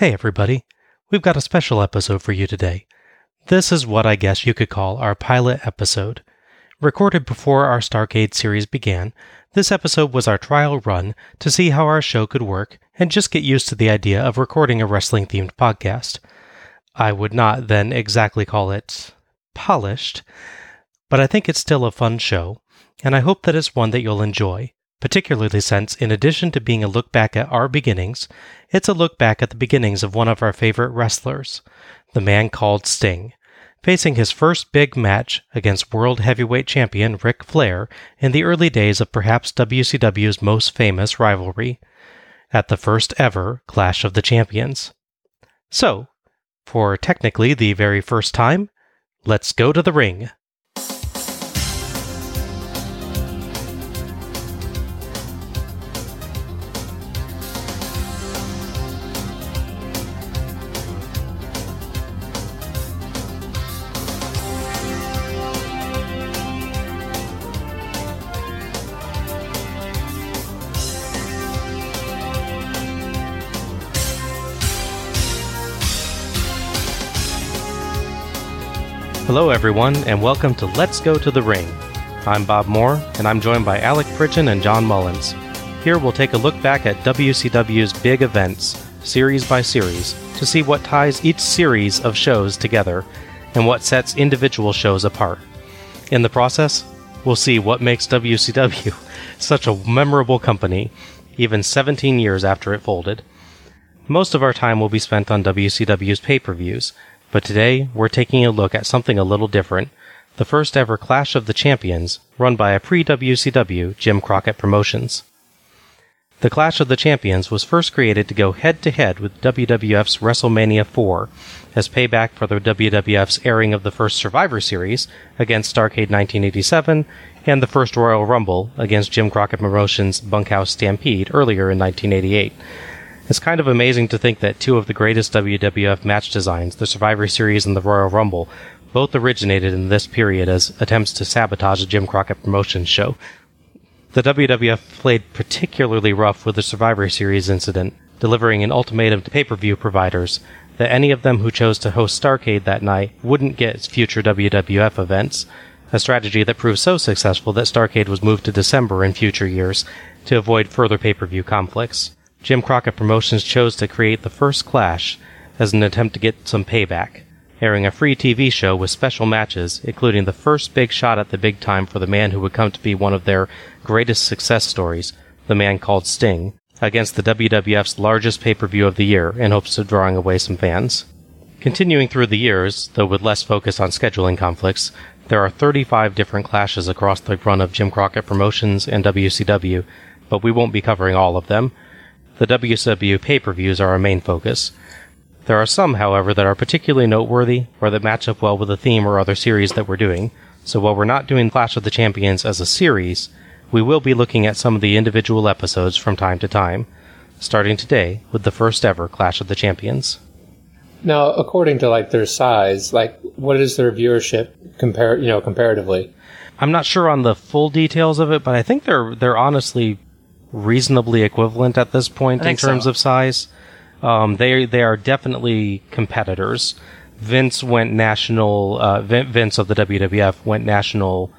Hey, everybody. We've got a special episode for you today. This is what I guess you could call our pilot episode. Recorded before our Starcade series began, this episode was our trial run to see how our show could work and just get used to the idea of recording a wrestling themed podcast. I would not then exactly call it polished, but I think it's still a fun show, and I hope that it's one that you'll enjoy particularly since, in addition to being a look back at our beginnings, it's a look back at the beginnings of one of our favorite wrestlers, the man called Sting, facing his first big match against World Heavyweight Champion Ric Flair in the early days of perhaps WCW's most famous rivalry, at the first ever Clash of the Champions. So, for technically the very first time, let's go to the ring. Hello, everyone, and welcome to Let's Go to the Ring. I'm Bob Moore, and I'm joined by Alec Pridgeon and John Mullins. Here we'll take a look back at WCW's big events, series by series, to see what ties each series of shows together and what sets individual shows apart. In the process, we'll see what makes WCW such a memorable company, even 17 years after it folded. Most of our time will be spent on WCW's pay per views, but today, we're taking a look at something a little different the first ever Clash of the Champions, run by a pre WCW Jim Crockett Promotions. The Clash of the Champions was first created to go head to head with WWF's WrestleMania 4 as payback for the WWF's airing of the first Survivor Series against Starcade 1987 and the first Royal Rumble against Jim Crockett Promotions' Bunkhouse Stampede earlier in 1988. It's kind of amazing to think that two of the greatest WWF match designs, the Survivor Series and the Royal Rumble, both originated in this period as attempts to sabotage a Jim Crockett Promotions show. The WWF played particularly rough with the Survivor Series incident, delivering an ultimatum to pay per view providers that any of them who chose to host Starcade that night wouldn't get future WWF events, a strategy that proved so successful that Starcade was moved to December in future years to avoid further pay per view conflicts. Jim Crockett Promotions chose to create the first Clash as an attempt to get some payback, airing a free TV show with special matches, including the first big shot at the big time for the man who would come to be one of their greatest success stories, the man called Sting, against the WWF's largest pay per view of the year in hopes of drawing away some fans. Continuing through the years, though with less focus on scheduling conflicts, there are 35 different clashes across the run of Jim Crockett Promotions and WCW, but we won't be covering all of them. The WCW pay-per-views are our main focus. There are some, however, that are particularly noteworthy or that match up well with the theme or other series that we're doing. So while we're not doing Clash of the Champions as a series, we will be looking at some of the individual episodes from time to time, starting today with the first ever Clash of the Champions. Now, according to like their size, like what is their viewership compare, you know, comparatively? I'm not sure on the full details of it, but I think they're they're honestly reasonably equivalent at this point in terms so. of size. Um, they they are definitely competitors. Vince went national. Uh, Vince of the WWF went national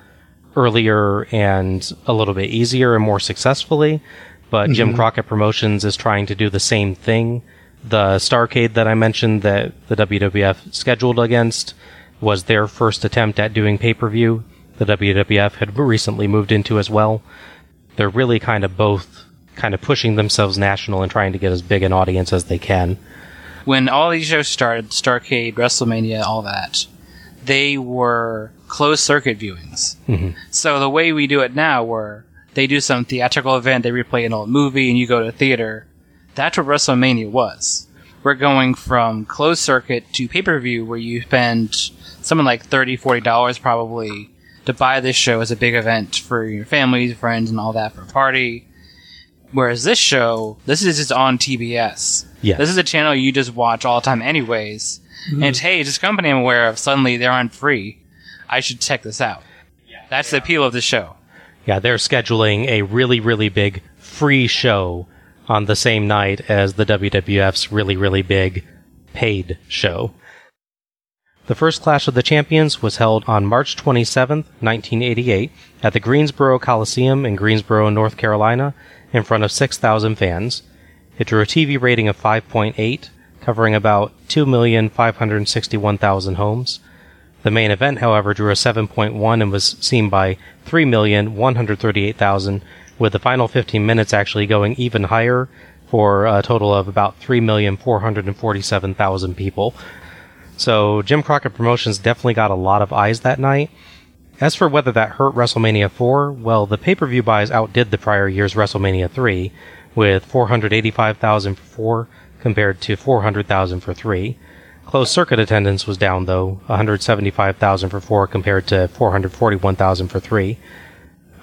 earlier and a little bit easier and more successfully. But Jim Crockett Promotions is trying to do the same thing. The Starcade that I mentioned that the WWF scheduled against was their first attempt at doing pay per view. The WWF had recently moved into as well they're really kind of both kind of pushing themselves national and trying to get as big an audience as they can. When all these shows started, Starcade, WrestleMania, all that, they were closed circuit viewings. Mhm. So the way we do it now, where they do some theatrical event, they replay an old movie, and you go to a theater, that's what WrestleMania was. We're going from closed circuit to pay per view, where you spend something like $30, $40 probably to buy this show as a big event for your family, friends, and all that for a party. Whereas this show, this is just on TBS. Yes. This is a channel you just watch all the time, anyways. Mm-hmm. And it's, hey, it's this company I'm aware of. Suddenly they're on free. I should check this out. That's the appeal of the show. Yeah, they're scheduling a really, really big free show on the same night as the WWF's really, really big paid show. The first Clash of the Champions was held on March 27, 1988, at the Greensboro Coliseum in Greensboro, North Carolina, in front of 6,000 fans. It drew a TV rating of 5.8, covering about 2,561,000 homes. The main event, however, drew a 7.1 and was seen by 3,138,000, with the final 15 minutes actually going even higher for a total of about 3,447,000 people. So Jim Crockett Promotions definitely got a lot of eyes that night. As for whether that hurt WrestleMania 4, well, the pay-per-view buys outdid the prior year's WrestleMania 3, with 485,000 for 4 compared to 400,000 for 3. Closed circuit attendance was down though, 175,000 for 4 compared to 441,000 for 3.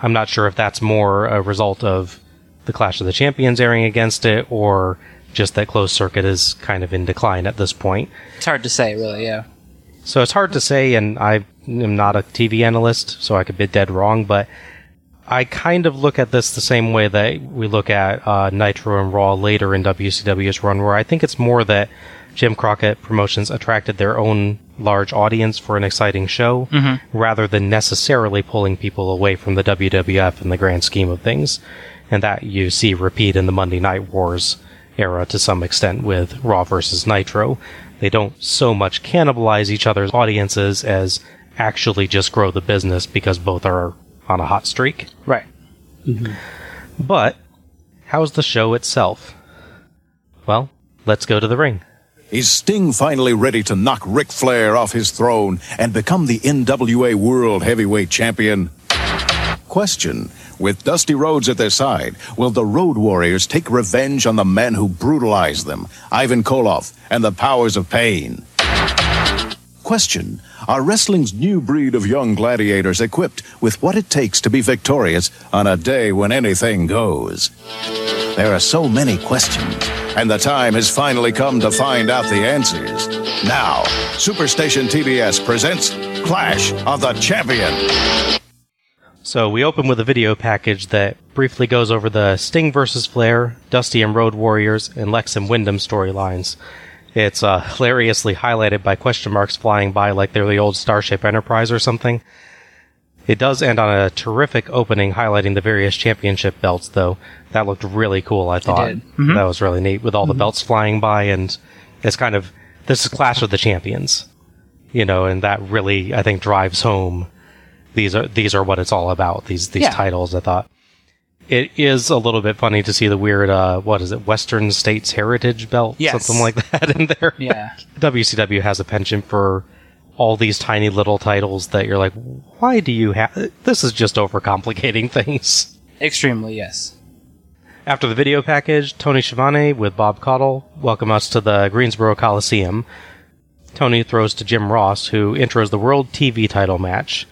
I'm not sure if that's more a result of the Clash of the Champions airing against it or just that closed circuit is kind of in decline at this point. It's hard to say, really. Yeah. So it's hard to say, and I am not a TV analyst, so I could be dead wrong, but I kind of look at this the same way that we look at uh, Nitro and Raw later in WCW's run, where I think it's more that Jim Crockett Promotions attracted their own large audience for an exciting show, rather than necessarily pulling people away from the WWF in the grand scheme of things. And that you see repeat in the Monday Night Wars era to some extent with Raw versus Nitro. They don't so much cannibalize each other's audiences as actually just grow the business because both are on a hot streak. Right. Mm-hmm. But how's the show itself? Well, let's go to the ring. Is Sting finally ready to knock Ric Flair off his throne and become the NWA World Heavyweight Champion? Question. With Dusty Rhodes at their side, will the Road Warriors take revenge on the men who brutalized them, Ivan Koloff and the Powers of Pain? Question. Are wrestling's new breed of young gladiators equipped with what it takes to be victorious on a day when anything goes? There are so many questions, and the time has finally come to find out the answers. Now, Superstation TBS presents Clash of the Champion. So we open with a video package that briefly goes over the Sting versus Flair, Dusty and Road Warriors, and Lex and Windham storylines. It's uh, hilariously highlighted by question marks flying by like they're the old Starship Enterprise or something. It does end on a terrific opening highlighting the various championship belts, though. That looked really cool, I thought. did. That was really neat with all the belts flying by, and it's kind of this is Clash of the Champions, you know, and that really I think drives home these are these are what it's all about. These these Yeah. titles, I thought. It is a little bit funny to see the weird, uh, what is it, Western States Heritage belt, Yes. something like that in there. Yeah. WCW has a penchant for all these tiny little titles that you're like, why do you have? This is just overcomplicating things. Extremely, yes. After the video package, Tony Schiavone with Bob Caudle welcome us to the Greensboro Coliseum. Tony throws to Jim Ross, who intros the World TV title match.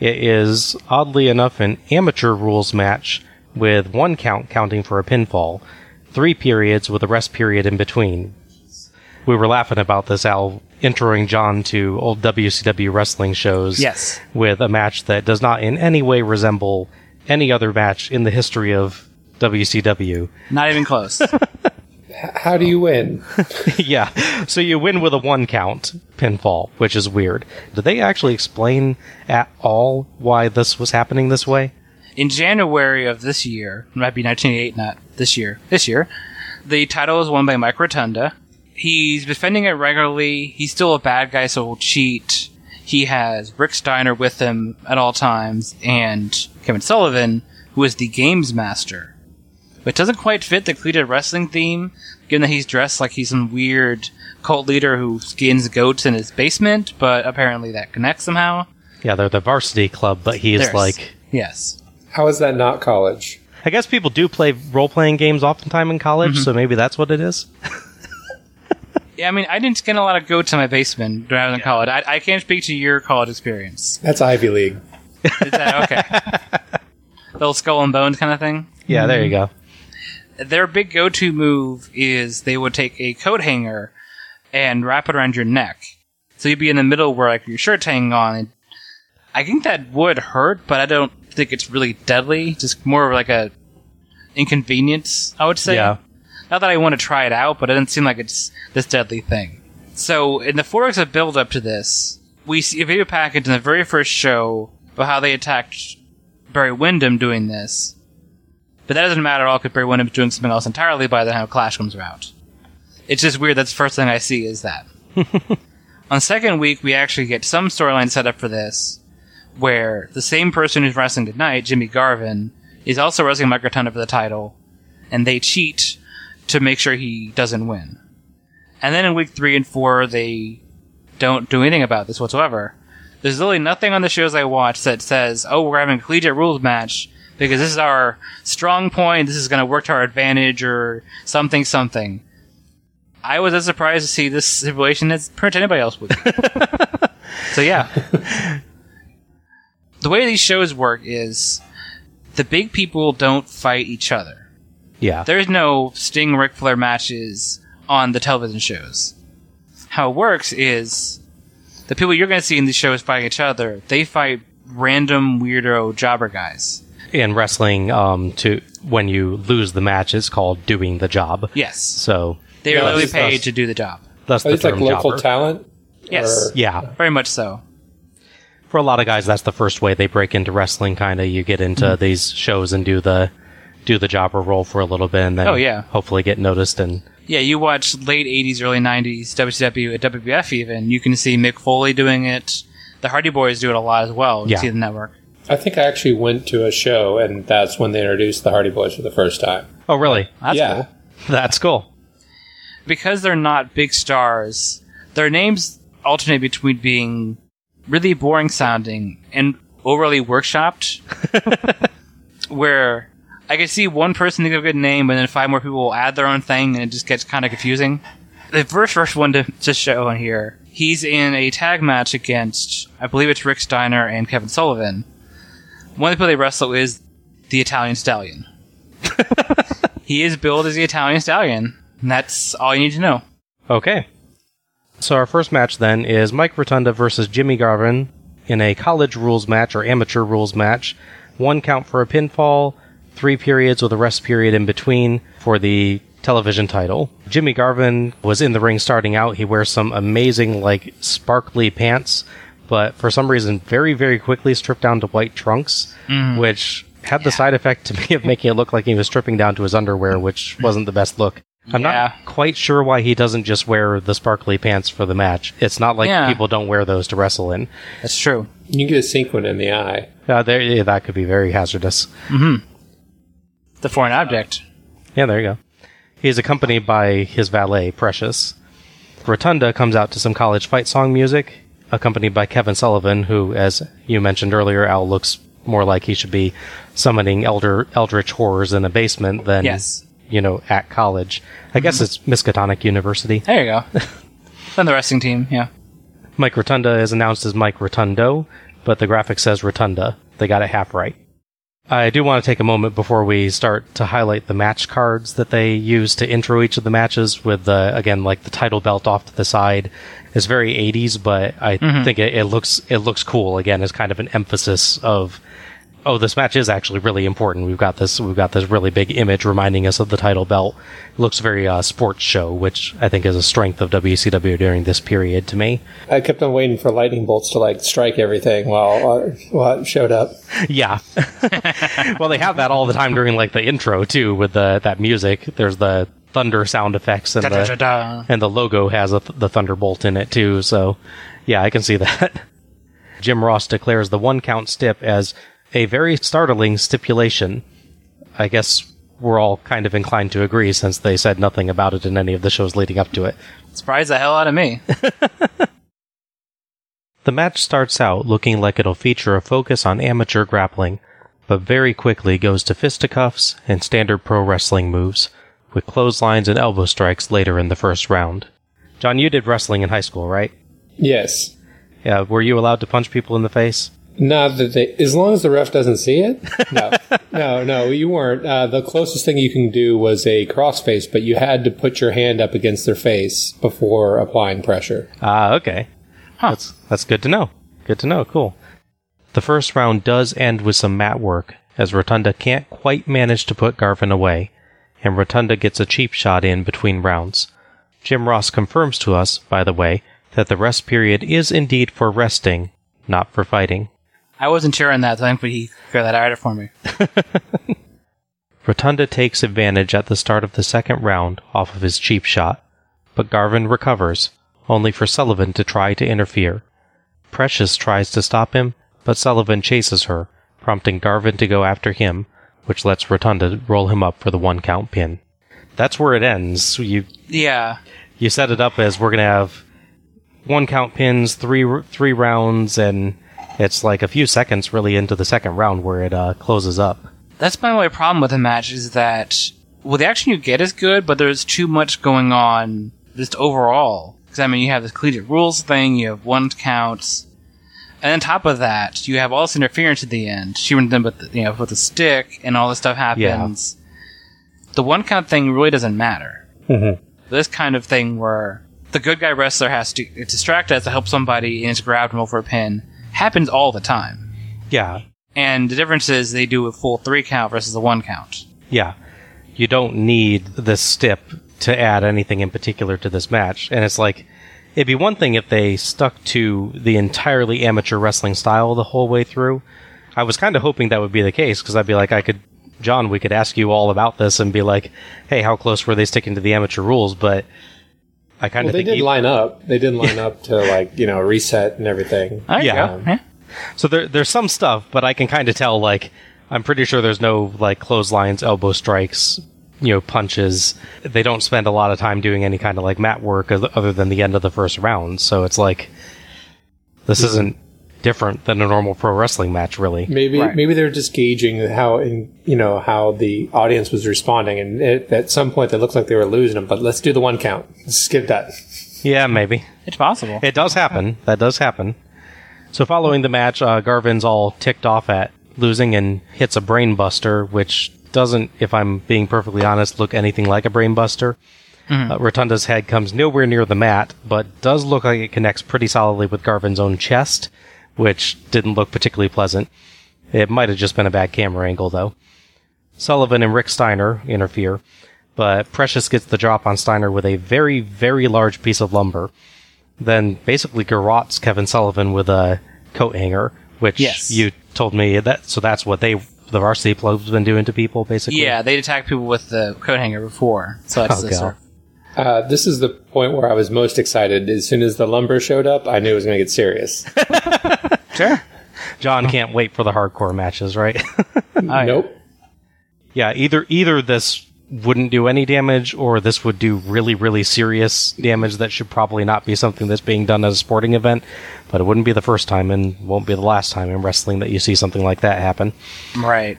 It is, oddly enough, an amateur rules match with one count counting for a pinfall, three periods with a rest period in between. We were laughing about this, Al, introing John to old WCW wrestling shows Yes. with a match that does not in any way resemble any other match in the history of WCW. Not even close. How do you win? yeah. So you win with a one count pinfall, which is weird. Did they actually explain at all why this was happening this way? in January of this year, it might be 1988, not this year, this year, the title was won by Mike Rotunda. He's defending it regularly. He's still a bad guy, so he'll cheat. He has Rick Steiner with him at all times, and Kevin Sullivan, who is the games master. But doesn't quite fit the cleated wrestling theme, given that he's dressed like he's some weird cult leader who skins goats in his basement, but apparently that connects somehow. Yeah, they're the varsity club, but he is There's- like. Yes. How is that not college? I guess people do play role playing games oftentimes in college, mm-hmm. so maybe that's what it is. Yeah, I mean, I didn't skin a lot of goats in my basement when I was in college. I, I can't speak to your college experience. That's Ivy League. Is that okay? Little skull and bones kind of thing. Yeah, there you mm-hmm. go. Their big go-to move is they would take a coat hanger and wrap it around your neck, so you'd be in the middle where like your shirt's hanging on. And I think that would hurt, but I don't think it's really deadly. Just more of like a inconvenience, I would say. Yeah. Not that I want to try it out, but it doesn't seem like it's this deadly thing. So in the four weeks of build up to this, we see a video package in the very first show about how they attacked Barry Windham doing this. But that doesn't matter at all because Barry Windham's doing something else entirely by the time Clash comes around. It's just weird that's the first thing I see is that. On second week, we actually get some storyline set up for this, where the same person who's wrestling tonight, Jimmy Garvin, is also wrestling Mike Rotunda for the title, and they cheat to make sure he doesn't win. And then in week three and four, they don't do anything about this whatsoever. There's literally nothing on the shows I watch that says, oh, we're having a collegiate rules match because this is our strong point, this is going to work to our advantage, or something, something. I was as surprised to see this situation as pretty much anybody else would. so yeah. the way these shows work is the big people don't fight each other. Yeah. There's no Sting Ric Flair matches on the television shows. How it works is the people you're going to see in these shows fighting each other, they fight random weirdo jobber guys. In wrestling, um, to when you lose the match, it's called doing the job. Yes. So They are Yeah, literally paid to do the job. that's Are the these like term local jobber. talent? Yes. Or- yeah. Very much so. For a lot of guys, that's the first way they break into wrestling. Kind of, you get into Mm-hmm. these shows and do the do the jobber role for a little bit, and then Oh, yeah. hopefully get noticed. And Yeah, you watch late 80s, early 90s WCW at WWF even. You can see Mick Foley doing it. The Hardy Boys do it a lot as well. You Yeah. see the network. I think I actually went to a show, and that's when they introduced the Hardy Boys for the first time. oh, really? That's yeah. cool. That's cool. Because they're not big stars, their names alternate between being really boring sounding and overly workshopped. where I can see one person think of a good name, and then five more people will add their own thing, and it just gets kind of confusing. The first first one to, to show on here, he's in a tag match against, I believe it's Rick Steiner and Kevin Sullivan. One of the people they wrestle is the Italian Stallion. he is billed as the Italian Stallion, and that's all you need to know. Okay. So our first match then is Mike Rotunda versus Jimmy Garvin in a college rules match or amateur rules match. One count for a pinfall, three periods with a rest period in between for the television title. Jimmy Garvin was in the ring starting out. He wears some amazing, like, sparkly pants, but for some reason, very, very quickly stripped down to white trunks, mm-hmm. which had the side effect to me of making it look like he was stripping down to his underwear, which mm-hmm. wasn't the best look. I'm Yeah. not quite sure why he doesn't just wear the sparkly pants for the match. It's not like Yeah. people don't wear those to wrestle in. That's true. You can get a sequin in the eye. Uh, there, yeah, that could be very hazardous. Mm-hmm. The foreign object. Yeah, there you go. He's accompanied by his valet, Precious. Rotunda comes out to some college fight song music, accompanied by Kevin Sullivan, who, as you mentioned earlier, Al looks more like he should be summoning elder eldritch horrors in a basement than Yes. you know at college. I guess mm-hmm. it's Miskatonic University. There you go. Then the wrestling team, yeah. Mike Rotunda is announced as Mike Rotundo, but the graphic says Rotunda. They got it half right. I do want to take a moment before we start to highlight the match cards that they use to intro each of the matches with the, again, like the title belt off to the side. It's very 80s, but I think it, it looks, it looks cool. Again, as kind of an emphasis of, oh, this match is actually really important. We've got this, we've got this really big image reminding us of the title belt. It looks very, uh, sports show, which I think is a strength of WCW during this period to me. I kept on waiting for lightning bolts to like strike everything while uh, while it showed up. Yeah. well, they have that all the time during like the intro too, with the that music. There's the thunder sound effects and the and the logo has a th- the thunderbolt in it too. So, yeah, I can see that. Jim Ross declares the one count stip as a very startling stipulation. I guess we're all kind of inclined to agree since they said nothing about it in any of the shows leading up to it. Surprised the hell out of me. The match starts out looking like it'll feature a focus on amateur grappling, but very quickly goes to fisticuffs and standard pro wrestling moves, with clotheslines and elbow strikes later in the first round. John, you did wrestling in high school, right? Yes. Yeah, were you allowed to punch people in the face? Not that they, as long as the ref doesn't see it. No, no, no, you weren't. Uh, the closest thing you can do was a crossface, but you had to put your hand up against their face before applying pressure. Ah, okay. That's that's good to know. Good to know. Cool. The first round does end with some mat work, as Rotunda can't quite manage to put Garvin away, and Rotunda gets a cheap shot in between rounds. Jim Ross confirms to us, by the way, that the rest period is indeed for resting, not for fighting. I wasn't sure on that, so thankfully he cleared that out for me. Rotunda takes advantage at the start of the second round off of his cheap shot, but Garvin recovers, only for Sullivan to try to interfere. Precious tries to stop him, but Sullivan chases her, prompting Garvin to go after him, which lets Rotunda roll him up for the one count pin. That's where it ends. You Yeah. you set it up as we're gonna have one count pins, three three rounds, and it's like a few seconds really into the second round where it uh, closes up. That's my only problem with the match is that, well, the action you get is good, but there's too much going on just overall. Because, I mean, you have this collegiate rules thing, you have one counts, and on top of that, you have all this interference at the end. She went in with, the, you know, with the stick, and all this stuff happens. The one count thing really doesn't matter. Mhm. This kind of thing where the good guy wrestler has to distract us to help somebody and it's grabbed him over a pin happens all the time. Yeah, And the difference is they do a full three count versus a one count. yeah. You don't need the stip to add anything in particular to this match, and it's like it'd be one thing if they stuck to the entirely amateur wrestling style the whole way through. I was kind of hoping that would be the case because I'd be like, I could, John, we could ask you all about this and be like, hey, how close were they sticking to the amateur rules? But I kind Well, of they did e- line up. They didn't line up to like you know reset and everything. There Yeah. go. Yeah. So there, there's some stuff, but I can kind of tell. Like, I'm pretty sure there's no like clotheslines, elbow strikes, you know, punches. They don't spend a lot of time doing any kind of like mat work other than the end of the first round. So it's like this isn't different than a normal pro wrestling match, really. Maybe Right. maybe they're just gauging how in you know how the audience was responding, and it, at some point they looked like they were losing them. But let's do the one count. Skip that. Yeah, maybe. It's possible. It does happen. That does happen. So following the match, uh, Garvin's all ticked off at losing and hits a brainbuster, which doesn't, if I'm being perfectly honest, look anything like a brainbuster. Uh, Rotunda's head comes nowhere near the mat, but does look like it connects pretty solidly with Garvin's own chest, which didn't look particularly pleasant. It might have just been a bad camera angle, though. Sullivan and Rick Steiner interfere, but Precious gets the drop on Steiner with a very, very large piece of lumber. Then basically garrots Kevin Sullivan with a coat hanger, which Yes. you told me that. So that's what they, the varsity club's been doing to people, basically. yeah, they'd attack people with the coat hanger before. So that's Oh, the sort of- Uh, this is the point where I was most excited. As soon as the lumber showed up, I knew it was going to get serious. Sure. John can't wait for the hardcore matches, right? Nope. yeah, either either this wouldn't do any damage, or this would do really, really serious damage that should probably not be something that's being done at a sporting event. But it wouldn't be the first time, and won't be the last time in wrestling that you see something like that happen. Right.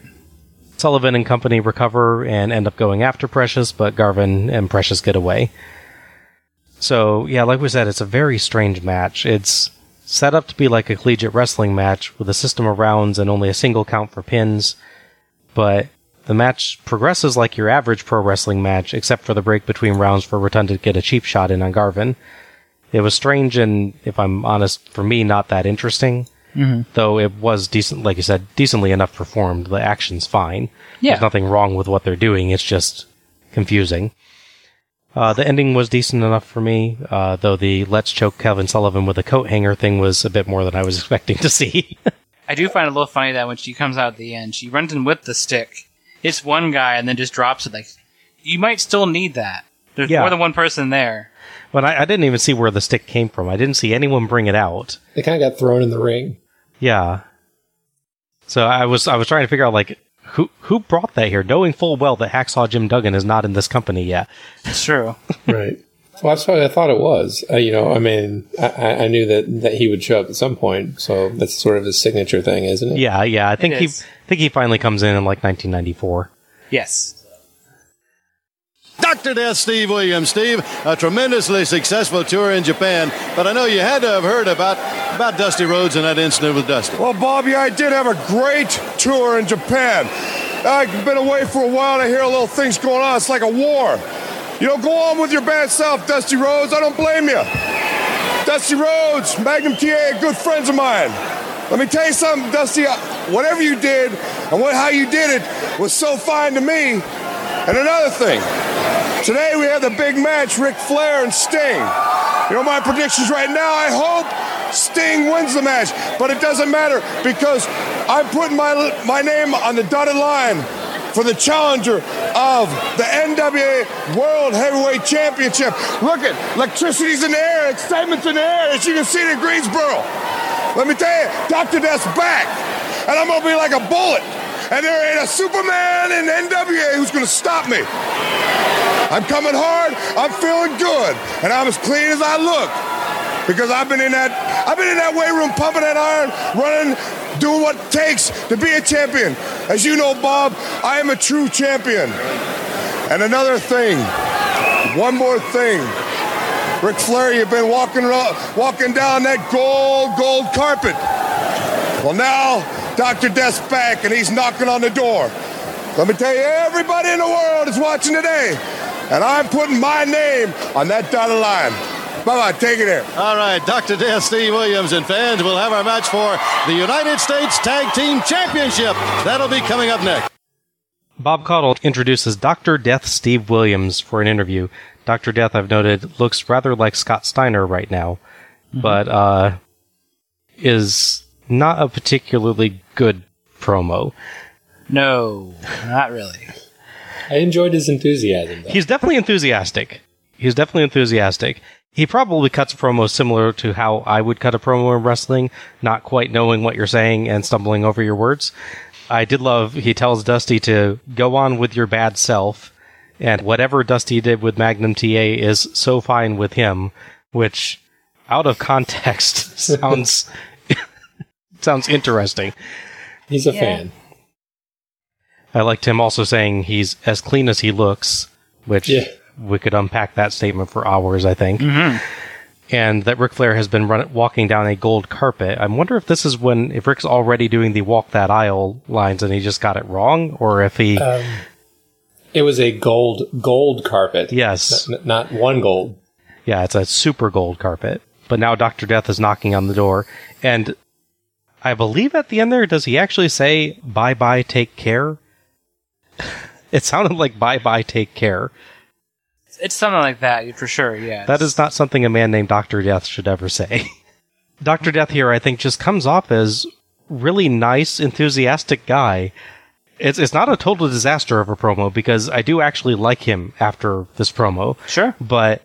Sullivan and company recover and end up going after Precious, but Garvin and Precious get away. So, yeah, like we said, it's a very strange match. It's set up to be like a collegiate wrestling match with a system of rounds and only a single count for pins, but the match progresses like your average pro wrestling match, except for the break between rounds for Rotunda to get a cheap shot in on Garvin. It was strange and, if I'm honest, for me, not that interesting. Though it was decent, like you said, decently enough performed. The action's fine. Yeah. There's nothing wrong with what they're doing. It's just confusing. Uh, the ending was decent enough for me, uh, though the let's choke Kevin Sullivan with a coat hanger thing was a bit more than I was expecting to see. I do find it a little funny that when she comes out at the end, she runs in with the stick, hits one guy, and then just drops it. Like, you might still need that. There's Yeah. more than one person there. but I, I didn't even see where the stick came from. I didn't see anyone bring it out. It kind of got thrown in the ring. Yeah. So I was I was trying to figure out like who who brought that here, knowing full well that Hacksaw Jim Duggan is not in this company yet. It's true. Right. Well, that's what I thought it was. Uh, you know, I mean, I- I, I knew that, that he would show up at some point, so that's sort of his signature thing, isn't it? Yeah, yeah. I think he is. I think he finally comes in in like 1994. yes. Dr. Death Steve Williams. Steve, a tremendously successful tour in Japan, but I know you had to have heard about, about Dusty Rhodes and that incident with Dusty. Well, Bobby, I did have a great tour in Japan. I've been away for a while and I hear a little things going on. It's like a war. You know, go on with your bad self, Dusty Rhodes. I don't blame you. Dusty Rhodes, Magnum TA, good friends of mine. Let me tell you something, Dusty. Whatever you did and what, how you did it was so fine to me. And another thing, today we have the big match, Ric Flair and Sting. You know my predictions right now. I hope Sting wins the match, but it doesn't matter because I'm putting my my name on the dotted line for the challenger of the NWA World Heavyweight Championship. Look at electricity's in the air, excitement's in the air, as you can see in Greensboro. Let me tell you, Dr. Death's back, and I'm gonna be like a bullet. And there ain't a Superman in NWA who's gonna stop me. I'm coming hard, I'm feeling good, and I'm as clean as I look. Because I've been in that I've been in that weight room pumping that iron, running, doing what it takes to be a champion. As you know, Bob, I am a true champion. And another thing, one more thing. Ric Flair, you've been walking walking down that gold, gold carpet. Well, now Dr. Death's back and he's knocking on the door. Let me tell you, everybody in the world is watching today, and I'm putting my name on that dotted line. Bye bye, take it there. All right, Dr. Death, Steve Williams, and fans, we'll have our match for the United States Tag Team Championship. That'll be coming up next. Bob Caudle introduces Dr. Death Steve Williams for an interview. Dr. Death, I've noted, looks rather like Scott Steiner right now, but uh, is not a particularly good promo. No, not really. I enjoyed his enthusiasm. Though. He's definitely enthusiastic. He's definitely enthusiastic. He probably cuts promos similar to how I would cut a promo in wrestling, not quite knowing what you're saying and stumbling over your words. I did love, he tells Dusty to go on with your bad self, and whatever Dusty did with Magnum TA is so fine with him, which, out of context, sounds sounds interesting. He's a fan. I liked him also saying he's as clean as he looks, which Yeah. we could unpack that statement for hours, I think. Mm-hmm. And that Ric Flair has been run- walking down a gold carpet. I wonder if this is when, if Rick's already doing the walk that aisle lines and he just got it wrong, or if he, Um, it was a gold gold carpet. yes, N- not one gold. yeah, it's a super gold carpet. But now Dr. Death is knocking on the door. And I believe at the end there, does he actually say, bye bye, take care? it sounded like bye bye, take care. It's something like that for sure. Yeah, That is not something a man named Dr. Death should ever say. Dr. Death here, I think, just comes off as really nice, enthusiastic guy. It's, it's not a total disaster of a promo because I do actually like him after this promo. sure. But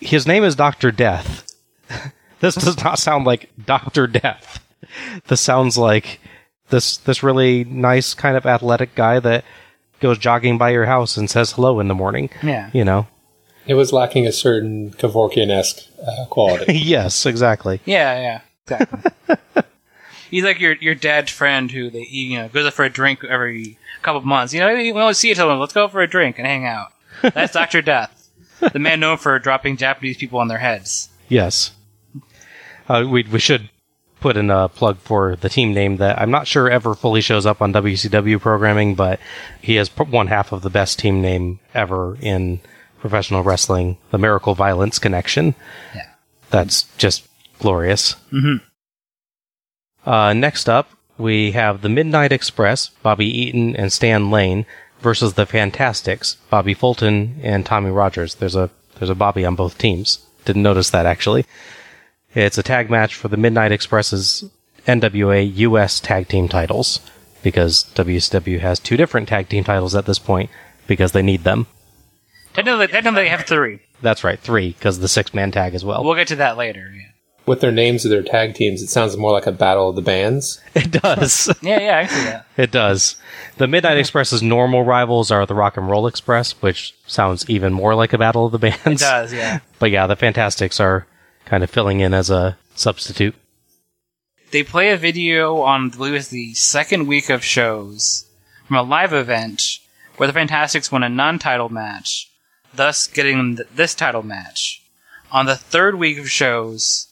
his name is Dr. Death. this does not sound like Dr. Death. This sounds like this this really nice kind of athletic guy that goes jogging by your house and says hello in the morning. Yeah. You know. It was lacking a certain Kevorkian esque uh, quality. yes, exactly. Yeah, yeah, exactly. He's like your your dad's friend who they he, you know goes out for a drink every couple of months. You know, we always see each other. Let's go for a drink and hang out. That's Doctor Death, the man known for dropping Japanese people on their heads. Yes. Uh, we we should put in a plug for the team name that I'm not sure ever fully shows up on WCW programming, but he has one half of the best team name ever in professional wrestling, the Miracle Violence Connection. Yeah. That's just glorious. Mhm. Uh, next up, we have the Midnight Express, Bobby Eaton and Stan Lane versus the Fantastics, Bobby Fulton and Tommy Rogers. There's a there's a Bobby on both teams. Didn't notice that actually. It's a tag match for the Midnight Express's NWA US tag team titles because WCW has two different tag team titles at this point because they need them. Technically, technically they have three. That's right, three because the six man tag as well. We'll get to that later. Yeah, With their names of their tag teams, it sounds more like a battle of the bands. It does. yeah, yeah. I see that. It does. The Midnight Express's normal rivals are the Rock and Roll Express, which sounds even more like a battle of the bands. It does. Yeah. But yeah, the Fantastics are kind of filling in as a substitute. they play a video on I believe it's the second week of shows from a live event where the Fantastics won a non-title match, thus getting th- this title match. On the third week of shows,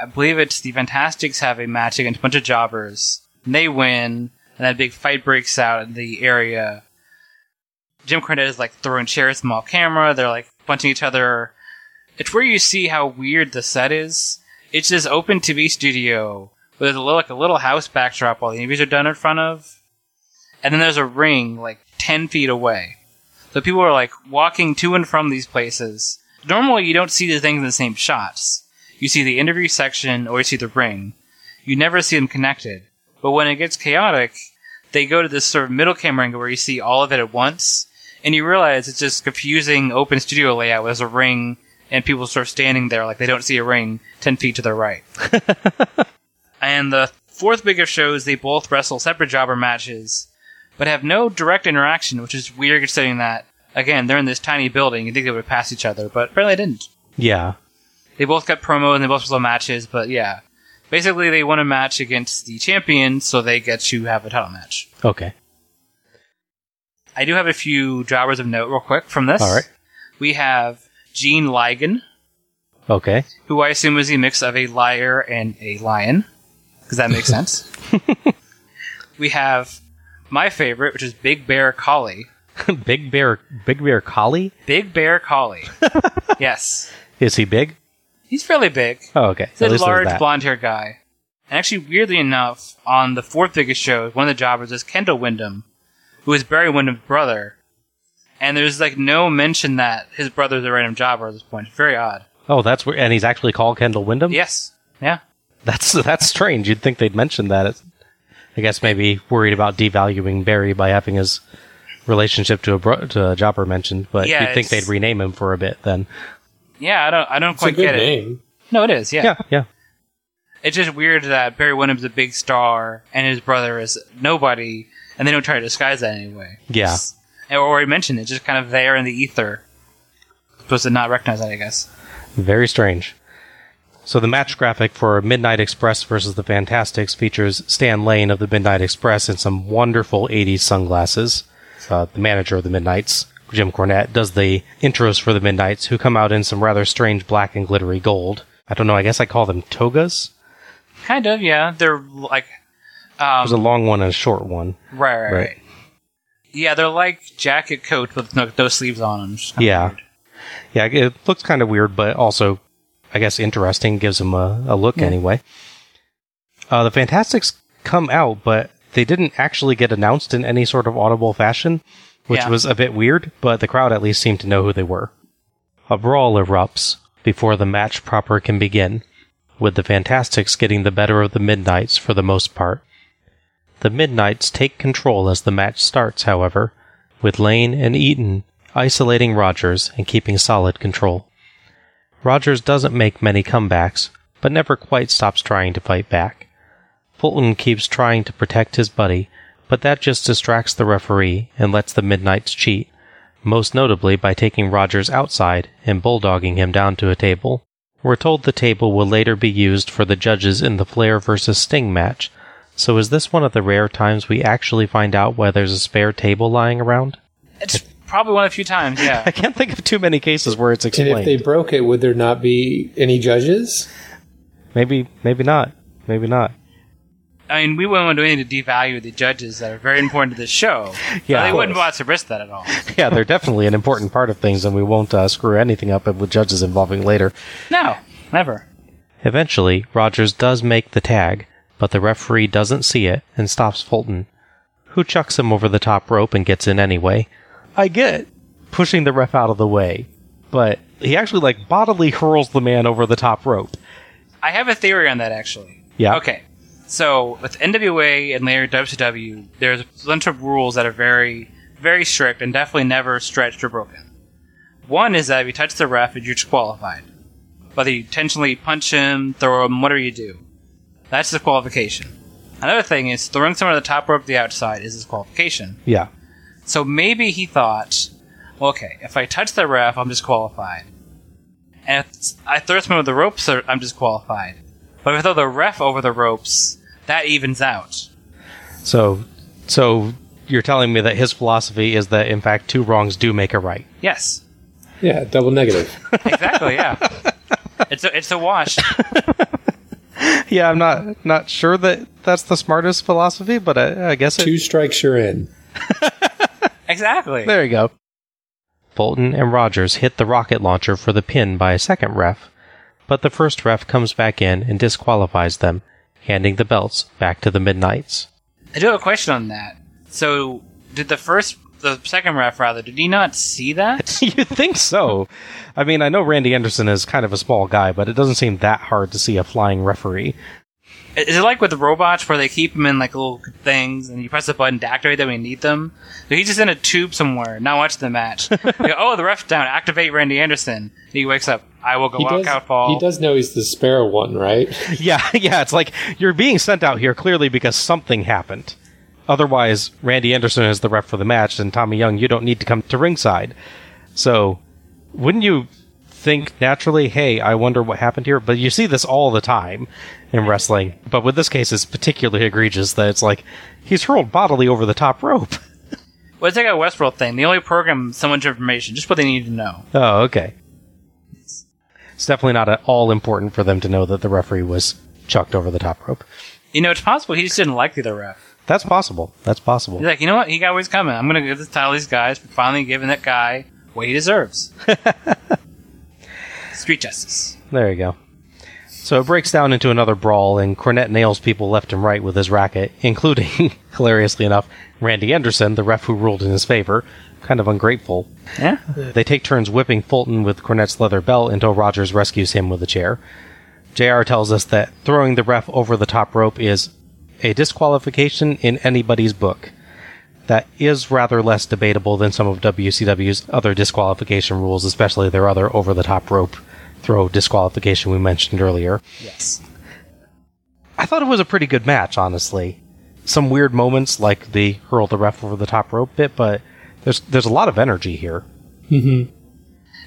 I believe it's the Fantastics have a match against a bunch of jobbers. And they win, and a big fight breaks out in the area. Jim Cornette is like throwing chairs off camera. They're like punching each other. It's where you see how weird the set is. It's this open TV studio with a little, like a little house backdrop while the interviews are done in front of, and then there's a ring like ten feet away. So people are like walking to and from these places. Normally, you don't see the things in the same shots. You see the interview section or you see the ring. You never see them connected. But when it gets chaotic, they go to this sort of middle camera angle where you see all of it at once, and you realize it's just confusing open studio layout. There's a ring and people sort of standing there like they don't see a ring 10 feet to their right. and the fourth biggest show is they both wrestle separate jobber matches, but have no direct interaction, which is weird considering that, again, they're in this tiny building. You think they would pass each other, but apparently they didn't. Yeah. They both got promo and they both wrestle matches, but yeah. Basically, they won a match against the champion, so they get to have a title match. Okay. I do have a few jobbers of note real quick from this. All right. We have Gene Ligon, Okay. who I assume is a mix of a liar and a lion, because that makes sense. we have my favorite, which is Big Bear Collie. big bear, big bear collie. Big Bear Collie. yes. Is he big? He's fairly big. Oh, okay. He's a At there's large that. blonde haired guy. And actually, weirdly enough, on the fourth biggest show, one of the jobbers is Kendall Windham, who is Barry Windham's brother. And there's like no mention that his brother's a random jobber at this point. It's very odd. Oh, that's where, and he's actually called Kendall Windham. Yes. Yeah. That's that's strange. You'd think they'd mention that. It's- I guess maybe worried about devaluing Barry by having his relationship to a bro- to a jobber mentioned, but Yeah, you'd think it's- they'd rename him for a bit then. Yeah, I don't I don't It's a quite good get it. No, it is, yeah. Yeah, yeah. It's just weird that Barry Windham's a big star and his brother is nobody, and they don't try to disguise that anyway. Yeah. It's- Or I mentioned it, just kind of there in the ether. Supposed to not recognize that, I guess. Very strange. So the match graphic for Midnight Express versus the Fantastics features Stan Lane of the Midnight Express in some wonderful 80s sunglasses. Uh, the manager of the Midnights, Jim Cornette, does the intros for the Midnights, who come out in some rather strange black and glittery gold. I don't know, I guess I call them togas? Kind of, yeah. They're like, um, There's a long one and a short one. right, right, right. right. Yeah, they're like jacket coat with no, no sleeves on them. Yeah. weird. Yeah, it looks kind of weird, but also, I guess, interesting. Gives them a, a look anyway. Uh, the Fantastics come out, but they didn't actually get announced in any sort of audible fashion, which Yeah. was a bit weird, but the crowd at least seemed to know who they were. A brawl erupts before the match proper can begin, with the Fantastics getting the better of the Midnights for the most part. The Midnights take control as the match starts, however, with Lane and Eaton isolating Rogers and keeping solid control. Rogers doesn't make many comebacks, but never quite stops trying to fight back. Fulton keeps trying to protect his buddy, but that just distracts the referee and lets the Midnights cheat, most notably by taking Rogers outside and bulldogging him down to a table. We're told the table will later be used for the judges in the Flair vs. Sting match, so is this one of the rare times we actually find out why there's a spare table lying around? It's probably one of the few times, yeah. I can't think of too many cases where it's explained. And if they broke it, would there not be any judges? maybe, maybe not. Maybe not. I mean, we wouldn't do anything to devalue the judges that are very important to this show. Yeah, So they wouldn't want to risk that at all. Yeah, they're definitely an important part of things, and we won't uh, screw anything up with judges involving later. No, never. Eventually, Rogers does make the tag, but the referee doesn't see it and stops Fulton, who chucks him over the top rope and gets in anyway. I get pushing the ref out of the way, but he actually like bodily hurls the man over the top rope. I have a theory on that, actually. Yeah. Okay. So, with NWA and later WCW, there's a bunch of rules that are very, very strict and definitely never stretched or broken. One is that if you touch the ref, you're disqualified. Whether you intentionally punch him, throw him, whatever you do. That's disqualification. Another thing is throwing someone at the top rope to the outside is disqualification. Yeah. So maybe he thought, well, okay, if I touch the ref, I'm disqualified. And if I throw someone over the ropes, I'm disqualified. But if I throw the ref over the ropes, that evens out. So, so you're telling me that his philosophy is that in fact two wrongs do make a right. Yes, Yeah, double negative. exactly. Yeah, it's a, it's a wash. Yeah, I'm not not sure that that's the smartest philosophy, but I, I guess it, Two strikes, you're in. Exactly. There you go. Fulton and Rogers hit the rocket launcher for the pin by a second ref, but the first ref comes back in and disqualifies them, handing the belts back to the Midnights. I do have a question on that. So, did the first the second ref rather, did he not see that? you think so? I mean, I know Randy Anderson is kind of a small guy, but it doesn't seem that hard to see a flying referee. Is it like with the robots where they keep them in like little things and you press a button to activate them when you need them? So he's just in a tube somewhere, not watching the match. Go, oh, the ref's down. Activate Randy Anderson. And he wakes up. I will go He walk does, out, fall. he does know he's the spare one, right? Yeah, yeah, it's like you're being sent out here clearly because something happened. Otherwise, Randy Anderson is the ref for the match, and Tommy Young, you don't need to come to ringside. So, wouldn't you think naturally, hey, I wonder what happened here? But you see this all the time in wrestling. But with this case, it's particularly egregious that it's like he's hurled bodily over the top rope. Well, it's like a Westworld thing. They only program so much information, just what they need to know. Oh, okay. It's definitely not at all important for them to know that the referee was chucked over the top rope. You know, it's possible he just didn't like the other ref. That's possible. That's possible. He's like, you know what? He got what's coming. I'm going to give this title to these guys for finally giving that guy what he deserves. Street justice. There you go. So it breaks down into another brawl, and Cornette nails people left and right with his racket, including, hilariously enough, Randy Anderson, the ref who ruled in his favor. Kind of ungrateful. Yeah. They take turns whipping Fulton with Cornette's leather belt until Rogers rescues him with a chair. JR tells us that throwing the ref over the top rope is a disqualification in anybody's book. That is rather less debatable than some of WCW's other disqualification rules, especially their other over the top rope throw disqualification we mentioned earlier. Yes. I thought it was a pretty good match, honestly. Some weird moments like the hurl the ref over the top rope bit, but there's there's a lot of energy here. Mm-hmm.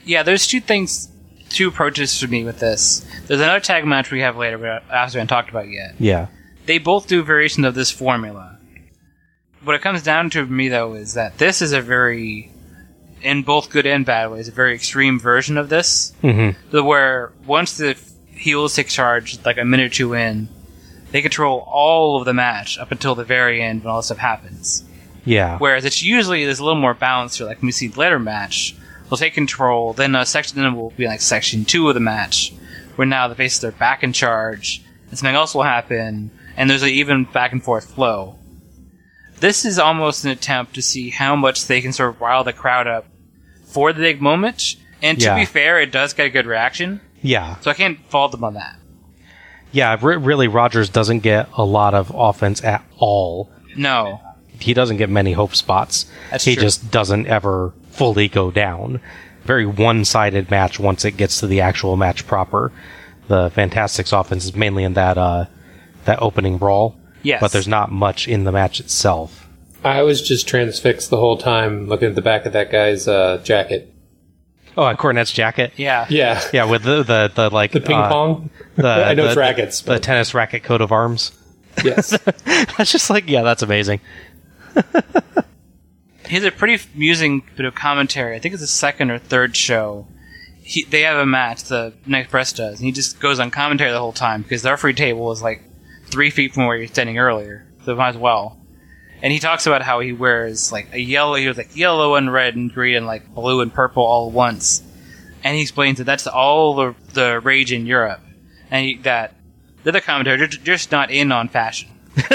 Yeah, there's two things, two approaches for me with this. There's another tag match we have later, but I haven't talked about yet. Yeah. They both do variations of this formula. What it comes down to for me, though, is that this is a very, in both good and bad ways, a very extreme version of this. Mm-hmm. Where once the heels take charge, like a minute or two in, they control all of the match up until the very end when all this stuff happens. Yeah. Whereas it's usually there's a little more balance here, like when we see the later match, they'll take control, then a section then will be like section two of the match, where now the faces are back in charge, and something else will happen, and there's an even back and forth flow. This is almost an attempt to see how much they can sort of rile the crowd up for the big moment. And to Yeah. be fair, it does get a good reaction, Yeah. so I can't fault them on that. Yeah, re- really, Rogers doesn't get a lot of offense at all. No, He doesn't get many hope spots. That's he true. just doesn't ever fully go down. Very one-sided match once it gets to the actual match proper. The Fantastics offense is mainly in that uh, that opening brawl. Yes. But there's not much in the match itself. I was just transfixed the whole time looking at the back of that guy's uh, jacket. Oh, and Cornette's jacket. yeah, Yeah. Yeah, with the the, the like The ping uh, pong? The, I know the, it's rackets. The, the tennis racket coat of arms. yes. That's just like yeah, that's amazing. he has a pretty amusing bit of commentary. I think it's the second or third show. He, they have a match, the next Press does, and he just goes on commentary the whole time because the referee table is like three feet from where he was standing earlier, so might as well. And he talks about how he wears like a yellow, he was like yellow and red and green and like blue and purple all at once. And he explains that that's all the, the rage in Europe, and he, that the other commentator they're just not in on fashion.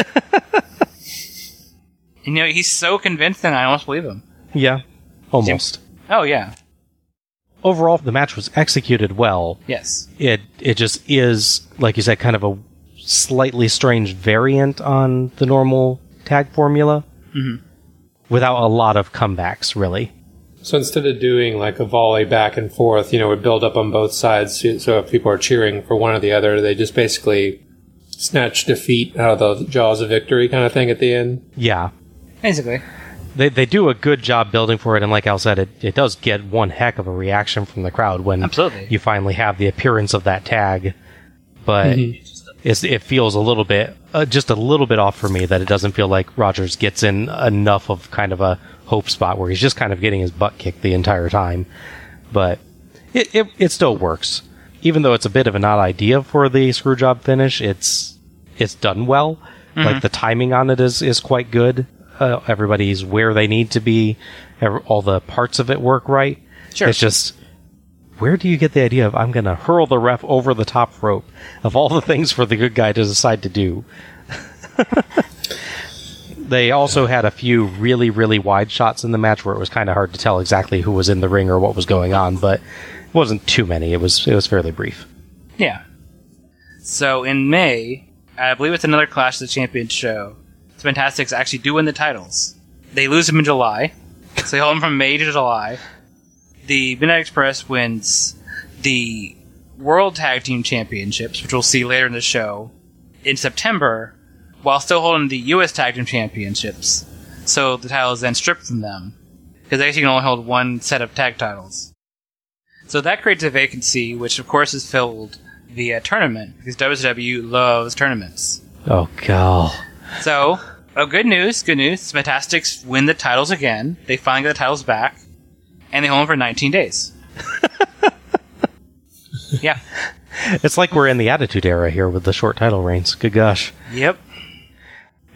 you know, he's so convinced, convincing, I almost believe him. Yeah, almost. Oh yeah, Overall, the match was executed well. yes. It it just is like you said, kind of a slightly strange variant on the normal tag formula, Mhm. without a lot of comebacks, really. So instead of doing like a volley back and forth, you know, would build up on both sides. So if people are cheering for one or the other, they just basically snatch defeat out of the jaws of victory kind of thing at the end. Yeah, Basically. they they do a good job building for it, and like Al said, it it does get one heck of a reaction from the crowd when Absolutely. you finally have the appearance of that tag. But it's, it feels a little bit, uh, just a little bit off for me that it doesn't feel like Rogers gets in enough of kind of a hope spot where he's just kind of getting his butt kicked the entire time. But it, it, it still works. Even though it's a bit of an odd idea for the screw job finish, it's, it's done well. Like the timing on it is, is quite good. Uh, everybody's where they need to be. All the parts of it work right. Sure. It's just, where do you get the idea of I'm going to hurl the ref over the top rope of all the things for the good guy to decide to do? They also had a few really, really wide shots in the match where it was kind of hard to tell exactly who was in the ring or what was going on, but it wasn't too many. It was it was fairly brief. Yeah. So in May, I believe it's another Clash of the Champions show. The Fantastics actually do win the titles. They lose them in July, so they hold them from May to July. The Midnight Express wins the World Tag Team Championships, which we'll see later in the show, in September, while still holding the U.S. Tag Team Championships. So the title is then stripped from them, because they actually can only hold one set of tag titles. So that creates a vacancy, which of course is filled via tournament, because WCW loves tournaments. Oh god. So, oh, good news, good news. Fantastics win the titles again. They finally get the titles back, and they hold them for 19 days. yeah. It's like we're in the Attitude Era here with the short title reigns. Good gosh. Yep.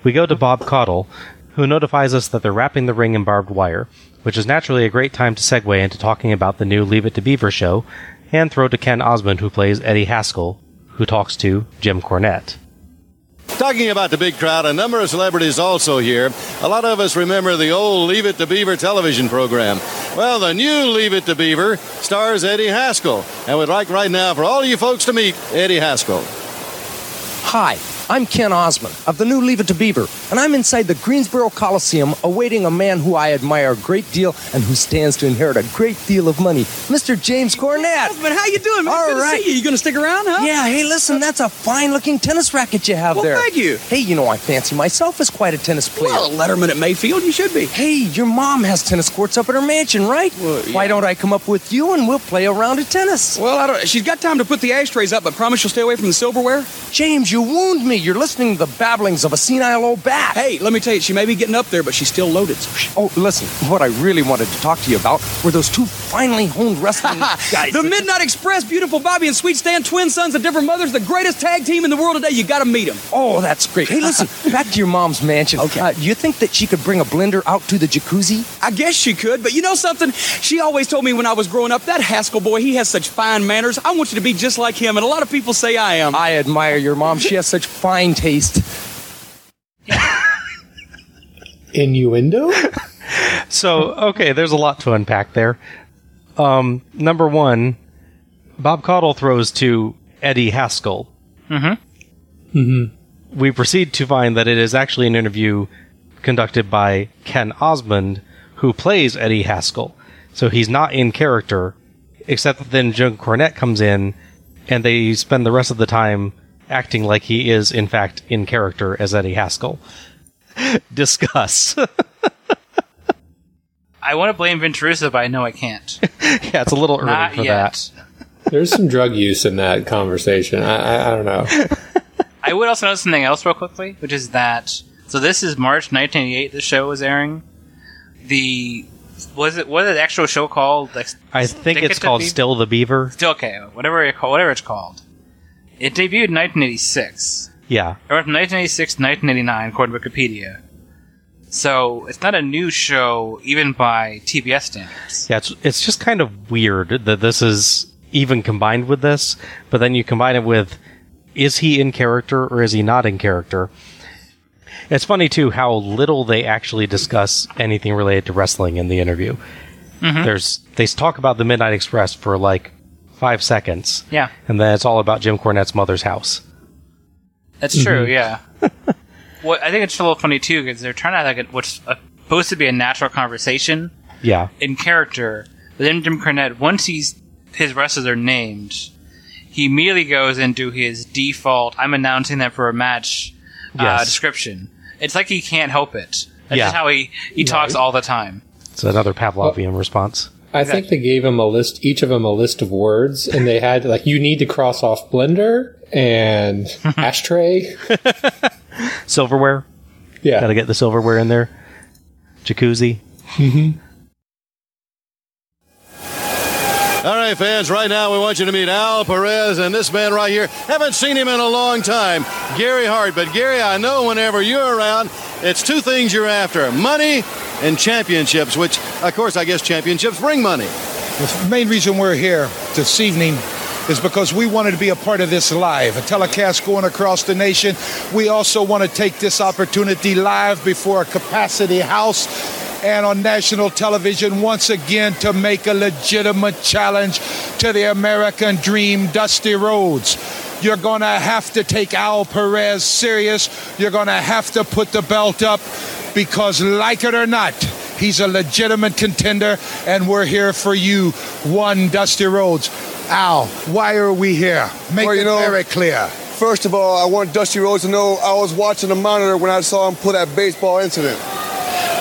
We go to Bob Caudle, who notifies us that they're wrapping the ring in barbed wire, which is naturally a great time to segue into talking about the new Leave It to Beaver show, and throw to Ken Osmond, who plays Eddie Haskell, who talks to Jim Cornette. Talking about the big crowd, a number of celebrities also here. A lot of us remember the old Leave It to Beaver television program. Well, the new Leave It to Beaver stars Eddie Haskell. And we'd like right now for all you folks to meet Eddie Haskell. Hi, I'm Ken Osmond of the new Leave It to Beaver, and I'm inside the Greensboro Coliseum awaiting a man who I admire a great deal and who stands to inherit a great deal of money, Mr. James Cornette. Husband, how you doing, man? All Good right. to see you. You gonna stick around, huh? Yeah, hey, listen, that's a fine-looking tennis racket you have Well, there. thank you. Hey, you know I fancy myself as quite a tennis player. Well, a Letterman at Mayfield, you should be. Hey, your mom has tennis courts up at her mansion, right? Well, Why don't I come up with you and we'll play a round of tennis? Well, I don't. She's got time to put the ashtrays up, but promise you'll stay away from the silverware. James, you wound me. You're listening to the babblings of a senile old bat. Hey, let me tell you, she may be getting up there, but she's still loaded. So sh- Oh, listen, what I really wanted to talk to you about were those two finely honed wrestling guys. the Midnight Express, beautiful Bobby and Sweet Stan, twin sons of different mothers, the greatest tag team in the world today. You got to meet them. Oh, that's great. Hey, listen, back to your mom's mansion. Okay. Uh, you think that she could bring a blender out to the jacuzzi? I guess she could, but you know something? She always told me when I was growing up, that Haskell boy, he has such fine manners. I want you to be just like him, and a lot of people say I am. I admire your mom. She has such fine taste. Innuendo? So, okay, there's a lot to unpack there. Um, number one, Bob Caudle throws to Eddie Haskell. Mm-hmm. Mm-hmm. We proceed to find that it is actually an interview conducted by Ken Osmond, who plays Eddie Haskell. So he's not in character, except that then Jim Cornette comes in, and they spend the rest of the time acting like he is, in fact, in character as Eddie Haskell. Discuss. I want to blame Vince Russo, but I know I can't. yeah, it's a little early Not for yet. that. There's some drug use in that conversation. I, I, I don't know. I would also note something else real quickly, which is that so this is March 1988. The show was airing. The was it what is the actual show called? Like, I think it's called Beaver? Still the Beaver. Still okay, whatever it call, whatever it's called. It debuted in 1986. Yeah. It went from 1986 to 1989, according to Wikipedia. So it's not a new show, even by TBS standards. Yeah, it's it's just kind of weird that this is even combined with this, but then you combine it with is he in character or is he not in character? It's funny too how little they actually discuss anything related to wrestling in the interview. Mm-hmm. There's they talk about the Midnight Express for like five seconds, Yeah, and then it's all about Jim Cornette's mother's house. that's true. Yeah. what I think it's a little funny too because they're trying to have like a, what's supposed to be a natural conversation Yeah, in character. But then Jim Cornette, once he's his wrestlers are named, he immediately goes into his default. I'm announcing them for a match uh, Yes. description. It's like he can't help it. That's Yeah. just how he he talks all the time. it's another Pavlovian response. I think they gave them a list, each of them a list of words, and they had like you need to cross off blender and ashtray. Silverware, Yeah, got to get the silverware in there. Jacuzzi. Mm-hmm. All right, fans, right now we want you to meet Al Perez and this man right here. Haven't seen him in a long time, Gary Hart. But Gary, I know whenever you're around, it's two things you're after money and championships, which, of course, I guess championships bring money. The main reason we're here this evening is because we wanted to be a part of this live, a telecast going across the nation. We also want to take this opportunity live before a capacity house and on national television once again to make a legitimate challenge to the American dream, Dusty Rhodes. You're going to have to take Al Perez serious. You're going to have to put the belt up because, like it or not, he's a legitimate contender, and we're here for you, one Dusty Rhodes. Al, why are we here? Make Well, it know- very clear. First of all, I want Dusty Rhodes to know I was watching the monitor when I saw him pull that baseball incident.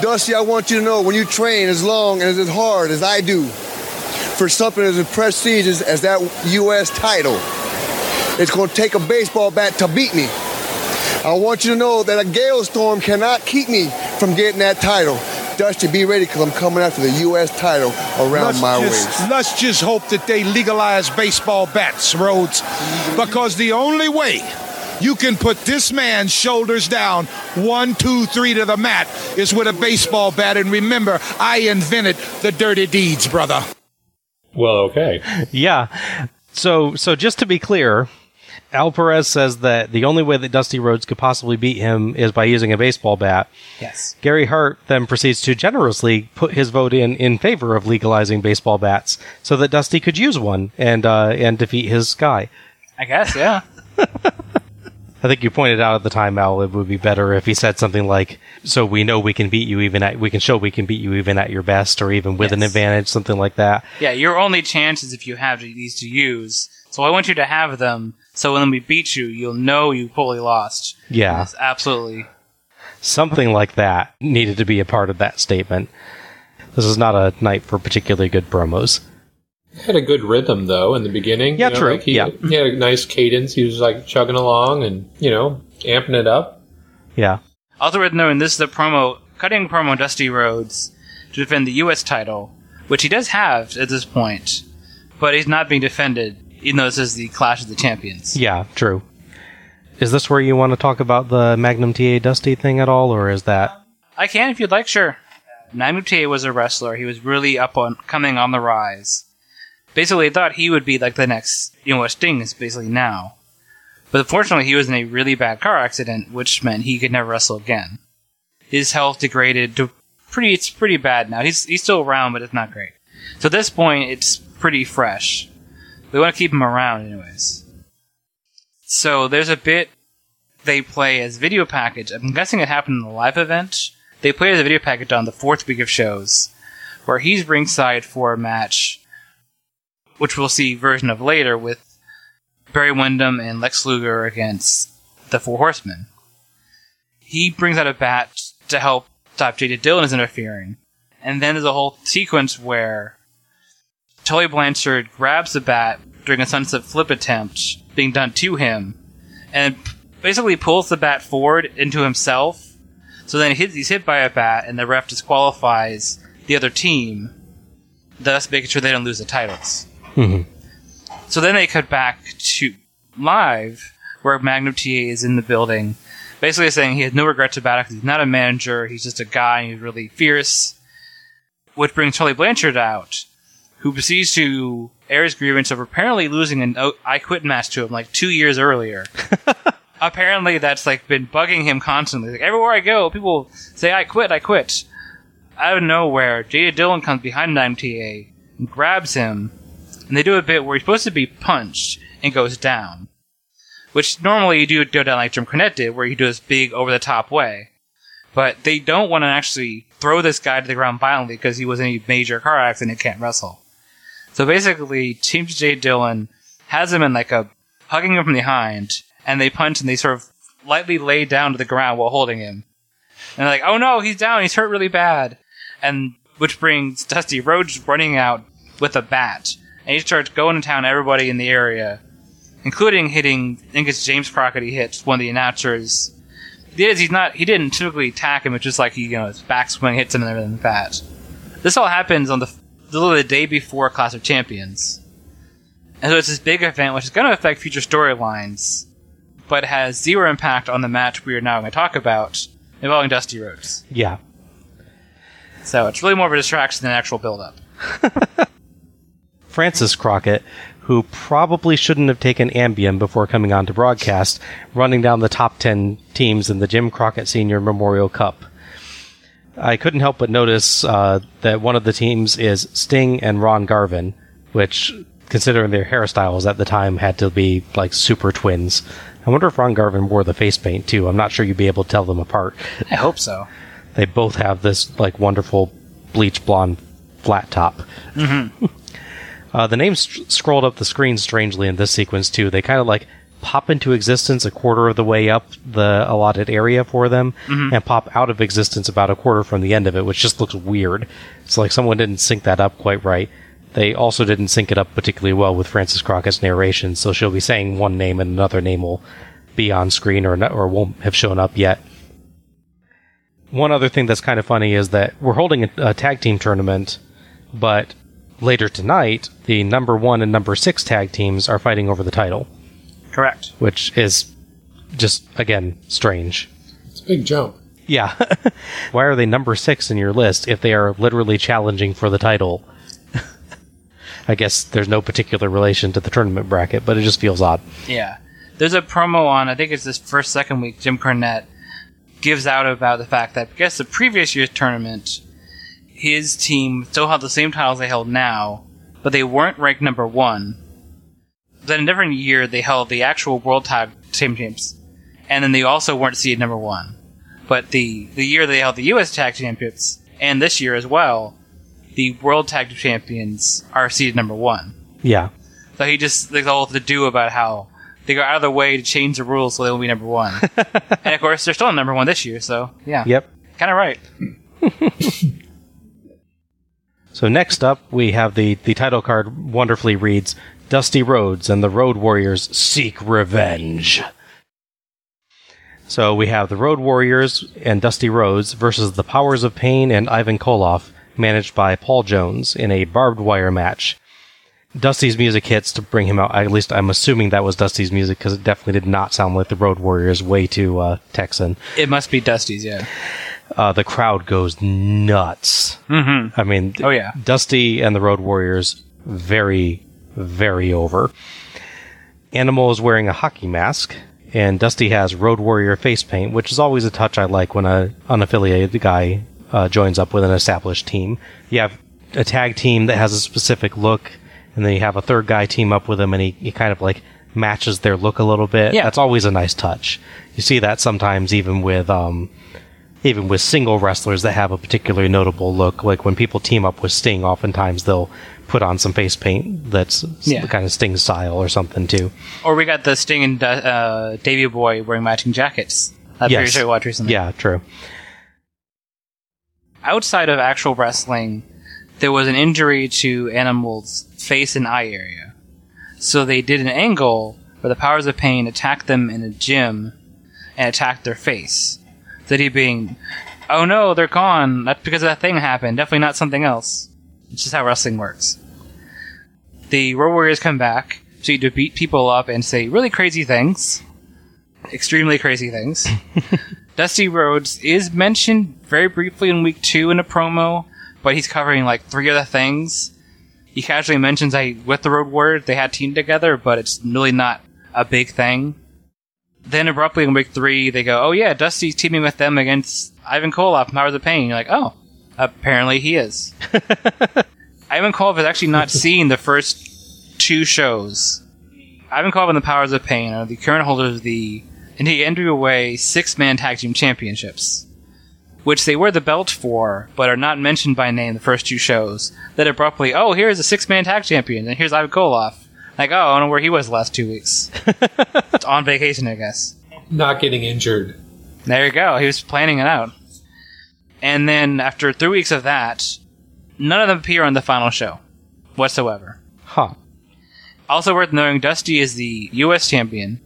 Dusty, I want you to know when you train as long and as hard as I do for something as prestigious as that U.S. title, it's going to take a baseball bat to beat me. I want you to know that a gale storm cannot keep me from getting that title. Dusty, be ready because I'm coming after the U.S. title around Let's my just, waist. let's just hope that they legalize baseball bats, Rhodes, because the only way you can put this man's shoulders down one, two, three to the mat is with a baseball bat. And remember, I invented the dirty deeds, brother. Well, okay. Yeah. So so just to be clear, Al Perez says that the only way that Dusty Rhodes could possibly beat him is by using a baseball bat. Yes. Gary Hart then proceeds to generously put his vote in in favor of legalizing baseball bats so that Dusty could use one and uh, and defeat his guy. I guess, yeah. I think you pointed out at the time, Al, it would be better if he said something like, "So we know we can beat you even at we can show we can beat you even at your best, or even with an advantage, something like that." Yeah, your only chance is if you have these to use. So I want you to have them, so when we beat you, you'll know you fully lost. Yeah, Yes, absolutely. something like that needed to be a part of that statement. This is not a night for particularly good promos. He Had a good rhythm though in the beginning. Yeah, you know, true. Like he, Yeah. he had a nice cadence. He was like chugging along and you know amping it up. Yeah, Also worth knowing, this is the promo, cutting promo Dusty Rhodes to defend the U.S. title, which he does have at this point, but he's not being defended, even though this is the Clash of the Champions. yeah, true. Is this where you want to talk about the Magnum TA Dusty thing at all, or is that I can if you'd like, sure. Magnum TA was a wrestler. He was really up on coming on the rise. Basically, I thought he would be like the next, you know, what Sting is basically now. But unfortunately, he was in a really bad car accident, which meant he could never wrestle again. His health degraded to pretty. It's pretty bad now. He's he's still around, but it's not great. So at this point, it's pretty fresh. We want to keep him around, anyways. So there's a bit they play as video package. I'm guessing it happened in the live event. They play as a video package on the fourth week of shows, where he's ringside for a match, which we'll see version of later with Barry Windham and Lex Luger against the Four Horsemen. He brings out a bat to help stop J.D. Dillon is interfering, and then there's a whole sequence where Tully Blanchard grabs the bat during a sunset flip attempt being done to him, and basically pulls the bat forward into himself. So then he's hit by a bat, and the ref disqualifies the other team, thus making sure they don't lose the titles. Mm-hmm. So then they cut back to live, where Magnum TA is in the building, basically saying he has no regrets about it because he's not a manager, he's just a guy, and he's really fierce. Which brings Tully Blanchard out, who proceeds to air his grievance of apparently losing an O- I Quit match to him like two years earlier. apparently, that's like been bugging him constantly. Like everywhere I go, people say I quit, I quit. Out of nowhere, J.J. Dillon comes behind MTA and grabs him, and they do a bit where he's supposed to be punched and goes down, which normally you do go down like Jim Cornette did, where you do this big over the top way. But they don't want to actually throw this guy to the ground violently because he was in a major car accident and can't wrestle. So basically, J.J. Dillon has him in like a hugging him from behind, and they punch and they sort of lightly lay down to the ground while holding him. And they're like, "Oh no, he's down. He's hurt really bad." And which brings Dusty Rhodes running out with a bat, and he starts going to town everybody in the area, including hitting. I think it's James Crockett. He hits one of the announcers. The is he's not. He didn't typically attack him. It's just like he, you know, his backswing hits him and everything like that. This all happens on the literally the day before Clash of Champions. And so it's this big event which is going to affect future storylines, but has zero impact on the match we are now going to talk about involving Dusty Rhodes. yeah, So it's really more of a distraction than an actual build up. Frances Crockett, who probably shouldn't have taken Ambien before coming on to broadcast, running down the top 10 teams in the Jim Crockett Senior Memorial Cup. I couldn't help but notice uh, that one of the teams is Sting and Ron Garvin, which, considering their hairstyles at the time, had to be like super twins. I wonder if Ron Garvin wore the face paint too. I'm not sure you'd be able to tell them apart. I hope so. They both have this like wonderful bleach blonde flat top. Mm-hmm. Uh, the names st- scrolled up the screen strangely in this sequence too. They kind of like pop into existence a quarter of the way up the allotted area for them, Mhm. and pop out of existence about a quarter from the end of it, which just looks weird. It's like someone didn't sync that up quite right. They also didn't sync it up particularly well with Frances Crockett's narration, so she'll be saying one name and another name will be on screen or not, or won't have shown up yet. One other thing that's kind of funny is that we're holding a, a tag team tournament, but later tonight, the number one and number six tag teams are fighting over the title, Correct. which is just, again, strange. It's a big jump. Yeah. Why are they number six in your list if they are literally challenging for the title? I guess there's no particular relation to the tournament bracket, but it just feels odd. Yeah. There's a promo on, I think it's this first, second week, Jim Cornette gives out about the fact that, I guess the previous year's tournament, his team still held the same titles they held now, but they weren't ranked number one. Then in a different year, they held the actual World Tag Team Champs, and then they also weren't seeded number one. But the, the year they held the U.S. Tag Champions, and this year as well, the World Tag Champions are seeded number one. Yeah. So he just there's all to do about how they go out of their way to change the rules so they will be number one. and of course, they're still number one this year. So yeah, Yep. kind of right. So next up, we have the, the title card wonderfully reads Dusty Rhodes and the Road Warriors seek revenge. So we have the Road Warriors and Dusty Rhodes versus the Powers of Pain and Ivan Koloff, managed by Paul Jones, in a barbed wire match. Dusty's music hits to bring him out. At least I'm assuming that was Dusty's music because it definitely did not sound like the Road Warriors. Way too uh, Texan. It must be Dusty's, yeah. Uh, the crowd goes nuts. Mm-hmm. I mean, Oh, yeah. Dusty and the Road Warriors very, very over. Animal is wearing a hockey mask, and Dusty has Road Warrior face paint, which is always a touch I like when a unaffiliated guy uh, joins up with an established team. You have a tag team that has a specific look, and then you have a third guy team up with him, and he, he kind of like matches their look a little bit. Yeah. That's always a nice touch. You see that sometimes even with um, even with single wrestlers that have a particularly notable look. Like when people team up with Sting, oftentimes they'll put on some face paint that's Yeah. kind of Sting style or something too. Or we got the Sting and uh, Davey Boy wearing matching jackets. I'm pretty sure watched recently. Yeah, true. Outside of actual wrestling, there was an injury to Animal's face and eye area. So they did an angle where the powers of pain attacked them in a gym and attacked their face. That he being, oh no, they're gone. That's because that thing happened. Definitely not something else. It's just how wrestling works. The Road Warriors come back so you to beat people up and say really crazy things. Extremely crazy things. Dusty Rhodes is mentioned very briefly in week two in a promo, but he's covering like three other things. He casually mentions that with the Road Warriors they had teamed together, but it's really not a big thing. Then abruptly in week three, they go, "Oh yeah, Dusty's teaming with them against Ivan Koloff, Powers of the Pain." You're like, "Oh, apparently he is." Ivan Koloff has actually not seen the first two shows. Ivan Koloff and the Powers of Pain are the current holders of the and he entered away six man tag team championships, which they wear the belt for, but are not mentioned by name the first two shows. Then abruptly, oh, here's a six man tag champion, and here's Ivan Koloff. Like, oh, I don't know where he was the last two weeks. On vacation, I guess. Not getting injured. There you go. He was planning it out. And then after three weeks of that, none of them appear on the final show whatsoever. Huh. Also worth knowing, Dusty is the U.S. champion,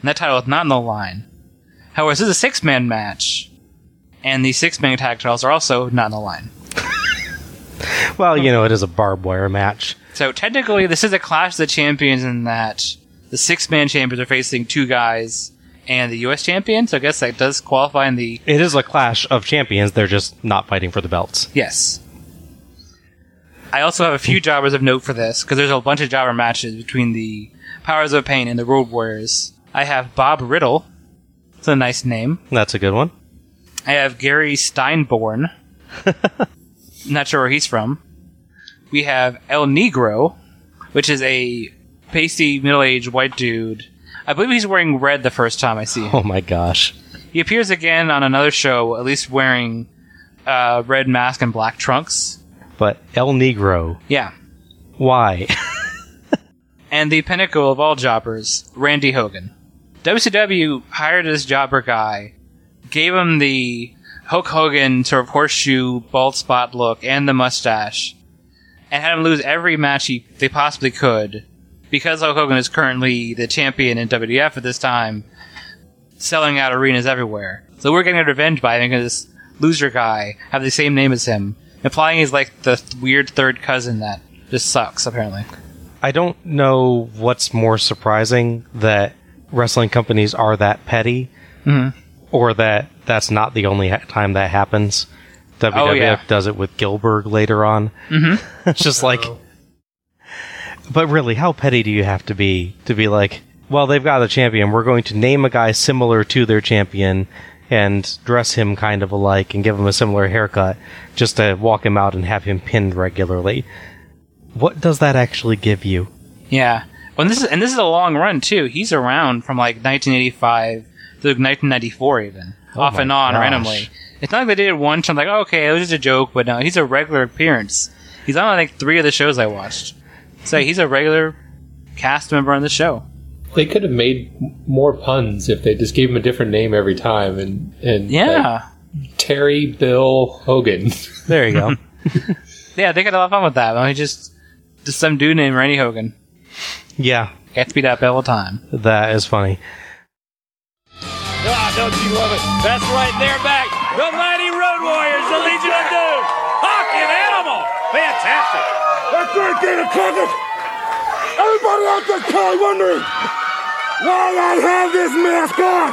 and that title is not in the line. However, this is a six man match, and the six man tag titles are also not in the line. Well, you know, it is a barbed wire match. So technically, this is a clash of the champions in that the six man champions are facing two guys and the U.S. champion. So I guess that does qualify in the It is a clash of champions. They're just not fighting for the belts. yes. I also have a few jobbers of note for this because there's a bunch of jobber matches between the Powers of Pain and the Road Warriors. I have Bob Riddle. It's a nice name. That's a good one. I have Gary Steinborn. Not sure where he's from. We have El Negro, which is a pasty middle-aged white dude. I believe he's wearing red the first time I see him. Oh my gosh. He appears again on another show, at least wearing uh, red mask and black trunks. But El Negro, Yeah. why? and the pinnacle of all jobbers, Randy Hogan. WCW hired this jobber guy, gave him the Hulk Hogan sort of horseshoe bald spot look and the mustache, and had him lose every match he, they possibly could. Because Hulk Hogan is currently the champion in WWF at this time, selling out arenas everywhere. So we're getting a revenge by having this loser guy have the same name as him, implying he's like the th- weird third cousin that just sucks, apparently. I don't know what's more surprising that wrestling companies are that petty, Mhm. or that that's not the only ha- time that happens. WWF Oh, yeah. does it with Gilbert later on. Mhm. it's just like, but really, how petty do you have to be to be like, well, they've got a champion. We're going to name a guy similar to their champion and dress him kind of alike and give him a similar haircut just to walk him out and have him pinned regularly. What does that actually give you? Yeah. Well, and this is and this is a long run too. He's around from like 1985 to 1994 even, Oh off and on gosh. randomly. It's not like they did it once. I'm like, oh, okay, it was just a joke, but no, he's a regular appearance. He's on like three of the shows I watched. So he's a regular cast member on the show. They could have made more puns if they just gave him a different name every time. And and Yeah. like, Terry Bill Hogan. There you go. Yeah, they got a lot of fun with that. I mean, just just some dude named Randy Hogan. yeah, Gets beat up all the time. that is funny. Ah, don't you love it? That's right, they're back. The mighty Road Warriors, the Legion of Doom. Hawk and Animal. Fantastic. That's right, David Crockett. Everybody out there, probably wondering why I have this mask on.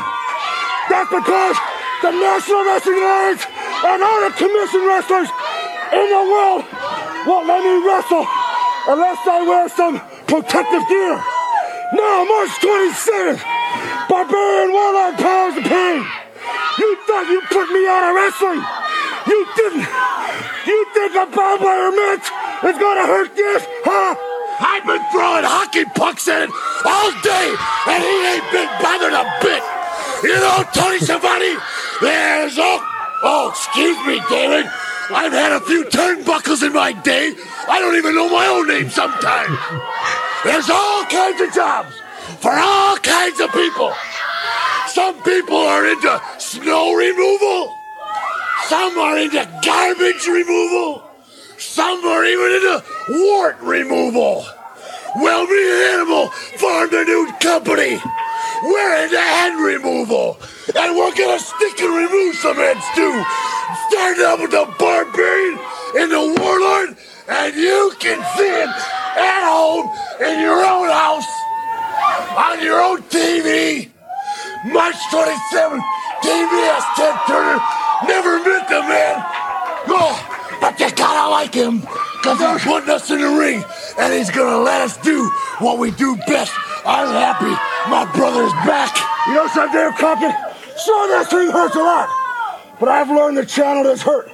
That's because the National Wrestling Alliance and all the commission wrestlers in the world won't let me wrestle unless I wear some protective gear. Now, March 27th, Barbarian Warlord Powers of Pain. You thought you put me out of wrestling. You didn't. You think a barbed wire match is gonna hurt this, huh? I've been throwing hockey pucks at it all day, and he ain't been bothered a bit. You know, Tony Schiavone, there's oh, oh, excuse me, David. I've had a few turnbuckles in my day. I don't even know my own name sometimes. There's all kinds of jobs for all kinds of people. Some people are into snow removal. Some are into garbage removal. Some are even into wart removal. Well, me and Animal formed a new company. We're into head removal. And we're gonna stick and remove some heads too. Starting up with the Barbarian and the Warlord. And you can see it at home in your own house. On your own TV. March 27th, TBS Ted Turner never met the man. Oh, but you gotta like him, because he's putting us in the ring, and he's gonna let us do what we do best. I'm happy my brother's back. You know something, Dave Crockett? Sure, this thing hurts a lot, but I've learned to channel this hurt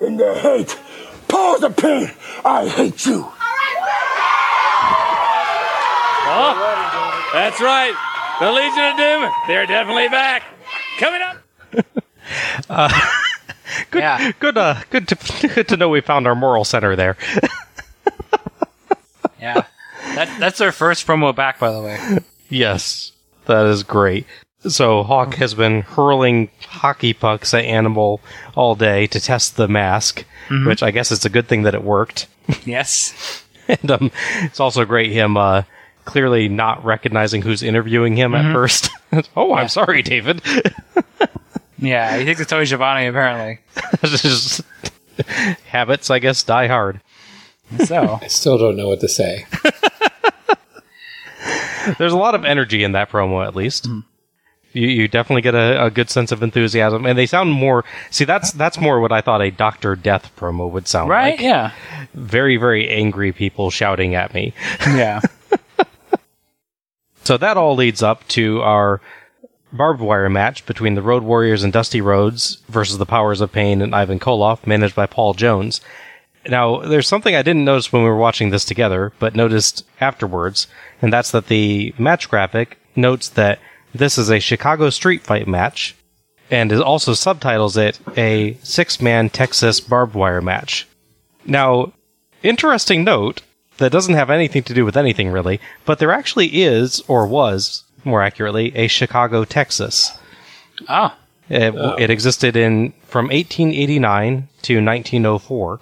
into hate. Powers of Pain. I hate you. Oh, that's right. The Legion of Doom, they're definitely back. Coming up. Uh, Good, Yeah. good, uh, good to, good to know we found our moral center there. Yeah. that, that's their first promo back, by the way. yes, that is great. So Hawk has been hurling hockey pucks at Animal all day to test the mask, which I guess it's a good thing that it worked. Yes. and um, it's also great him uh, clearly not recognizing who's interviewing him at first. oh, I'm sorry, David. Yeah, he thinks it's Tony Schiavone, apparently. Just habits, I guess, die hard. So, I still don't know what to say. There's a lot of energy in that promo, at least. Mm. You, you definitely get a, a good sense of enthusiasm, and they sound more. See, that's that's more what I thought a Doctor Death promo would sound Right? like. Yeah. Very very angry people shouting at me. Yeah. So that all leads up to our barbed wire match between the Road Warriors and Dusty Rhodes versus the Powers of Pain and Ivan Koloff, managed by Paul Jones. Now, there's something I didn't notice when we were watching this together, but noticed afterwards, and that's that the match graphic notes that this is a Chicago street fight match, and it also subtitles it a six man Texas barbed wire match. Now, interesting note that doesn't have anything to do with anything really, but there actually is, or was, more accurately, a Chicago, Texas. Ah. It, it existed in from 1889 to 1904.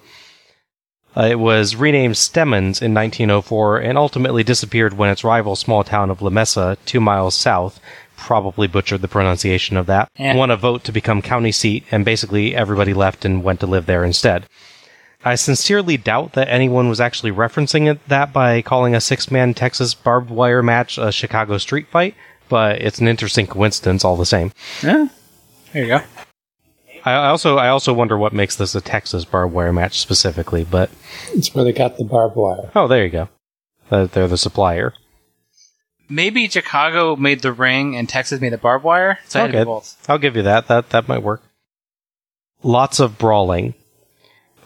Uh, it was renamed Stemmons in 1904 and ultimately disappeared when its rival small town of Lamesa, two miles south, probably butchered the pronunciation of that, Yeah. won a vote to become county seat, and basically everybody left and went to live there instead. I sincerely doubt that anyone was actually referencing it, that by calling a six man Texas barbed wire match a Chicago street fight, but it's an interesting coincidence all the same. Yeah. There you go. I I also I also wonder what makes this a Texas barbed wire match specifically, but It's where they got the barbed wire. oh, there you go. Uh, they're the supplier. Maybe Chicago made the ring and Texas made the barbed wire. So I had to Okay. do both. I'll give you that. That that might work. Lots of brawling.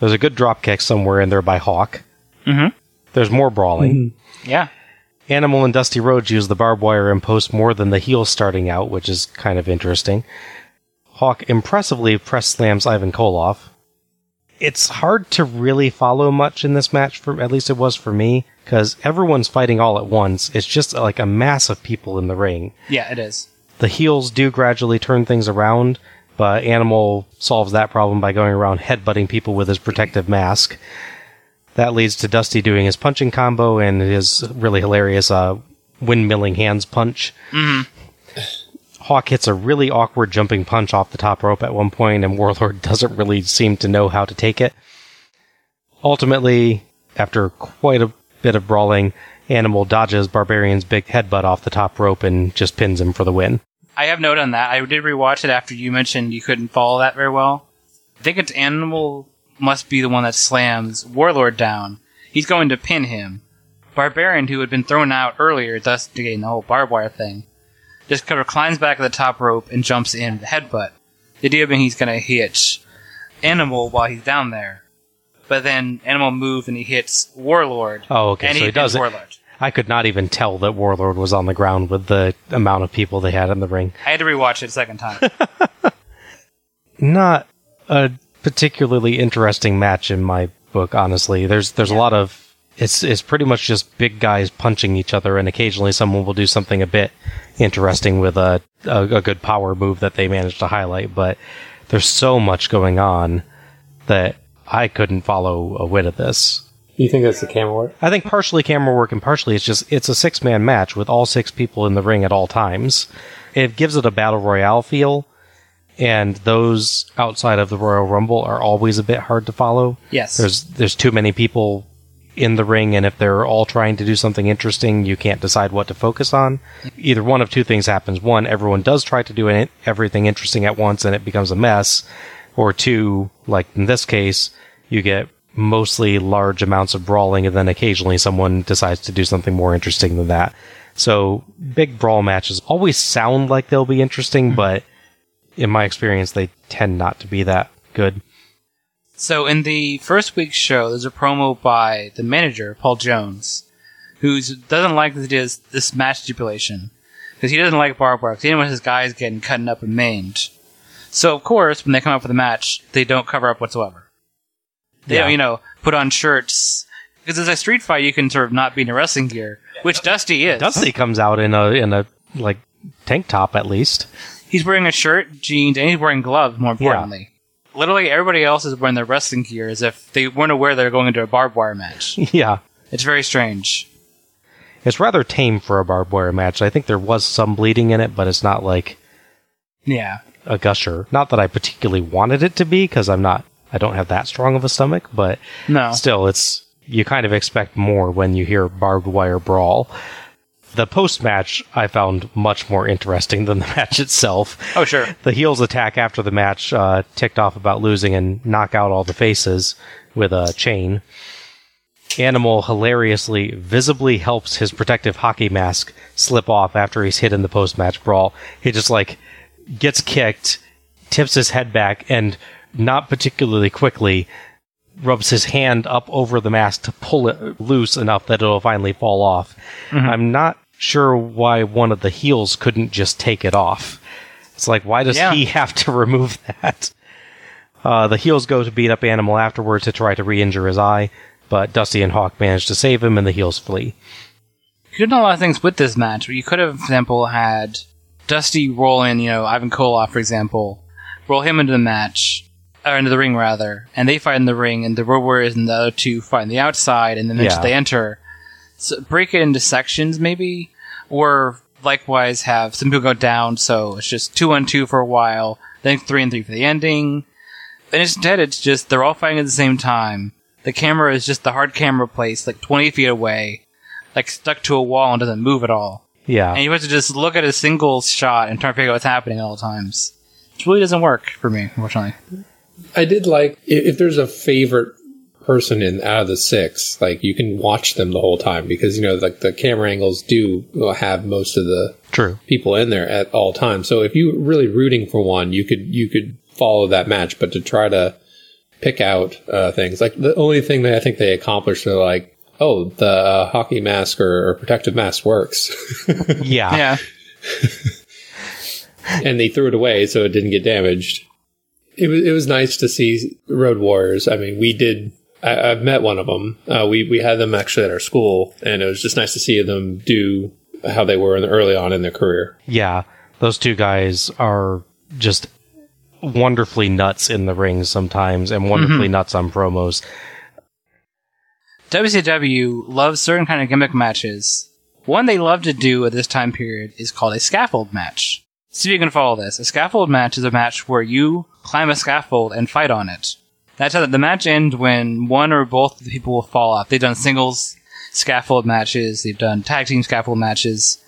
There's a good drop kick somewhere in there by Hawk. Mm-hmm. There's more brawling. Yeah. Animal and Dusty Rhodes use the barbed wire and post more than the heels starting out, which is kind of interesting. Hawk impressively press slams Ivan Koloff. It's hard to really follow much in this match, for at least it was for me, because everyone's fighting all at once. It's just like a mass of people in the ring. Yeah, it is. The heels do gradually turn things around, but Animal solves that problem by going around headbutting people with his protective mask. That leads to Dusty doing his punching combo and his really hilarious uh, windmilling hands punch. Hawk hits a really awkward jumping punch off the top rope at one point, and Warlord doesn't really seem to know how to take it. Ultimately, after quite a bit of brawling, Animal dodges Barbarian's big headbutt off the top rope and just pins him for the win. I have note on that. I did rewatch it after you mentioned you couldn't follow that very well. I think it's Animal must be the one that slams Warlord down. He's going to pin him. Barbarian, who had been thrown out earlier, thus getting the whole barbed wire thing, just kind of climbs back at the top rope and jumps in with the headbutt. The idea being he's going to hit Animal while he's down there. But then Animal moves and he hits Warlord. Oh, okay, And so he he does. Warlord. I could not even tell that Warlord was on the ground with the amount of people they had in the ring. I had to rewatch it a second time. Not a particularly interesting match in my book, honestly. There's there's a lot of it's it's pretty much just big guys punching each other, and occasionally someone will do something a bit interesting with a a, a good power move that they managed to highlight. But there's so much going on that I couldn't follow a whit of this. You think that's the camera work? I think partially camera work and partially it's just it's a six man match with all six people in the ring at all times. It gives it a battle royale feel, and those outside of the Royal Rumble are always a bit hard to follow. Yes. There's there's too many people in the ring, and if they're all trying to do something interesting, you can't decide what to focus on. Either one of two things happens: one, everyone does try to do it, everything interesting at once, and it becomes a mess, or two, like in this case, you get mostly large amounts of brawling, and then occasionally someone decides to do something more interesting than that. So big brawl matches always sound like they'll be interesting, mm-hmm. but in my experience, they tend not to be that good. So in the first week's show, there's a promo by the manager, Paul Jones, who doesn't like this, this match stipulation because he doesn't like barbed wire. He didn't want his guys getting cut up and maimed. So of course, when they come up with a match, they don't cover up whatsoever. They Yeah. you know, put on shirts because it's a street fight. You can sort of not be in a wrestling gear, which Dusty is. Dusty comes out in a in a like tank top at least. He's wearing a shirt, jeans, and he's wearing gloves. More importantly, literally everybody else is wearing their wrestling gear as if they weren't aware they're going into a barbed wire match. yeah. It's very strange. It's rather tame for a barbed wire match. I think there was some bleeding in it, but it's not like Yeah. a gusher. Not that I particularly wanted it to be because I'm not I don't have that strong of a stomach, but No. still it's you kind of expect more when you hear barbed wire brawl. The post match I found much more interesting than the match itself. Oh, sure. The heels attack after the match uh, ticked off about losing and knock out all the faces with a chain. Animal hilariously, visibly helps his protective hockey mask slip off after he's hit in the post match brawl. He just like gets kicked, tips his head back, and not particularly quickly rubs his hand up over the mask to pull it loose enough that it'll finally fall off. I'm not sure why one of the heels couldn't just take it off. It's like, why does Yeah. he have to remove that? Uh, the heels go to beat up Animal afterwards to try to re-injure his eye, but Dusty and Hawk manage to save him, and the heels flee. You could have done a lot of things with this match. You could have, for example, had Dusty roll in, you know, Ivan Koloff, for example, roll him into the match, or into the ring rather, and they fight in the ring, and the Road Warriors and the other two fight on the outside, and then Yeah. they enter. So break it into sections, maybe, or likewise have some people go down, so it's just two on two for a while, then three and three for the ending. And instead, it's just they're all fighting at the same time. The camera is just the hard camera placed like 20 feet away, like stuck to a wall and doesn't move at all. Yeah. And you have to just look at a single shot and try to figure out what's happening at all times. Which really doesn't work for me, unfortunately. I did like if there's a favorite person in out of the six, like you can watch them the whole time because you know like the camera angles do have most of the True. people in there at all times. So if you're really rooting for one, you could you could follow that match, but to try to pick out uh, things like the only thing that I think they accomplished, they're like, oh, the uh, hockey mask or, or protective mask works, Yeah. Yeah. and they threw it away so it didn't get damaged. It was it was nice to see Road Warriors. I mean, we did. I, I've met one of them. Uh, we we had them actually at our school, and it was just nice to see them do how they were in the, early on in their career. Yeah, those two guys are just wonderfully nuts in the ring sometimes and wonderfully nuts on promos. WCW loves certain kind of gimmick matches. One they love to do at this time period is called a scaffold match. See if you can follow this. A scaffold match is a match where you climb a scaffold and fight on it. That's how the match ends when one or both of the people will fall off. They've done singles scaffold matches. They've done tag team scaffold matches.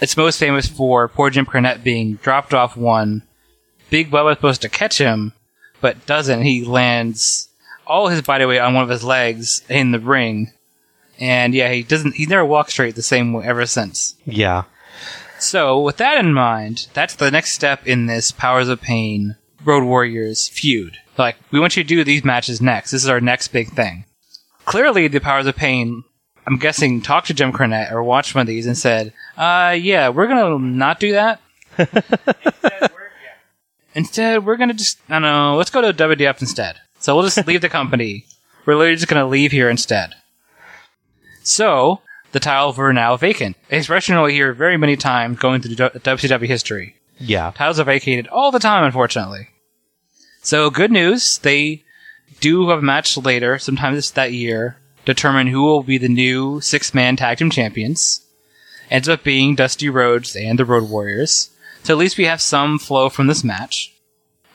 It's most famous for poor Jim Cornette being dropped off one. Big Bubba's supposed to catch him, but doesn't. He lands all his body weight on one of his legs in the ring. And yeah, he doesn't, he's never walked straight the same way ever since. Yeah. So, with that in mind, that's the next step in this Powers of Pain Road Warriors feud. Like, we want you to do these matches next. This is our next big thing. Clearly, the Powers of Pain, I'm guessing, talked to Jim Cornette or watched one of these and said, uh, yeah, we're gonna not do that. Instead, we're gonna just, I don't know, let's go to WWF instead. So we'll just leave the company. We're literally just gonna leave here instead. So, the titles were now vacant. Expression you'll hear very many times going through the WCW history. Yeah. Titles are vacated all the time, unfortunately. So, good news. They do have a match later, sometime this that year, determine who will be the new six man tag team champions. Ends up being Dusty Rhodes and the Road Warriors. So at least we have some flow from this match.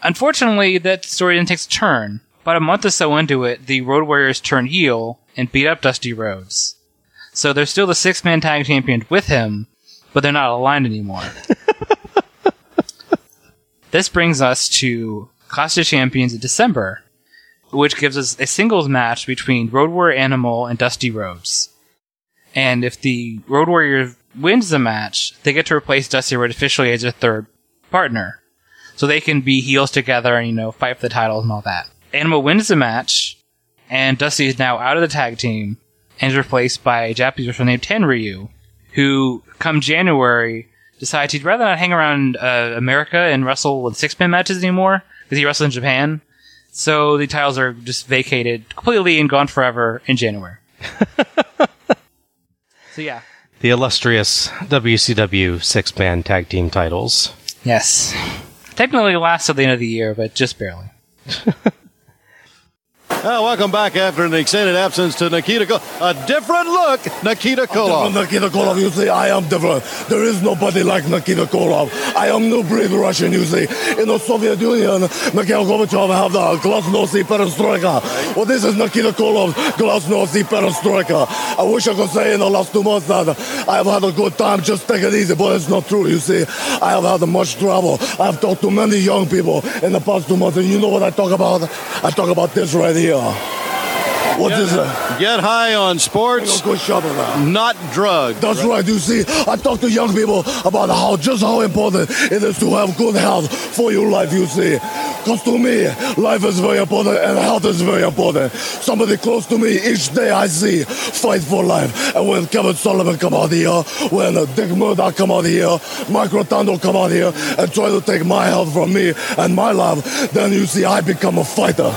Unfortunately, that story didn't take a turn. About a month or so into it, the Road Warriors turn heel and beat up Dusty Rhodes. So they're still the six man tag champion with him, but they're not aligned anymore. this brings us to Clash of Champions in December, which gives us a singles match between Road Warrior Animal and Dusty Rhodes. And if the Road Warrior wins the match, they get to replace Dusty Rhodes officially as their third partner. So they can be heels together and, you know, fight for the titles and all that. Animal wins the match, and Dusty is now out of the tag team and is replaced by a Japanese wrestler named Tenryu, who, come January, decides he'd rather not hang around uh, America and wrestle with six man matches anymore because he wrestled in Japan. So the titles are just vacated completely and gone forever in January. so yeah, The illustrious WCW six man tag team titles. yes, technically last till the end of the year, but just barely. Well, welcome back after an extended absence to Nikita Koloff. A different look, Nikita Koloff. Nikita Koloff, you see, I am different. There is nobody like Nikita Koloff. I am no breed Russian, you see. In the Soviet Union, Mikhail Gorbachev have the glasnost perestroika. Well, this is Nikita Koloff, glasnost perestroika. I wish I could say in the last two months that I have had a good time, just take it easy, but it's not true, you see. I have had much trouble. I have talked to many young people in the past two months, and you know what I talk about? I talk about this right here are. What Get- is it? Get high on sports, Go shopping now. not drugs. That's right, you see. I talk to young people about how just how important it is to have good health for your life, you see. Because to me, life is very important and health is very important. Somebody close to me each day I see fight for life. And when Kevin Sullivan come out here, when uh, Dick Murdoch come out here, Mike Rotundo come out here and try to take my health from me and my life, then you see I become a fighter.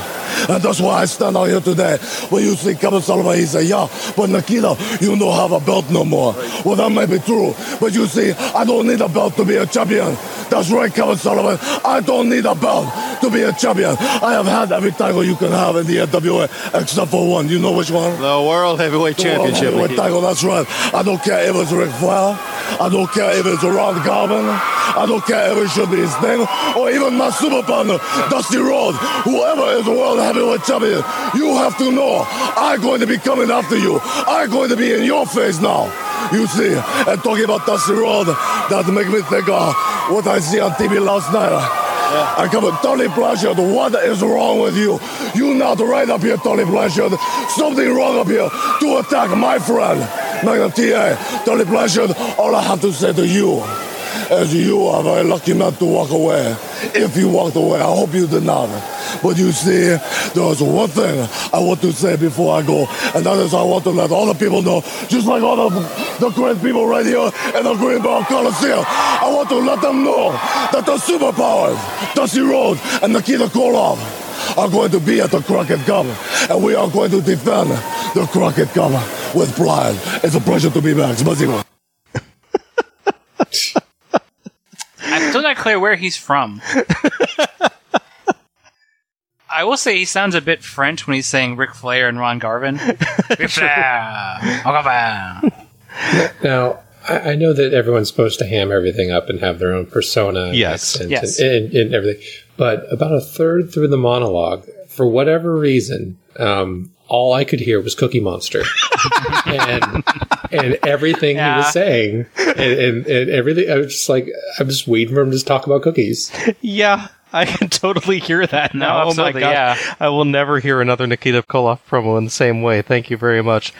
And that's why I stand out here today. When you see Kevin Sullivan, he say, yeah, but Nikita, you don't have a belt no more. Well, that may be true. But you see, I don't need a belt to be a champion. That's right, Kevin Sullivan. I don't need a belt to be a champion. I have had every title you can have in the NWA except for one. You know which one? The World Heavyweight The World Championship. Heavyweight title, that's right. I don't care if it's Ric Flair. I don't care if it's Ron Garvin. I don't care if it should be Sting or even my super partner, Dusty Rhodes. Whoever is the World Heavyweight Champion, you have to know I'm going to be coming after you. I'm going to be in your face now. You see, and talking about Dusty Rhodes, that make me think of what I see on TV last night. I come with Tully Blanchard. What is wrong with you? You not right up here, Tully Blanchard. Something wrong up here to attack my friend, Magnum TA. Tully Blanchard, all I have to say to you is you are very lucky not to walk away. If you walked away, I hope you did not. But you see, there's one thing I want to say before I go, and that is I want to let all the people know, just like all the, the great people right here in the Greensboro Coliseum, I want to let them know that the superpowers, Dusty Rhodes and Nikita Koloff, are going to be at the Crockett Cup, and we are going to defend the Crockett Cup with pride. It's a pleasure to be back. Спасибо. I'm still not clear where he's from. I will say he sounds a bit French when he's saying Ric Flair and Ron Garvin. Ric Flair, Ron Garvin. Now, I, I know that everyone's supposed to ham everything up and have their own persona, and Yes. accent Yes. and, and, and everything. But about a third through the monologue, for whatever reason, um, all I could hear was Cookie Monster, and and everything he was saying, and, and, and everything. I was just like, I'm just waiting for him to just talk about cookies. Yeah, I can totally hear that No, now. oh my god, yeah. I will never hear another Nikita Koloff promo in the same way. Thank you very much.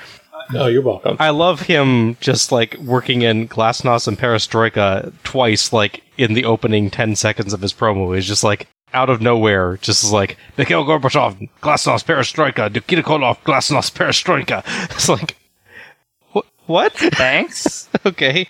No, you're welcome. I love him just like working in Glasnost and Perestroika twice, like in the opening 10 seconds of his promo. He's just like out of nowhere, just is like Mikhail Gorbachev, Glasnost, Perestroika, Nikita Koloff, Glasnost, Perestroika. It's like, what? What? Thanks. okay.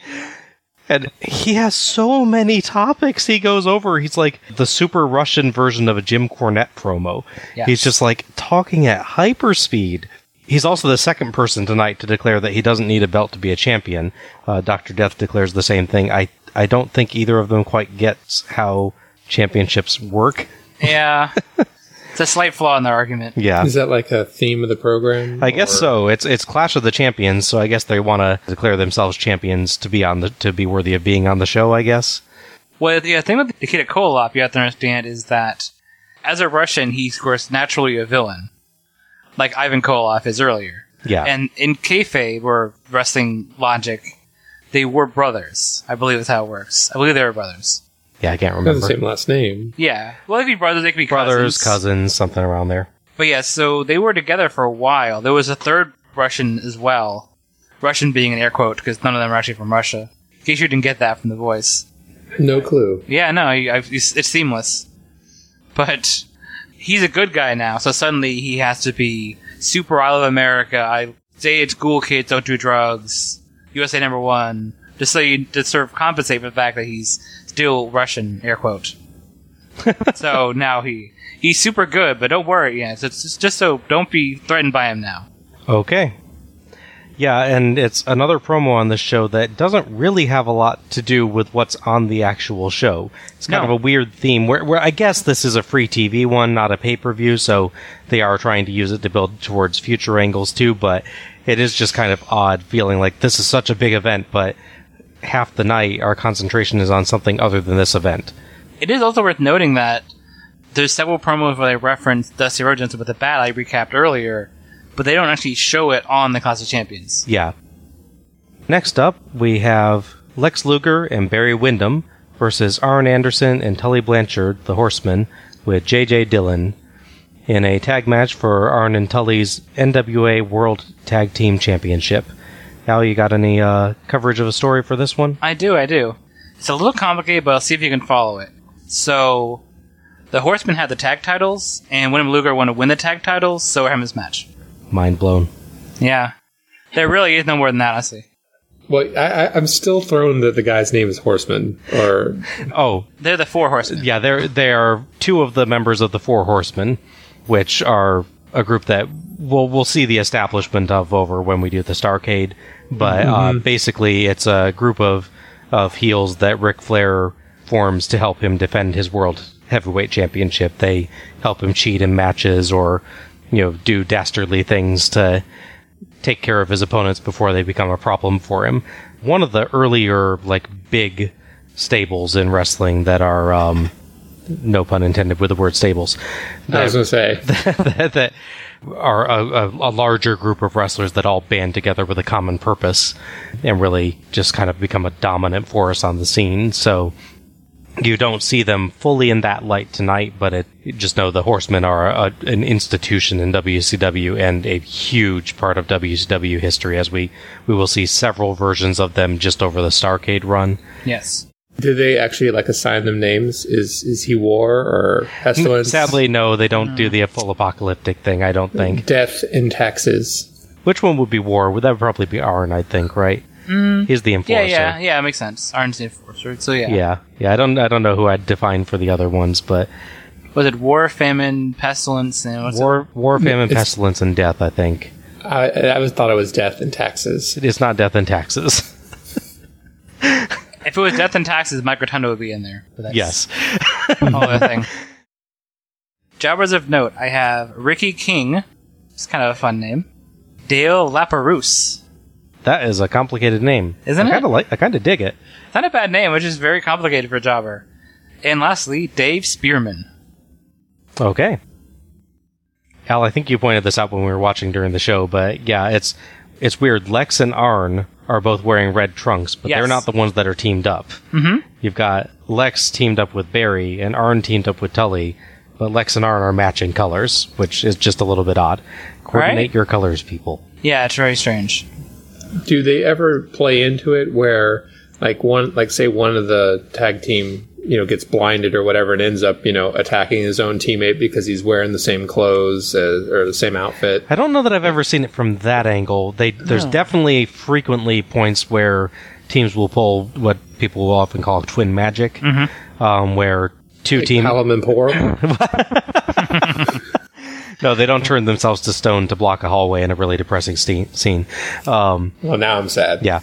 And he has so many topics he goes over. He's like the super Russian version of a Jim Cornette promo. Yes. He's just like talking at hyperspeed. He's also the second person tonight to declare that he doesn't need a belt to be a champion. Uh, Dr. Death declares the same thing. I, I don't think either of them quite gets how championships work. Yeah. It's a slight flaw in their argument. Yeah. Is that like a theme of the program? I guess Or- so. It's it's Clash of the Champions, so I guess they want to declare themselves champions to be on the to be worthy of being on the show. I guess. Well, the thing with the kid Nikita Koloff, you have to understand, is that as a Russian, he's, of course, naturally a villain. Like Ivan Koloff is earlier. Yeah. And in kayfabe, or wrestling logic, they were brothers. I believe that's how it works. I believe they were brothers. Yeah, I can't They have the remember. same last name. Yeah. Well, they could be brothers, they could be Brothers, cousins. cousins, something around there. But yeah, so they were together for a while. There was a third Russian as well. Russian being an air quote, because none of them are actually from Russia. In case you didn't get that from the voice. No clue. Yeah, no, I, I, it's, it's seamless. But he's a good guy now, so suddenly he has to be super I love America. I say it's cool kids don't do drugs. USA number one. Just so you to sort of compensate for the fact that he's still Russian, air quote. so now he he's super good, but don't worry. Yeah, so it's just, just so don't be threatened by him now. Okay. Yeah, and it's another promo on the show that doesn't really have a lot to do with what's on the actual show. It's kind No. of a weird theme where, where I guess this is a free TV one, not a pay per view, so they are trying to use it to build towards future angles too, but it is just kind of odd feeling like this is such a big event, but half the night our concentration is on something other than this event. It is also worth noting that there's several promos where they reference Dusty Rhodes with the bat I recapped earlier, but they don't actually show it on the Clash of Champions. Yeah. Next up, we have Lex Luger and Barry Windham versus Arn Anderson and Tully Blanchard, the Horsemen, with JJ Dillon in a tag match for Arn and Tully's NWA World Tag Team Championship. Al, you got any uh, coverage of a story for this one? I do, I do. It's a little complicated, but I'll see if you can follow it. So, the Horsemen had the tag titles, and Windham Luger wanted to win the tag titles, so we're having this match. Mind blown. Yeah. There really is no more than that, honestly. Well, I, I, I'm still thrown that the guy's name is Horseman, or Oh, They're the Four Horsemen. yeah, they're they are two of the members of the Four Horsemen, which are a group that we'll we'll see the establishment of over when we do the Starcade. But uh, basically, it's a group of of heels that Ric Flair forms to help him defend his world heavyweight championship. They help him cheat in matches or you know do dastardly things to take care of his opponents before they become a problem for him. One of the earlier like big stables in wrestling that are um, no pun intended with the word stables I was to say, that, that are a, a, a larger group of wrestlers that all band together with a common purpose and really just kind of become a dominant force on the scene. So you don't see them fully in that light tonight, but it, just know the Horsemen are a, an institution in WCW and a huge part of WCW history. As we we will see several versions of them just over the Starcade run. Yes. Did they actually like assign them names? Is is he War or Pestilence? Sadly, no, they don't do the full apocalyptic thing. I don't think. Death in Taxes. Which one would be War? Would that probably be Arn? I think, right? Mm-hmm. He's the Yeah, enforcer. yeah, yeah, it makes sense. Arn's the enforcer, so yeah. yeah, yeah. I don't, I don't know who I'd define for the other ones, but Was it War, Famine, Pestilence, and what's war, war, famine, It's- pestilence, and death. I think I, I thought it was Death in Taxes. it's not death and taxes. If it was Death and Taxes, Mike Rotundo would be in there. But that's yes, a whole other thing. Jobbers of note, I have Ricky King. It's kind of a fun name. Dale Laperouse. that is a complicated name, Isn't I it? Kind of like, I kind of dig it. It's not a bad name, which is very complicated for a jobber. And lastly, Dave Spearman. Okay, Al, I think you pointed this out when we were watching during the show, but yeah, it's it's weird. Lex and Arn are both wearing red trunks, but they're not the ones that are teamed up. Mm-hmm. You've got Lex teamed up with Barry and Arn teamed up with Tully, but Lex and Arn are matching colors, which is just a little bit odd. Coordinate Right? your colors, people. Yeah, it's very strange. Do they ever play into it where, like one, like say one of the tag team, you know, gets blinded or whatever, and ends up, you know, attacking his own teammate because he's wearing the same clothes as, or the same outfit? I don't know that I've ever seen it from that angle. They there's definitely frequently points where teams will pull what people will often call twin magic, um, where two teams Hallam and Porum. no they don't turn themselves to stone to block a hallway in a really depressing ste- scene. Um, well, now I'm sad. yeah,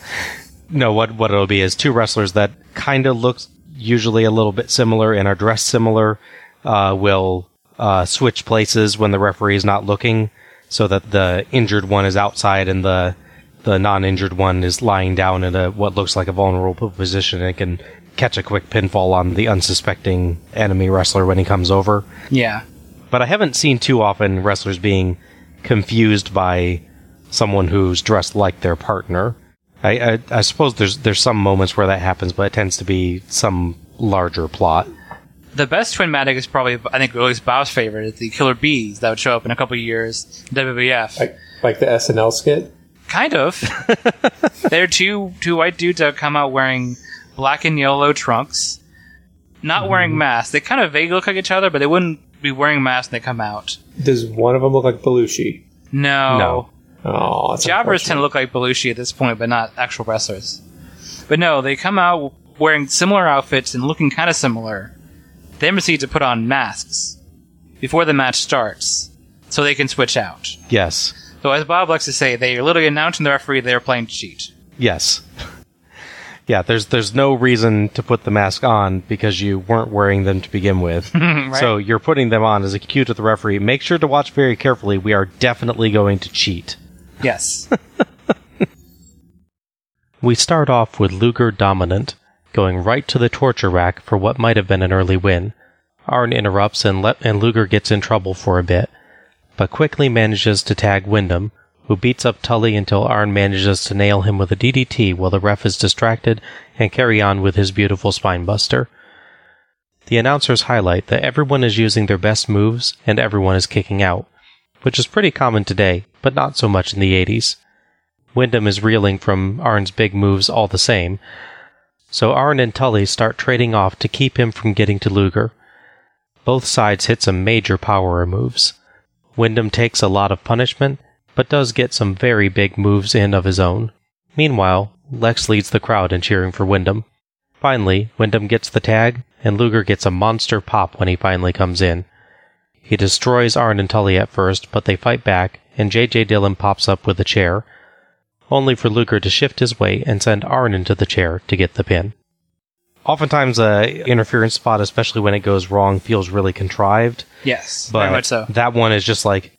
no what what it'll be is two wrestlers that kind of look usually a little bit similar and are dressed similar uh, will uh, switch places when the referee is not looking, so that the injured one is outside and the the non-injured one is lying down in a what looks like a vulnerable position and can catch a quick pinfall on the unsuspecting enemy wrestler when he comes over. Yeah. But I haven't seen too often wrestlers being confused by someone who's dressed like their partner. I, I, I suppose there's there's some moments where that happens, but it tends to be some larger plot. The best twin magic is probably, I think, at least Bob's favorite. Is the Killer Bees that would show up in a couple of years. WWF. Like, like the SNL skit. Kind of. They're two two white dudes that come out wearing black and yellow trunks, not mm-hmm. wearing masks. They kind of vaguely look like each other, but they wouldn't be wearing masks when they come out. Does one of them look like Belushi? No. No. Oh, that's Jobbers tend to look like Belushi at this point, but not actual wrestlers. But no, they come out wearing similar outfits and looking kind of similar. They proceed to put on masks before the match starts, so they can switch out. Yes. So as Bob likes to say, they are literally announcing the referee they are playing cheat. Yes. yeah, there's there's no reason to put the mask on because you weren't wearing them to begin with. Right. So you're putting them on as a cue to the referee. Make sure to watch very carefully. We are definitely going to cheat. Yes. We start off with Luger dominant, going right to the torture rack for what might have been an early win. Arn interrupts and, Le- and Luger gets in trouble for a bit, but quickly manages to tag Windham, who beats up Tully until Arn manages to nail him with a DDT while the ref is distracted and carry on with his beautiful spinebuster. The announcers highlight that everyone is using their best moves and everyone is kicking out, which is pretty common today, but not so much in the 80s. Windham is reeling from Arn's big moves all the same, so Arn and Tully start trading off to keep him from getting to Luger. Both sides hit some major power moves. Windham takes a lot of punishment, but does get some very big moves in of his own. Meanwhile, Lex leads the crowd in cheering for Windham. Finally, Windham gets the tag, and Luger gets a monster pop when he finally comes in. He destroys Arn and Tully at first, but they fight back, and JJ Dillon pops up with a chair, only for Luger to shift his weight and send Arn into the chair to get the pin. Oftentimes, a interference spot, especially when it goes wrong, feels really contrived. yes. But very much so. that one is just like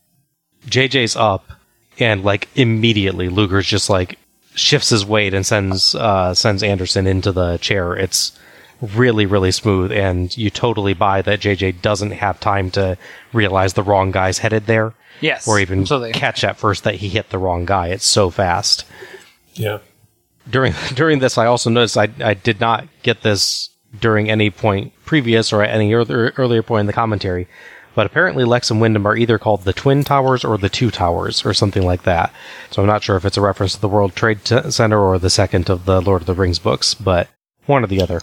JJ's up, and like immediately Luger's just like shifts his weight and sends uh, sends Anderson into the chair. It's really really smooth, and you totally buy that JJ doesn't have time to realize the wrong guy's headed there, Yes. or even absolutely. catch at first that he hit the wrong guy. It's so fast Yeah. during during this, I also noticed I I did not get this during any point previous or at any earlier, earlier point in the commentary, but apparently Lex and Windham are either called the Twin Towers or the Two Towers or something like that. So I'm not sure if it's a reference to the World Trade Center or the second of the Lord of the Rings books, but one or the other.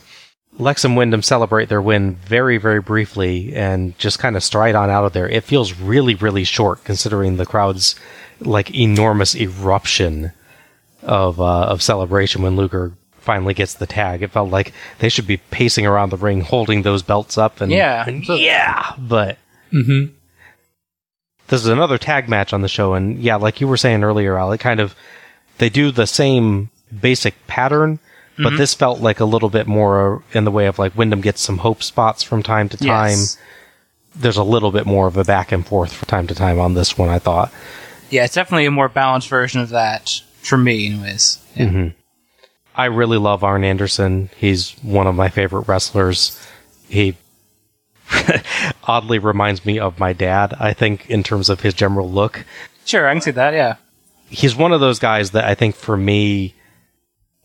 Lex and Windham celebrate their win very, very briefly and just kind of stride on out of there. It feels really, really short considering the crowd's like enormous eruption of uh, of celebration when Luger finally gets the tag. It felt like they should be pacing around the ring, holding those belts up, and Yeah. and yeah. But this is another tag match on the show, and yeah, like you were saying earlier, Al, it kind of they do the same basic pattern. But mm-hmm. this felt like a little bit more uh, in the way of like Windham gets some hope spots from time to time. Yes. There's a little bit more of a back and forth from time to time on this one, I thought. Yeah, it's definitely a more balanced version of that for me, anyways. Yeah. Mm-hmm. I really love Arn Anderson. He's one of my favorite wrestlers. He oddly reminds me of my dad, I think, in terms of his general look. Sure, I can see that. Yeah. He's one of those guys that I think for me,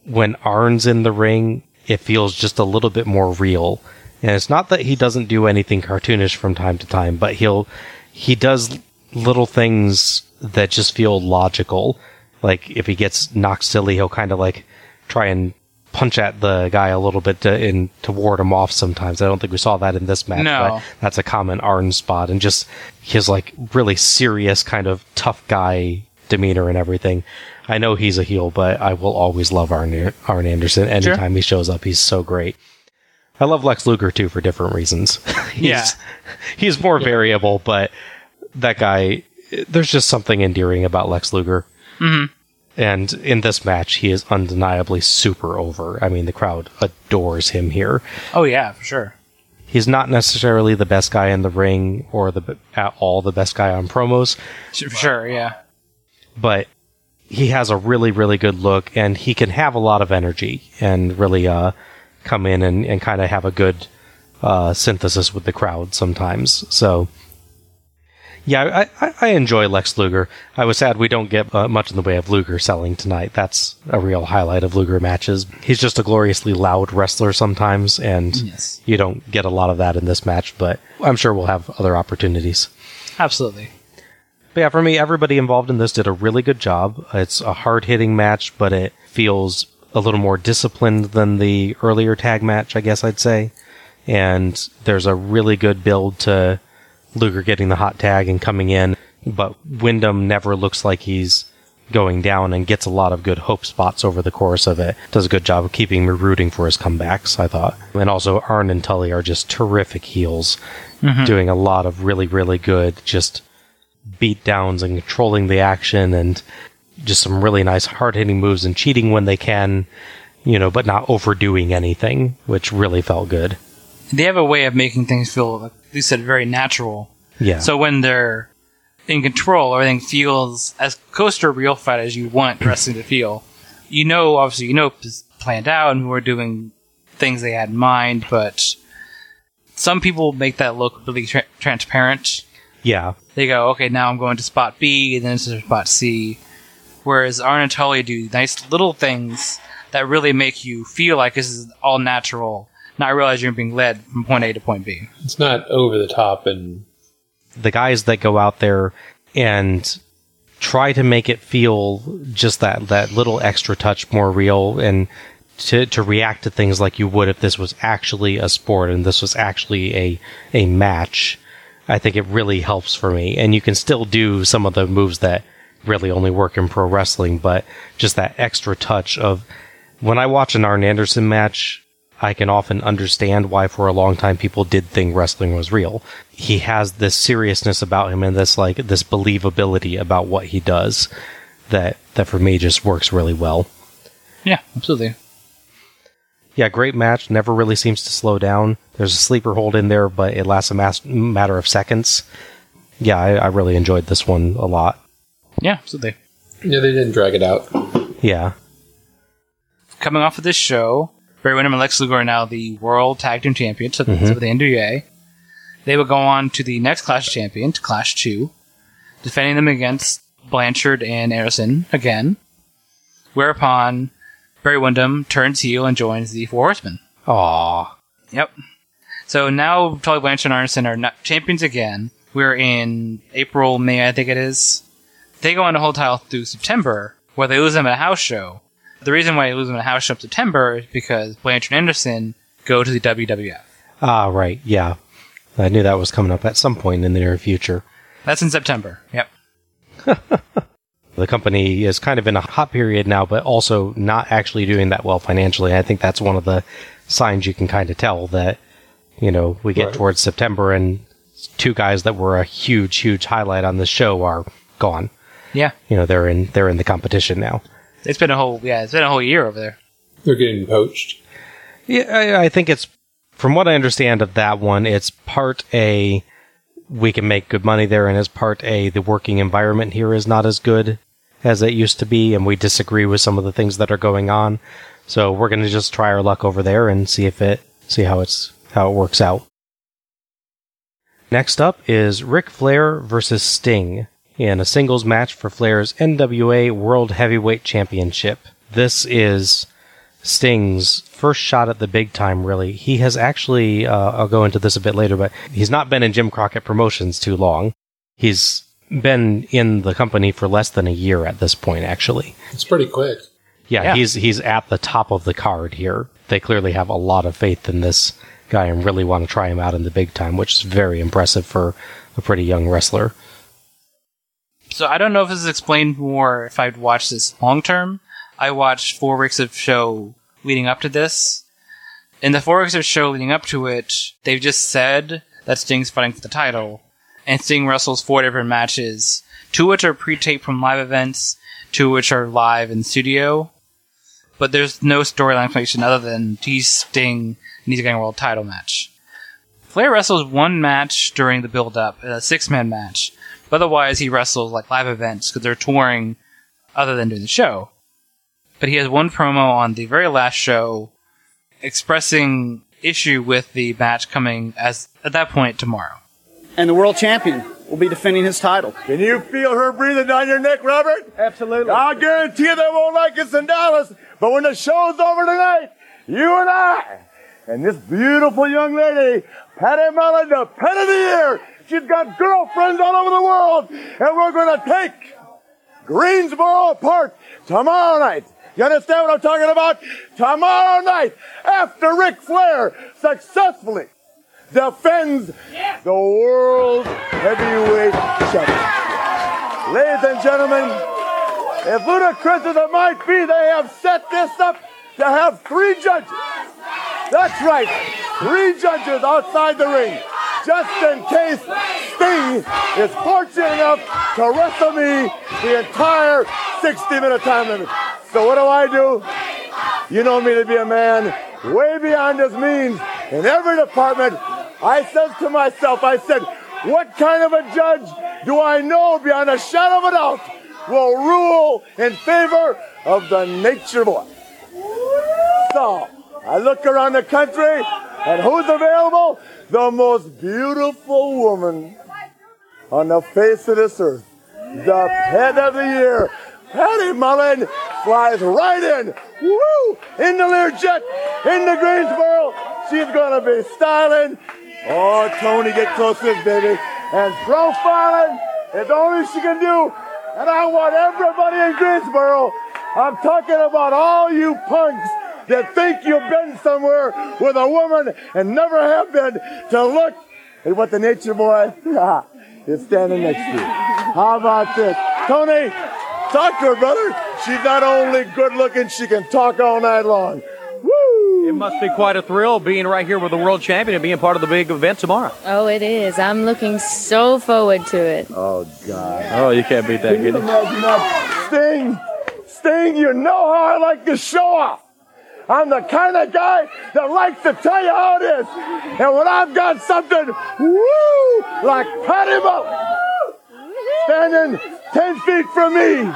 when Arn's in the ring, it feels just a little bit more real. And it's not that he doesn't do anything cartoonish from time to time, but he'll, he does little things that just feel logical. Like if he gets knocked silly, he'll kind of like try and punch at the guy a little bit to, in, to ward him off sometimes. I don't think we saw that in this match, No. but that's a common Arn spot. And just his like really serious kind of tough guy demeanor and everything. I know he's a heel, but I will always love Arn, Arn Anderson. Anytime he shows up, he's so great. I love Lex Luger too for different reasons. he's, Yeah. he's more variable, but that guy, there's just something endearing about Lex Luger. Mm-hmm. And in this match, he is undeniably super over. I mean, the crowd adores him here. Oh yeah, for sure. He's not necessarily the best guy in the ring or the at all the best guy on promos, Sure, for sure. Yeah. but he has a really really good look and he can have a lot of energy and really uh, come in and, and kind of have a good uh, synthesis with the crowd sometimes. So yeah I, I, I enjoy lex luger. I was sad we don't get uh, much in the way of luger selling tonight. That's a real highlight of luger matches. He's just a gloriously loud wrestler sometimes and Yes. you don't get a lot of that in this match but i'm sure we'll have other opportunities. Absolutely. But yeah, for me, everybody involved in this did a really good job. It's a hard hitting match, but it feels a little more disciplined than the earlier tag match, I guess I'd say. And there's a really good build to Luger getting the hot tag and coming in, but Windham never looks like he's going down and gets a lot of good hope spots over the course of it. Does a good job of keeping me rooting for his comebacks, I thought. And also, Arn and Tully are just terrific heels, mm-hmm. doing a lot of really, really good, just beat downs and controlling the action and just some really nice hard hitting moves and cheating when they can, you know, but not overdoing anything, which really felt good. They have a way of making things feel, like you said, very natural. Yeah. So when they're in control, everything feels as close to a real fight as you want wrestling to feel. You know, obviously, you know it's planned out and we're doing things they had in mind, but some people make that look really tra- transparent. Yeah. They go, okay, now I'm going to spot B, and then to spot C. Whereas Arn and Tully do nice little things that really make you feel like this is all natural, not realize you're being led from point A to point B. It's not over the top and the guys that go out there and try to make it feel just that that little extra touch more real and to to react to things like you would if this was actually a sport and this was actually a a match. I think it really helps for me. And you can still do some of the moves that really only work in pro wrestling, but just that extra touch of when I watch an Arn Anderson match, I can often understand why for a long time people did think wrestling was real. He has this seriousness about him and this like this believability about what he does that that for me just works really well. Yeah, absolutely. Yeah, great match. Never really seems to slow down. There's a sleeper hold in there, but it lasts a mas- matter of seconds. Yeah, I, I really enjoyed this one a lot. Yeah, absolutely. yeah, they didn't drag it out. Yeah. Coming off of this show, Barry Windham and Lex Luger are now the World Tag Team Champions of, mm-hmm. of the NWA. They will go on to the next Clash Champion, to Clash 2, defending them against Blanchard and Anderson again. Whereupon Barry Windham turns heel and joins the Four Horsemen. Aw. Yep. So now Tully Blanchard and Anderson are not champions again. We're in April, May, I think it is. They go on to hold title through September, where they lose them at a house show. The reason why they lose them at a house show in September is because Blanchard and Anderson go to the WWF. Ah, right. Yeah. I knew that was coming up at some point in the near future. That's in September. Yep. The company is kind of in a hot period now, but also not actually doing that well financially. I think that's one of the signs you can kind of tell that, you know, we get Right. towards September and two guys that were a huge, huge highlight on the show are gone. Yeah. You know, they're in they're in the competition now. It's been a whole yeah, it's been a whole year over there. They're getting poached. Yeah, I, I think it's from what I understand of that one, it's part a we can make good money there, and as part a the working environment here is not as good as it used to be, and we disagree with some of the things that are going on. So we're going to just try our luck over there and see if it see how it's how it works out. Next up is Ric Flair versus Sting in a singles match for Flair's NWA World Heavyweight Championship. This is Sting's first shot at the big time, really. He has actually, uh, I'll go into this a bit later, but he's not been in Jim Crockett Promotions too long. He's been in the company for less than a year at this point, actually. It's pretty quick. Yeah, Yeah. he's he's at the top of the card here. They clearly have a lot of faith in this guy and really want to try him out in the big time, which is very impressive for a pretty young wrestler. So I don't know if this is explained more if I'd watched this long term. I watched four weeks of show leading up to this. In the four weeks of show leading up to it, they've just said that Sting's fighting for the title, and Sting wrestles four different matches, two of which are pre-taped from live events, two of which are live in studio. But there's no storyline explanation other than he's Sting and he's getting a world title match. Flair wrestles one match during the build-up, a six-man match. But otherwise, he wrestles like live events because they're touring other than doing the show. But he has one promo on the very last show expressing issue with the match coming as at that point tomorrow. And the world champion will be defending his title. Can you feel her breathing down your neck, Robert? Absolutely. I guarantee you they won't like us in Dallas, but when the show's over tonight, you and I, and this beautiful young lady, Patty Mullen, the pet of the year, she's got girlfriends all over the world, and we're going to take Greensboro apart tomorrow night. You understand what I'm talking about? Tomorrow night, after Ric Flair successfully defends the world heavyweight championship. Ladies and gentlemen, as ludicrous as it might be, they have set this up to have three judges. That's right, three judges outside the ring, just in case Sting is fortunate enough to wrestle me the entire 60 minute time limit. So what do I do? You know me to be a man way beyond his means in every department. I said to myself, I said, what kind of a judge do I know beyond a shadow of a doubt will rule in favor of the nature boy? So I look around the country and who's available? The most beautiful woman on the face of this earth. The pet of the year. Patty Mullen flies right in. Woo! In the Learjet, in the Greensboro. She's gonna be styling. Oh, Tony, get close to this baby. And profiling is the only she can do. And I want everybody in Greensboro. I'm talking about all you punks that think you've been somewhere with a woman and never have been to look at what the nature boy is standing next to you. How about this? Tony, talk to her, brother. She's not only good looking, she can talk all night long. It must be quite a thrill being right here with the world champion and being part of the big event tomorrow. Oh, it is. I'm looking so forward to it. Oh, God. Oh, you can't beat that, Can you can imagine that? Sting, Sting, you know how I like to show off. I'm the kind of guy that likes to tell you how it is. And when I've got something, woo, like Patty Mullen, standing 10 feet from me,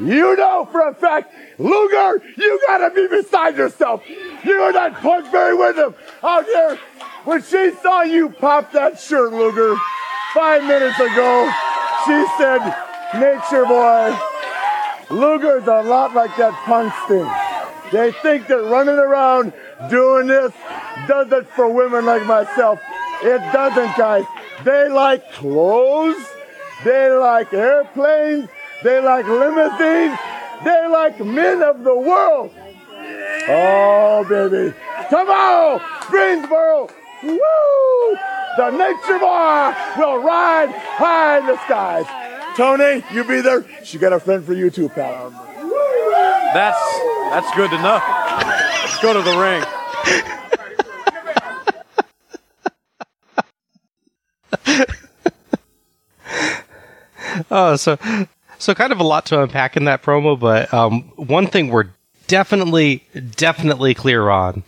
you know for a fact, Luger, you gotta be beside yourself. You and that punk Barry Windham out there. When she saw you pop that shirt, Luger, five minutes ago, she said, Nature boy, Luger's a lot like that punk Sting. They think that running around doing this does it for women like myself. It doesn't, guys. They like clothes. They like airplanes. They like limousines. They like men of the world. Oh, baby. Tomorrow, Greensboro, woo! The nature boy will ride high in the skies. Tony, you be there. She got a friend for you too, pal. That's that's good to know. Let's go to the ring. Oh, so so kind of a lot to unpack in that promo, but um, one thing we're definitely definitely clear on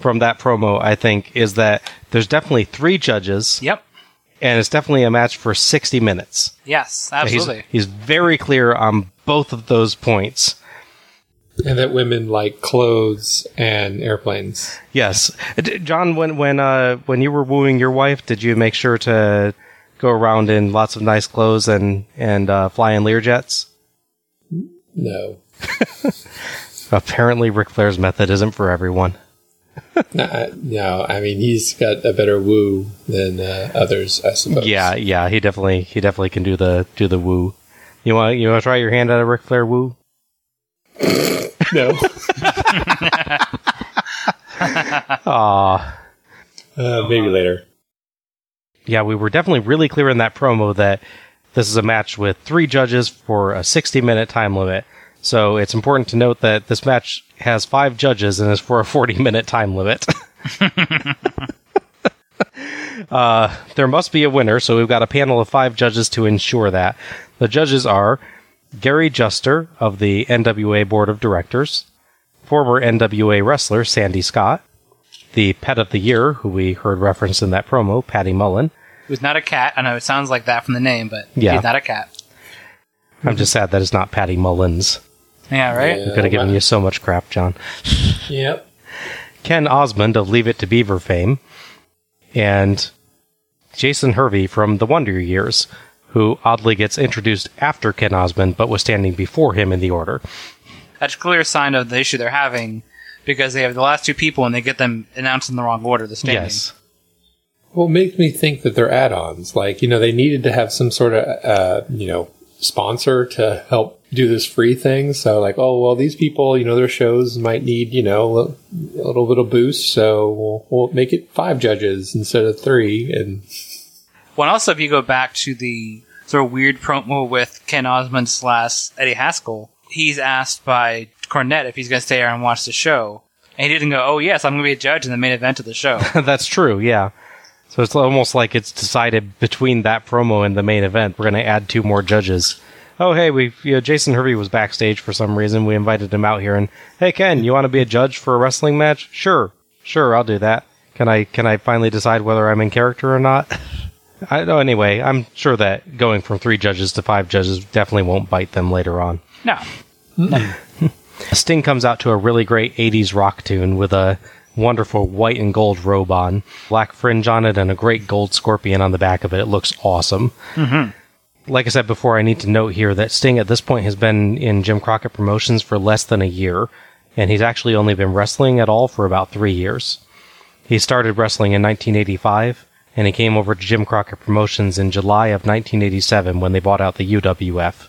from that promo, I think, is that there's definitely three judges. Yep. And it's definitely a match for 60 minutes. Yes, absolutely. He's, very clear on both of those points. And that women like clothes and airplanes. Yes, John. When when uh when you were wooing your wife, did you make sure to go around in lots of nice clothes and and uh, fly in Learjets? No. Apparently, Ric Flair's method isn't for everyone. no, no, I mean he's got a better woo than uh, others, I suppose. Yeah, yeah, he definitely he definitely can do the do the woo. You want you want to try your hand at a Ric Flair woo? no. Aw. Uh, maybe later. Yeah, we were definitely really clear in that promo that this is a match with three judges for a 60 minute time limit. So it's important to note that this match has five judges and is for a 40 minute time limit. uh, there must be a winner, so we've got a panel of five judges to ensure that. The judges are Gary Juster of the NWA Board of Directors, former NWA wrestler Sandy Scott, the pet of the year, who we heard referenced in that promo, Patty Mullen. Who's not a cat. I know it sounds like that from the name, but Yeah. he's not a cat. I'm just sad that it's not Patty Mullins. Yeah, right? We could have given you so much crap, John. Yep. Ken Osmond of Leave It to Beaver fame, and Jason Hervey from The Wonder Years, who oddly gets introduced after Ken Osmond but was standing before him in the order. That's a clear sign of the issue they're having because they have the last two people and they get them announced in the wrong order. The standing. Yes. Well, it makes me think that they're add-ons. Like, you know, they needed to have some sort of, uh, you know, sponsor to help do this free thing. So, like, oh, well, these people, you know, their shows might need, you know, a little bit of boost. So we'll, we'll make it five judges instead of three. And Well, also if you go back to the sort of weird promo with Ken Osmond slash Eddie Haskell, he's asked by Cornette if he's going to stay here and watch the show. And he didn't go, oh, yes, I'm going to be a judge in the main event of the show. That's true, yeah. So it's almost like it's decided between that promo and the main event, we're going to add two more judges. Oh, hey, we you know, Jason Hervey was backstage for some reason. We invited him out here, and hey, Ken, you want to be a judge for a wrestling match? Sure, sure, I'll do that. Can I can I finally decide whether I'm in character or not? I know. Anyway, I'm sure that going from three judges to five judges definitely won't bite them later on. No. Sting comes out to a really great 80s rock tune with a wonderful white and gold robe on, black fringe on it, and a great gold scorpion on the back of it. It looks awesome. Mm-hmm. Like I said before, I need to note here that Sting at this point has been in Jim Crockett Promotions for less than a year, and he's actually only been wrestling at all for about three years. He started wrestling in 1985, and he came over to Jim Crockett Promotions in July of 1987 when they bought out the UWF.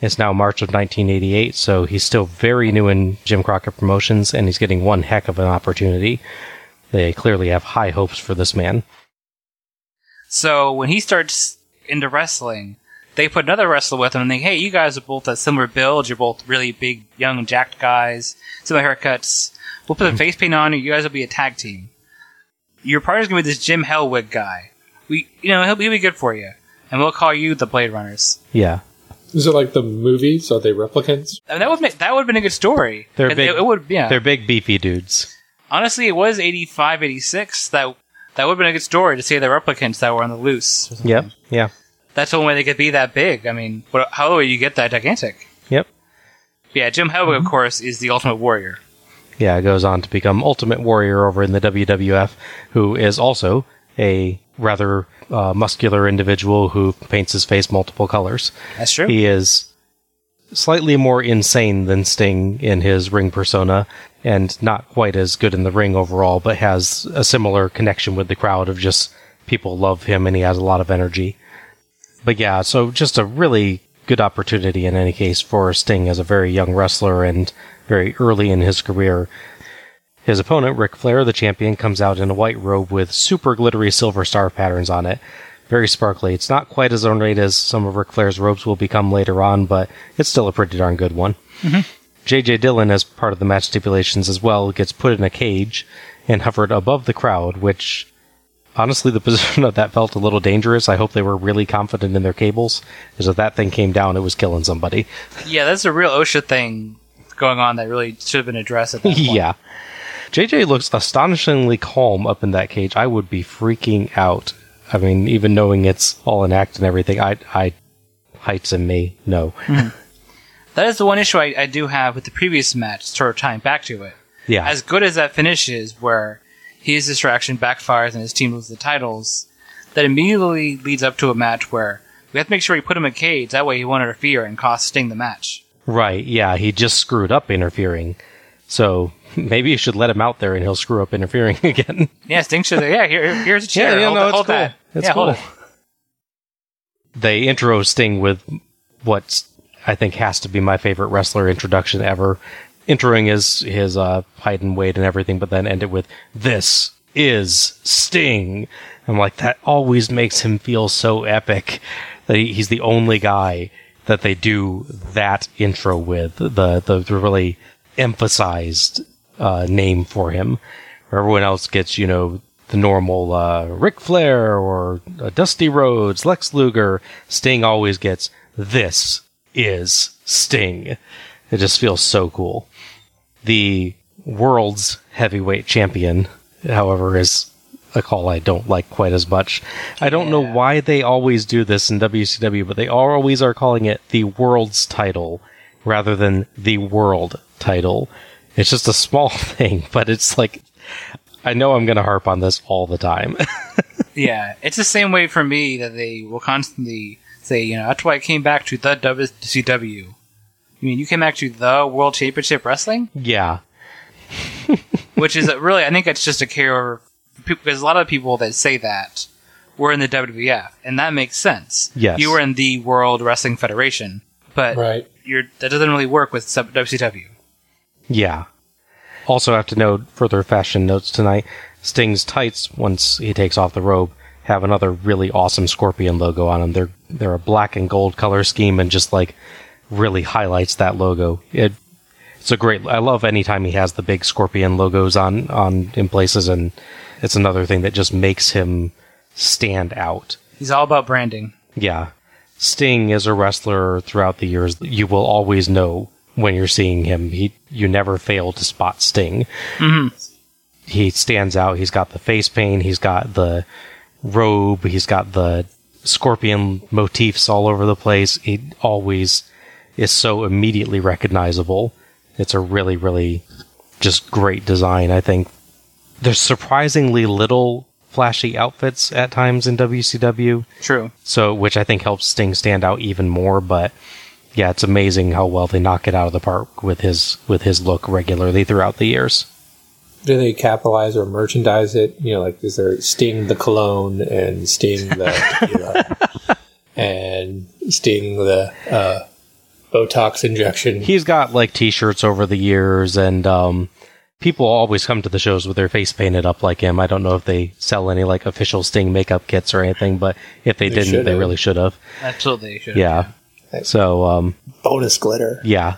It's now March of 1988, so he's still very new in Jim Crockett Promotions, and he's getting one heck of an opportunity. They clearly have high hopes for this man. So when he starts into wrestling, they put another wrestler with him and think, hey, you guys are both a similar build. You're both really big, young, jacked guys, similar haircuts. We'll put a hmm. face paint on you. You guys will be a tag team. Your partner's gonna be this Jim Hellwig guy. We, you know, he'll he'll be good for you. And we'll call you the Blade Runners. Yeah. Is it like the movies? Are they replicants? I mean, that would make, that would have been a good story. They're It- big. It, it would, yeah. They're big, beefy dudes. Honestly, it was 85, 86. That that would have been a good story to see the replicants that were on the loose. or. Yep. Yeah. That's the only way they could be that big. I mean, what, how would you get that gigantic? Yep. Yeah, Jim Hellwig, of mm-hmm. course, is the Ultimate Warrior. Yeah, goes on to become Ultimate Warrior over in the WWF, who is also a rather uh, muscular individual who paints his face multiple colors. That's true. He is slightly more insane than Sting in his ring persona, and not quite as good in the ring overall, but has a similar connection with the crowd of just people love him and he has a lot of energy. But yeah, so just a really good opportunity in any case for Sting as a very young wrestler and very early in his career. His opponent, Ric Flair, the champion, comes out in a white robe with super glittery silver star patterns on it. Very sparkly. It's not quite as ornate as some of Ric Flair's robes will become later on, but it's still a pretty darn good one. Mm-hmm. J.J. Dillon, as part of the match stipulations as well, gets put in a cage and hovered above the crowd, which honestly, the position of that felt a little dangerous. I hope they were really confident in their cables, because if that thing came down, it was killing somebody. Yeah, that's a real OSHA thing going on that really should have been addressed at that point. yeah. JJ looks astonishingly calm up in that cage. I would be freaking out. I mean, even knowing it's all an act and everything, I, I, heights in me, no. Hmm. That is the one issue I, I do have with the previous match, sort of tying back to it. Yeah. As good as that finish is, where his distraction backfires and his team loses the titles, that immediately leads up to a match where we have to make sure we put him in a cage. That way he won't interfere and cost Sting the match. Right, yeah, he just screwed up interfering. So maybe you should let him out there and he'll screw up interfering again. Yeah, Sting should. Yeah, here, here's a chair. yeah, hold no, it- it's hold cool. that. It's yeah, cool. They intro Sting with what I think has to be my favorite wrestler introduction ever. Introing his his uh, height and weight and everything, but then end it with "This is Sting." I'm like that always makes him feel so epic that he, he's the only guy that they do that intro with the the, the really emphasized uh, name for him. Everyone else gets you know the normal uh, Ric Flair or uh, Dusty Rhodes, Lex Luger. Sting always gets this is Sting. It just feels so cool. The world's heavyweight champion, however, is a call I don't like quite as much. I don't know why they always do this in WCW, but they always are calling it the world's title rather than the world title. It's just a small thing, but it's like I know I'm going to harp on this all the time. Yeah, it's the same way for me that they will constantly say, you know, that's why I came back to the WCW. I mean, you came back to the World Championship Wrestling, yeah. which is a- really, I think it's just a carryover because a lot of people that say that were in the WWF, and that makes sense. Yes. you were in the World Wrestling Federation, but Right. you're that doesn't really work with sub- WCW. Yeah. Also, have to note further fashion notes tonight. Sting's tights, once he takes off the robe, have another really awesome scorpion logo on them. They're they're a black and gold color scheme, and just like really highlights that logo. It it's a great. I love anytime he has the big scorpion logos on on in places, and it's another thing that just makes him stand out. He's all about branding. Yeah. Sting is a wrestler throughout the years. You will always know when you're seeing him. He you never fail to spot Sting. Mm-hmm. He stands out. He's got the face paint, he's got the robe, he's got the scorpion motifs all over the place. He always is so immediately recognizable. It's a really, really just great design, I think. There's surprisingly little flashy outfits at times in WCW. True. So, which I think helps Sting stand out even more. But yeah, it's amazing how well they knock it out of the park with his with his look regularly throughout the years. Do they capitalize or merchandise it? You know, like is there Sting the cologne and Sting the tequila and Sting the uh, Botox injection? He's got like T-shirts over the years, and um, people always come to the shows with their face painted up like him. I don't know if they sell any like official Sting makeup kits or anything, but if they, They didn't, should they really should have. Absolutely. Should Yeah. So, um, Bonus glitter. yeah.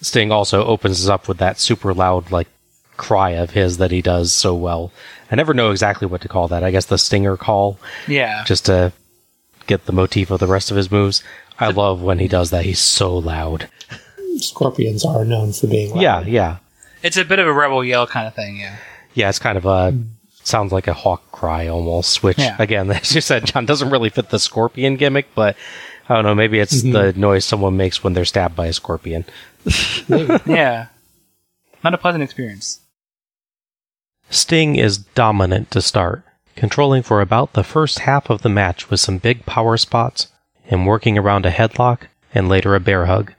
Sting also opens us up with that super loud like cry of his that he does so well. I never know exactly what to call that. I guess the stinger call, Yeah. just to get the motif of the rest of his moves. I love when he does that. He's so loud. Scorpions are known for being loud. Yeah, yeah. It's a bit of a rebel yell kind of thing, yeah. Yeah, it's kind of a sounds like a hawk cry almost. Which Yeah. again, as you said, John doesn't really fit the scorpion gimmick, but I don't know. Maybe it's mm-hmm. the noise someone makes when they're stabbed by a scorpion. yeah. Not a pleasant experience. Sting is dominant to start, controlling for about the first half of the match with some big power spots and working around a headlock and later a bear hug.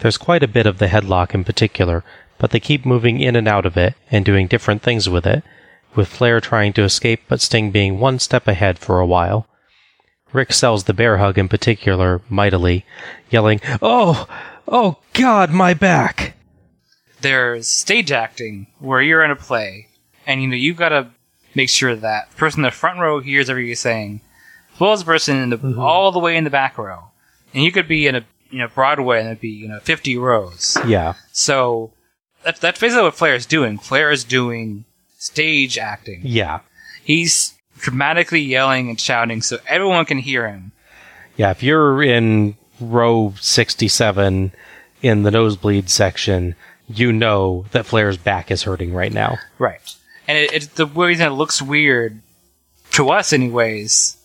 There's quite a bit of the headlock in particular, but they keep moving in and out of it and doing different things with it, with Flair trying to escape but Sting being one step ahead for a while. Ric sells the bear hug in particular mightily, yelling, Oh! Oh God, my back! There's stage acting where you're in a play, and you know you've got to make sure that the person in the front row hears everything you're saying, as well as the person in the mm-hmm. all the way in the back row. And you could be in a you know Broadway and it'd be you know 50 rows. Yeah. So that, that's basically what Flair is doing. Flair is doing stage acting. Yeah. He's dramatically yelling and shouting so everyone can hear him. Yeah, if you're in row 67 in the nosebleed section, you know that Flair's back is hurting right now. Right. And it, it, the reason it looks weird to us, anyways,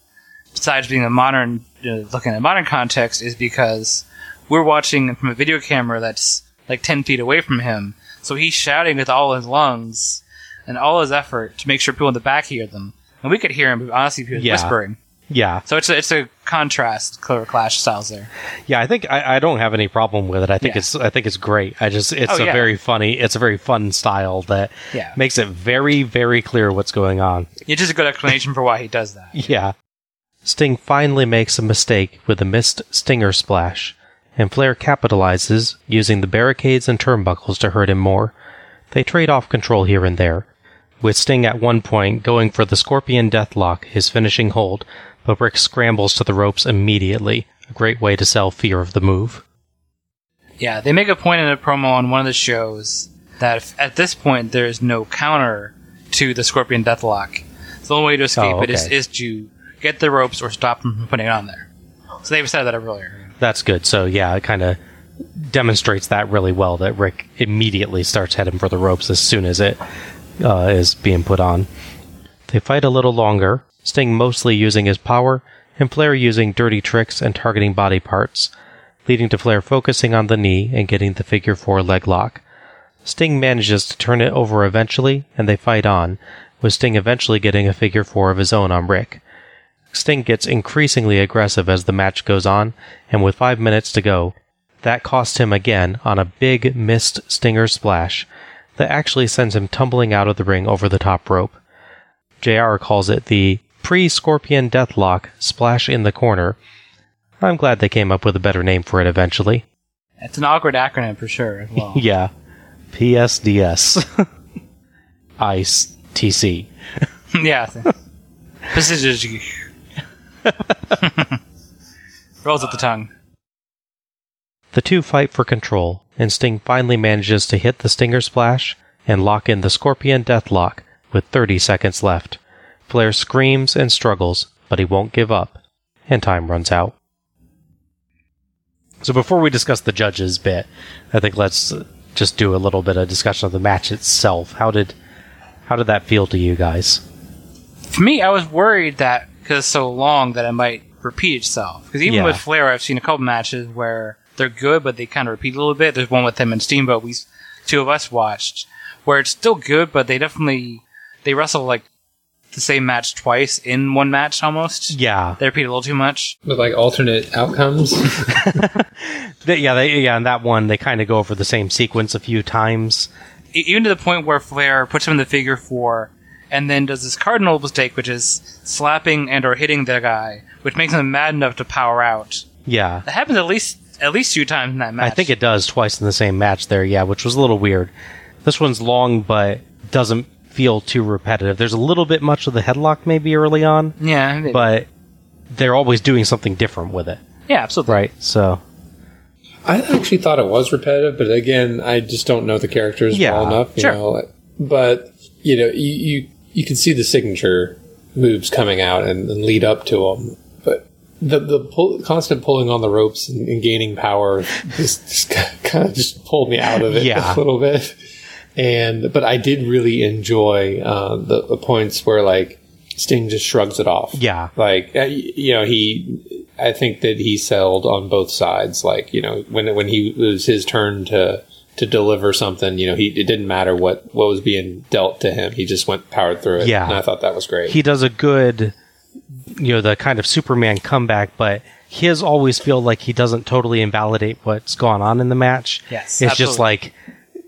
besides being a modern, uh, looking at a modern context, is because we're watching from a video camera that's like 10 feet away from him. So he's shouting with all his lungs and all his effort to make sure people in the back hear them. And we could hear him, but honestly, he was Yeah. whispering. Yeah. So it's a, it's a contrast, clear clash styles there. Yeah, I think I, I don't have any problem with it. I think Yeah. it's I think it's great. I just it's Oh, a yeah. very funny it's a very fun style that Yeah. makes it very very clear what's going on. It's just a good explanation for why he does that. Yeah. Sting finally makes a mistake with a missed stinger splash, and Flair capitalizes using the barricades and turnbuckles to hurt him more. They trade off control here and there, with Sting at one point going for the Scorpion Deathlock, his finishing hold, but Ric scrambles to the ropes immediately, a great way to sell fear of the move. Yeah, they make a point in a promo on one of the shows that if, at this point there is no counter to the Scorpion Deathlock. So the only way to escape Oh, it is, is to get the ropes or stop them from putting it on there. So they've said that earlier. That's good. So yeah, it kind of demonstrates that really well. That Ric immediately starts heading for the ropes as soon as it uh, is being put on. They fight a little longer. Sting mostly using his power, and Flair using dirty tricks and targeting body parts, leading to Flair focusing on the knee and getting the figure four leg lock. Sting manages to turn it over eventually, and they fight on, with Sting eventually getting a figure four of his own on Ric. Sting gets increasingly aggressive as the match goes on, and with five minutes to go, that cost him again on a big missed Stinger splash that actually sends him tumbling out of the ring over the top rope. JR calls it the pre Scorpion Deathlock splash in the corner. I'm glad they came up with a better name for it eventually. It's an awkward acronym for sure as well. Yeah. PSDS. ICE TC. yeah. Precision. Rolls up the tongue. The two fight for control, and Sting finally manages to hit the Stinger Splash and lock in the Scorpion Deathlock With 30 seconds left, Flair screams and struggles, but he won't give up, and time runs out. So before we discuss the judges bit, I think let's just do a little bit of discussion of the match itself. How did how did that feel to you guys? For me, I was worried that because it's so long that it might repeat itself. Because even Yeah. with Flair, I've seen a couple matches where they're good, but they kind of repeat a little bit. There's one with him and Steamboat. We two of us watched where it's still good, but they definitely they wrestle like the same match twice in one match almost. Yeah, They repeat a little too much. With like alternate outcomes. They- yeah, they, yeah. In that one, they kind of go over the same sequence a few times. Even to the point where Flair puts him in the figure four and then does this cardinal mistake, which is slapping and or hitting the guy, which makes him mad enough to power out. Yeah, That happens at least at least two times in that match. I think it does twice in the same match there, yeah, which was a little weird. This one's long, but doesn't feel too repetitive. There's a little bit much of the headlock maybe early on, Yeah, maybe. but they're always doing something different with it, yeah, absolutely. right? So, I actually thought it was repetitive, but again, I just don't know the characters Yeah, well enough. You sure. know, but you know, you, you you can see the signature moves coming out and, and lead up to them. The the pull, constant pulling on the ropes and, and gaining power just, just kind of just pulled me out of it Yeah. a little bit. And but I did really enjoy uh, the, the points where like Sting just shrugs it off. Yeah. like uh, you know he I think that he settled on both sides. Like you know, when when he it was his turn to to deliver something, you know, he it didn't matter what what was being dealt to him. He just went powered through it. Yeah. and I thought that was great. he does a good, you know, the kind of Superman comeback, but his always feel like he doesn't totally invalidate what's gone on in the match. Yes, it's just like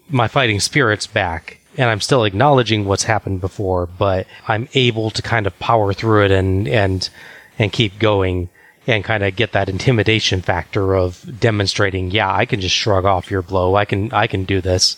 my fighting spirit's back, and I'm still acknowledging what's happened before, but I'm able to kind of power through it and and and keep going. And kind of get that intimidation factor of demonstrating, yeah, I can just shrug off your blow. I can, I can do this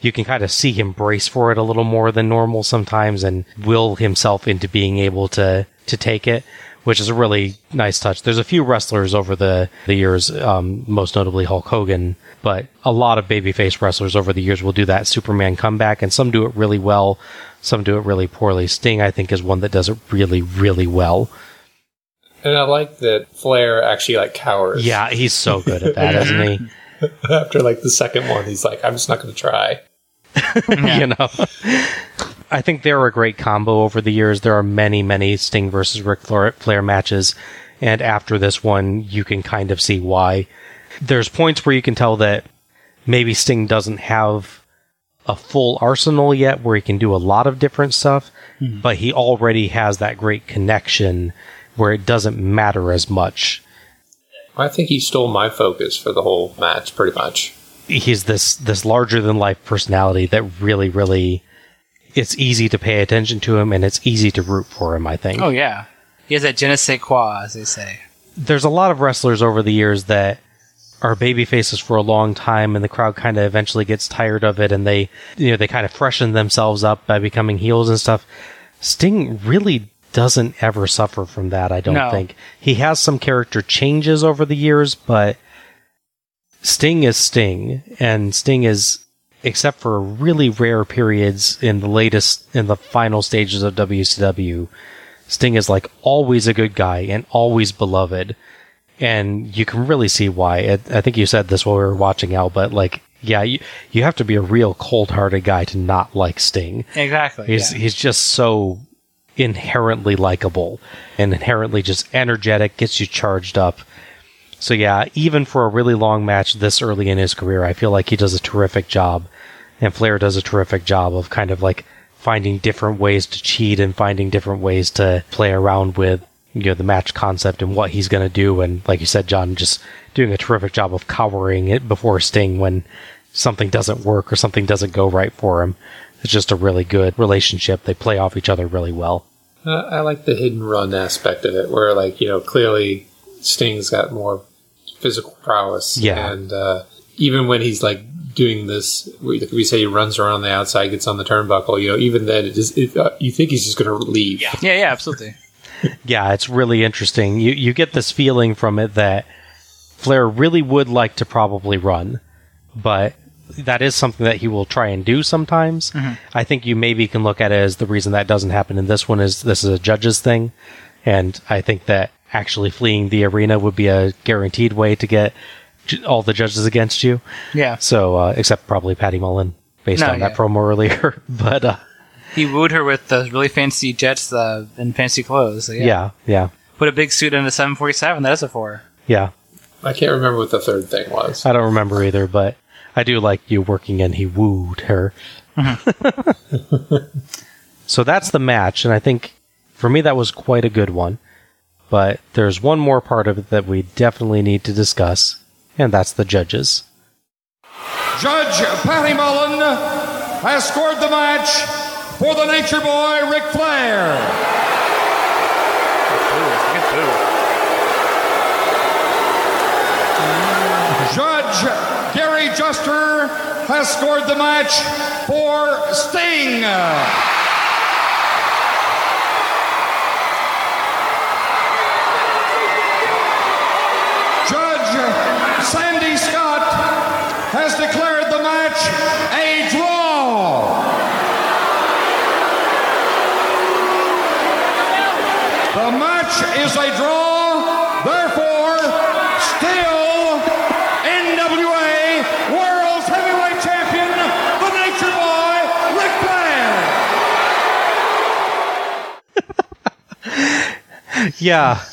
you can kind of see him brace for it a little more than normal sometimes and will himself into being able to to take it which is a really nice touch there's a few wrestlers over the the years um, most notably hulk hogan but a lot of babyface wrestlers over the years will do that superman comeback and some do it really well some do it really poorly sting i think is one that does it really really well and I like that Flair actually like cowers. yeah he's so good at that isn't he After like the second one, he's like, I'm just not going to try. you know. I think they're a great combo over the years. There are many, many Sting versus Ric Flair, Flair matches, and after this one, you can kind of see why. There's points where you can tell that maybe Sting doesn't have a full arsenal yet, where he can do a lot of different stuff, hmm. but he already has that great connection where it doesn't matter as much. I think he stole my focus for the whole match, pretty much. he's this this larger than life personality that really really it's easy to pay attention to him and it's easy to root for him i think Oh yeah, he has that je ne sais quoi, as they say. there's a lot of wrestlers over the years that are baby faces for a long time and the crowd kind of eventually gets tired of it and they you know they kind of freshen themselves up by becoming heels and stuff sting really doesn't ever suffer from that i don't No. think he has some character changes over the years but Sting is Sting, and Sting is, except for really rare periods in the latest, in the final stages of WCW, Sting is like always a good guy and always beloved. And you can really see why. I, think you said this while we were watching Al, but like, yeah, you, you have to be a real cold hearted guy to not like Sting. Exactly. He's, yeah. he's just so inherently likable and inherently just energetic, gets you charged up. So yeah, even for a really long match this early in his career, I feel like he does a terrific job, and Flair does a terrific job of kind of like finding different ways to cheat and finding different ways to play around with you know the match concept and what he's going to do, and like you said, John, just doing a terrific job of cowering it before Sting when something doesn't work or something doesn't go right for him. It's just a really good relationship. They play off each other really well. Uh, I like the hidden run aspect of it, where like you know clearly Sting's got more physical prowess, Yeah. and uh, even when he's like doing this, we, we say he runs around the outside, gets on the turnbuckle, you know, even then it is it, uh, you think he's just going to leave. yeah, yeah, absolutely. yeah, it's really interesting. You you get this feeling from it that Flair really would like to probably run, but that is something that he will try and do sometimes. I think you maybe can look at it as the reason that doesn't happen in this one is this is a judge's thing, and I think that actually fleeing the arena would be a guaranteed way to get all the judges against you. Yeah. So, uh, except probably Patty Mullen based No, on that promo earlier, but uh, He wooed her with the really fancy jets uh, and fancy clothes. So, yeah. yeah, yeah, Put a big suit in a 747. That is a four. yeah. I can't remember what the third thing was. I don't remember either, but I do like you working and he wooed her. so that's the match, and I think for me that was quite a good one. But there's one more part of it that we definitely need to discuss, and that's the judges. Judge Patty Mullen has scored the match for the Nature Boy Ric Flair. Judge Gary Juster has scored the match for Sting. Judge Sandy Scott has declared the match a draw. The match is a draw, therefore, still NWA World's Heavyweight Champion, the Nature Boy, Ric Flair. Yeah.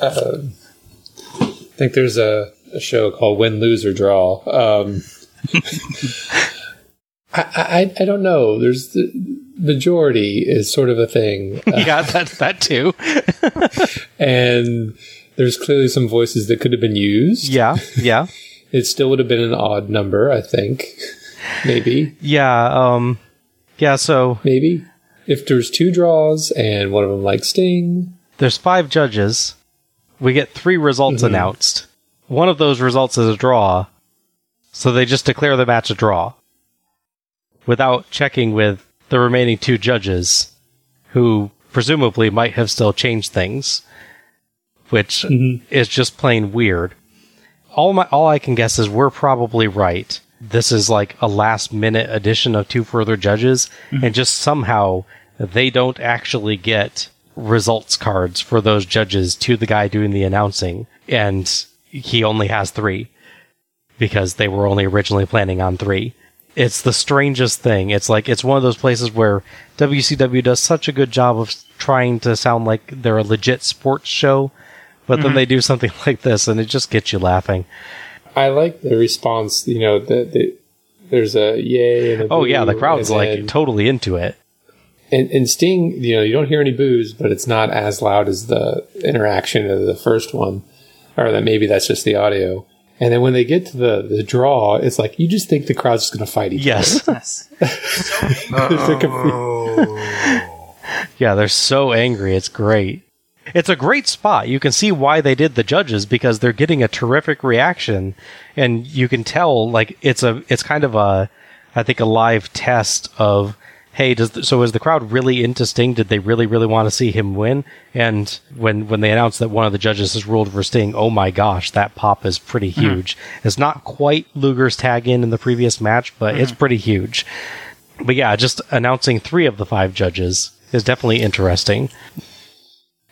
Uh, I think there's a, a show called Win, Lose, or Draw. Um, I, I, I don't know. There's the majority is sort of a thing. yeah, that's that too. and there's clearly some voices that could have been used. Yeah, yeah. it still would have been an odd number, I think. Maybe. Yeah, um, yeah, so. Maybe. If there's two draws and one of them like Sting. There's five judges. We get three results Mhm. announced. One of those results is a draw, so they just declare the match a draw without checking with the remaining two judges, who presumably might have still changed things, which mm-hmm. is just plain weird. All my all I can guess is we're probably right. This is like a last minute addition of two further judges, mm-hmm. and just somehow they don't actually get results cards for those judges to the guy doing the announcing, and he only has three because they were only originally planning on three. It's the strangest thing. It's like it's one of those places where WCW does such a good job of trying to sound like they're a legit sports show, but then Mhm. they do something like this and it just gets you laughing. I like the response, you know, the, the there's a yay and a Oh yeah, the boo, crowd's like then- totally into it. And, and Sting, you know, you don't hear any boos, but it's not as loud as the interaction of the first one, or that maybe that's just the audio. And then when they get to the, the draw, it's like you just think the crowd's just going to fight each Yes. other. They're confu- Yeah, they're so angry. It's great. It's a great spot. You can see why they did the judges because they're getting a terrific reaction, and you can tell like it's a it's kind of a I think a live test of hey does the, so is the crowd really into Sting? Did they really really want to see him win? And when when they announced that one of the judges has ruled for Sting, oh my gosh, that pop is pretty Mhm. huge. It's not quite Luger's tag in in the previous match, but it's Mhm. pretty huge. But yeah, just announcing three of the five judges is definitely interesting.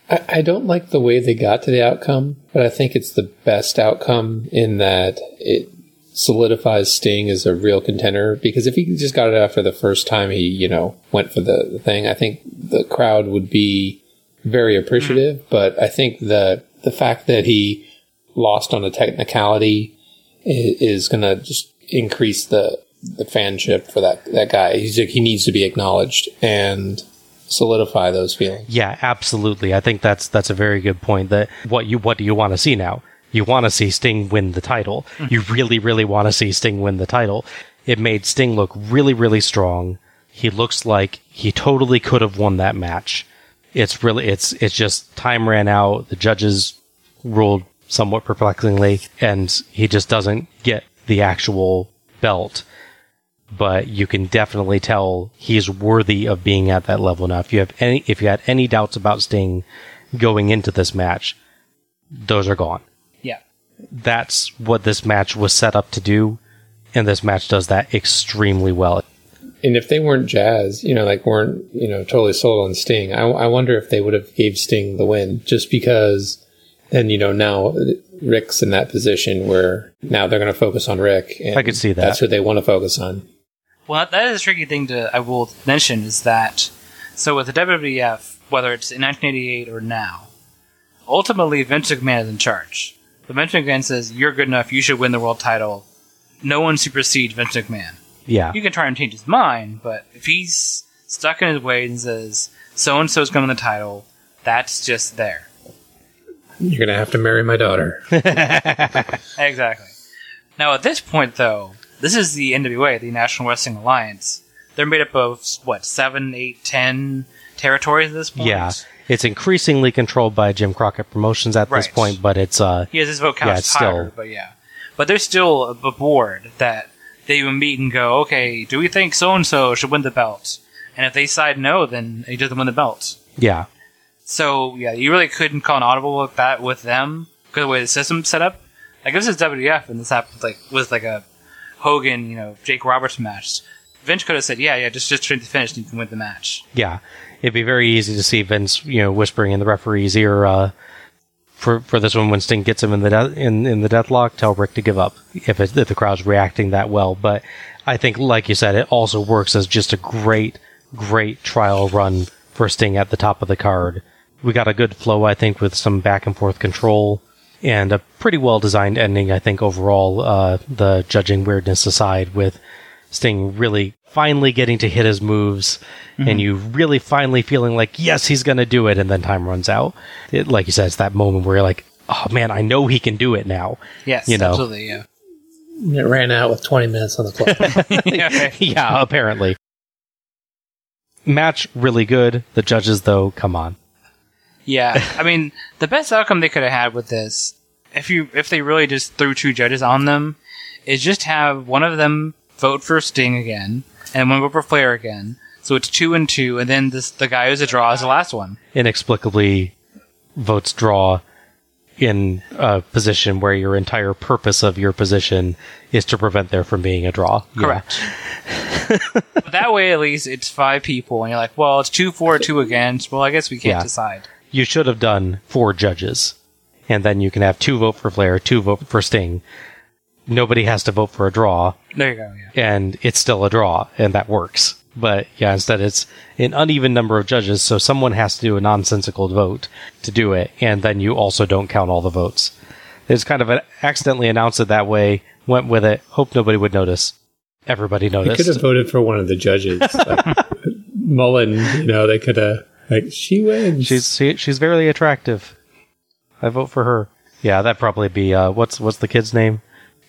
I, I don't like the way they got to the outcome, but I think it's the best outcome in that it solidifies Sting as a real contender. Because if he just got it after the first time he, you know, went for the, the thing, I think the crowd would be very appreciative. Mm. But I think that the fact that he lost on a technicality is, is going to just increase the the fanship for that that guy. He's like, he needs to be acknowledged and solidify those feelings. Yeah, absolutely. I think that's that's a very good point. That what you what do you want to see now? You want to see Sting win the title. Mm-hmm. You really, really want to see Sting win the title. It made Sting look really, really strong. He looks like he totally could have won that match. It's really it's it's just time ran out. The judges ruled somewhat perplexingly, and he just doesn't get the actual belt but you can definitely tell he's worthy of being at that level now. If you have any, if you had any doubts about Sting going into this match, those are gone. Yeah. That's what this match was set up to do. And this match does that extremely well. And if they weren't Jazz, you know, like weren't you know totally sold on Sting, I, I wonder if they would have gave Sting the win just because. Then you know now Ric's in that position where now they're going to focus on Ric. And I could see that. That's what they want to focus on. Well, that is a tricky thing to I will mention is that so with the WWF, whether it's in 1988 or now, ultimately Vince McMahon is in charge. But Vince McMahon says you're good enough, you should win the world title. No one supersedes Vince McMahon. Yeah. You can try and change his mind, but if he's stuck in his ways and says so and so's going to win the title, that's just there. You're going to have to marry my daughter. Exactly. Now, at this point, though, this is the NWA, the National Wrestling Alliance. They're made up of, what, seven, eight, ten territories at this point? Yeah. It's increasingly controlled by Jim Crockett Promotions at this point, but it's uh He has his vote yeah, counts it's higher, still but yeah. But there's still a board that they would meet and go, okay, do we think so and so should win the belt? And if they decide no, then he doesn't win the belt. yeah. So yeah, you really couldn't call an audible with that with them because the way the system's set up. Like this is WWF and this happened like was like a Hogan, you know, Jake Roberts match. Vince could have said, "Yeah, yeah, just just try to finish and you can win the match." Yeah. It'd be very easy to see Vince, you know, whispering in the referee's ear, uh, for for this one when Sting gets him in the de- in in the deathlock, tell Ric to give up if, it, if the crowd's reacting that well. But I think, like you said, it also works as just a great, great trial run for Sting at the top of the card. We got a good flow, I think, with some back and forth control and a pretty well designed ending. I think overall, uh, the judging weirdness aside, with Sting really finally getting to hit his moves Mhm. and you really finally feeling like, yes, he's going to do it. And then time runs out. It, like you said, it's that moment where you're like, oh man, I know he can do it now. Yes, You know. absolutely, yeah. It ran out with 20 minutes on the clock. yeah, apparently. Match really good. The judges, though, come on. Yeah, I mean, the best outcome they could have had with this, if you if they really just threw two judges on them, is just have one of them vote for Sting again, and one vote for Flair again. So it's two and two, and then this the guy who's a draw is the last one. Inexplicably, votes draw in a position where your entire purpose of your position is to prevent there from being a draw. Correct. but that way, at least it's five people, and you're like, well, it's two for, two against. Well, I guess we can't Yeah. decide. You should have done four judges, and then you can have two vote for Flair, two vote for Sting. Nobody has to vote for a draw, There you go. Yeah. and it's still a draw, and that works. But yeah, instead it's an uneven number of judges, so someone has to do a nonsensical vote to do it, and then you also don't count all the votes. It's kind of an, accidentally announced it that way, went with it, hope nobody would notice. Everybody They noticed. could have voted for one of the judges. Like Mullen, you know, they could have, like, she wins. She's she, she's very attractive. I vote for her. Yeah, that'd probably be uh, what's what's the kid's name?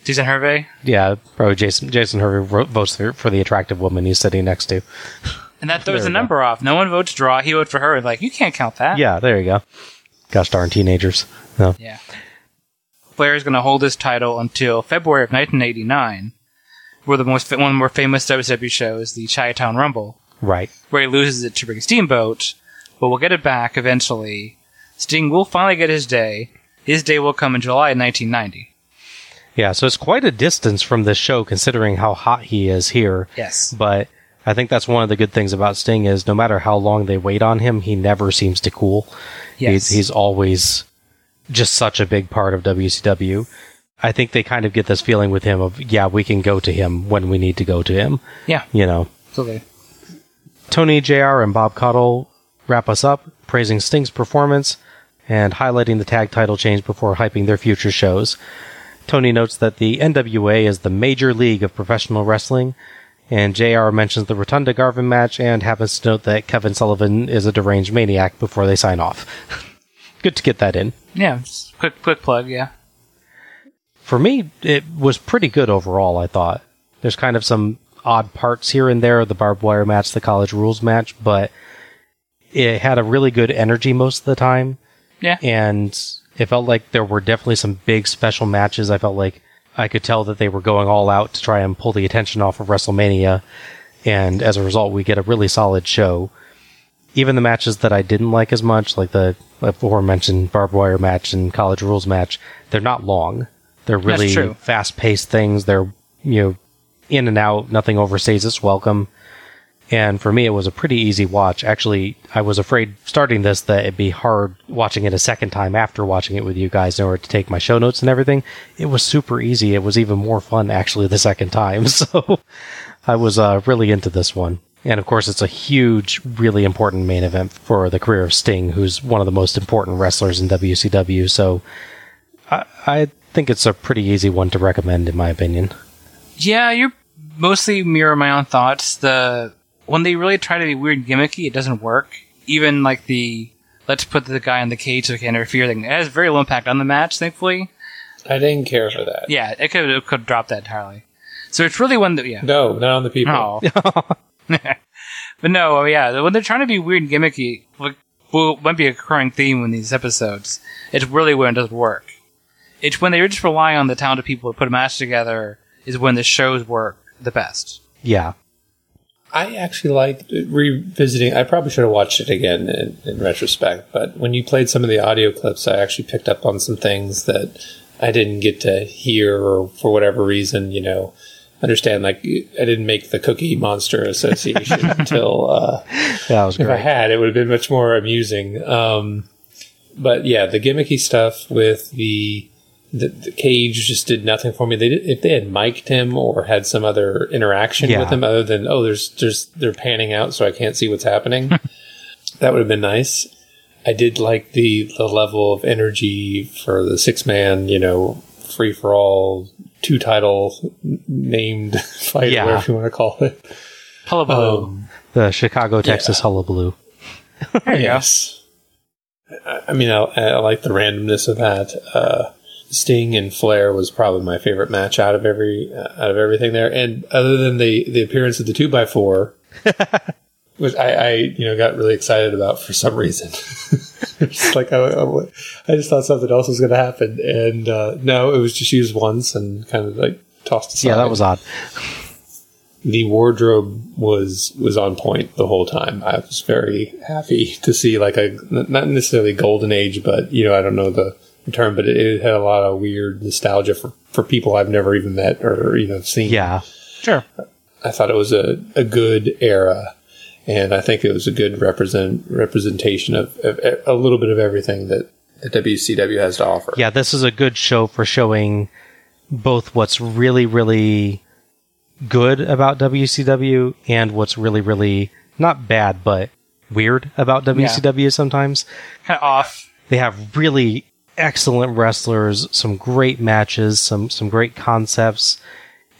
Jason Hervey. Yeah, probably Jason Jason Hervey votes for, for the attractive woman he's sitting next to. And that throws the we go. number off. No one votes draw. He voted for her. Like, you can't count that. Yeah, there you go. Gosh darn teenagers. No. Yeah. Flair is going to hold this title until February of 1989, where the most one of the more famous WCW shows, the Chi-Town Rumble, Right. where he loses it to Ricky Steamboat, but we'll get it back eventually. Sting will finally get his day. His day will come in July 1990. Yeah, so it's quite a distance from this show considering how hot he is here. Yes. But I think that's one of the good things about Sting is no matter how long they wait on him, he never seems to cool. Yes. He's, he's always just such a big part of WCW. I think they kind of get this feeling with him of, yeah, we can go to him when we need to go to him. Yeah. You know, Absolutely. Tony JR and Bob Caudle wrap us up, praising Sting's performance and highlighting the tag title change before hyping their future shows. Tony notes that the NWA is the major league of professional wrestling, and JR mentions the Rotundo Garvin match and happens to note that Kevin Sullivan is a deranged maniac before they sign off. Good to get that in. Yeah. Quick, quick plug. Yeah. For me, it was pretty good overall, I thought. There's kind of some odd parts here and there, the barbed wire match, the college rules match, but it had a really good energy most of the time. Yeah. And it felt like there were definitely some big special matches. I felt like I could tell that they were going all out to try and pull the attention off of WrestleMania. And as a result, we get a really solid show. Even the matches that I didn't like as much, like the aforementioned barbed wire match and college rules match, they're not long. They're really fast paced things. They're, you know, in and out, nothing overstays its welcome. And for me, it was a pretty easy watch. Actually, I was afraid starting this that it'd be hard watching it a second time after watching it with you guys in order to take my show notes and everything. It was super easy. It was even more fun actually the second time. So I was uh, really into this one. And of course, it's a huge, really important main event for the career of Sting, who's one of the most important wrestlers in WCW. So I, I think it's a pretty easy one to recommend, in my opinion. Yeah, you're mostly mirror my own thoughts. The when they really try to be weird and gimmicky, it doesn't work. Even like the let's put the guy in the cage so he can interfere thing. It has very little impact on the match, thankfully. I didn't care for that. Yeah, it could it could drop that entirely. So it's really one that yeah. No, not on the people. Oh. but no, oh, yeah, when they're trying to be weird and gimmicky, like, well, might be a recurring theme in these episodes. It's really when it doesn't work. It's when they just rely on the talented people to put a match together is when the shows work the best. Yeah. I actually liked revisiting. I probably should have watched it again in, in, retrospect, but when you played some of the audio clips, I actually picked up on some things that I didn't get to hear, or for whatever reason, you know, understand. Like I didn't make the Cookie Monster Association until uh, that was great. if I had, it would have been much more amusing. Um, but yeah, the gimmicky stuff with the the, the, cage just did nothing for me. They did, if they had mic'd him or had some other interaction Yeah. with him other than oh, there's there's they're panning out so I can't see what's happening. that would have been nice. I did like the the level of energy for the six man, you know, free for all, two title named fight, Yeah. whatever you want to call it. Hullabaloo. Um, The Chicago, Texas hullabaloo. Yes. I, I mean, I, I like the randomness of that. Uh, Sting and Flair was probably my favorite match out of every uh, out of everything there, and other than the the appearance of the two x four, which I, I you know got really excited about for some reason. just like I, I, I just thought something else was going to happen, and uh, no, it was just used once and kind of like tossed aside. Yeah, that was odd. the wardrobe was was on point the whole time. I was very happy to see like a not necessarily golden age, but you know I don't know the term, but it, it had a lot of weird nostalgia for for people I've never even met or you know seen. Yeah, sure. I thought it was a, a good era, and I think it was a good represent representation of, of a little bit of everything that, that WCW has to offer. Yeah, this is a good show for showing both what's really, really good about WCW and what's really, really not bad, but weird about WCW sometimes. Kind of off. They have really excellent wrestlers, some great matches, some some great concepts,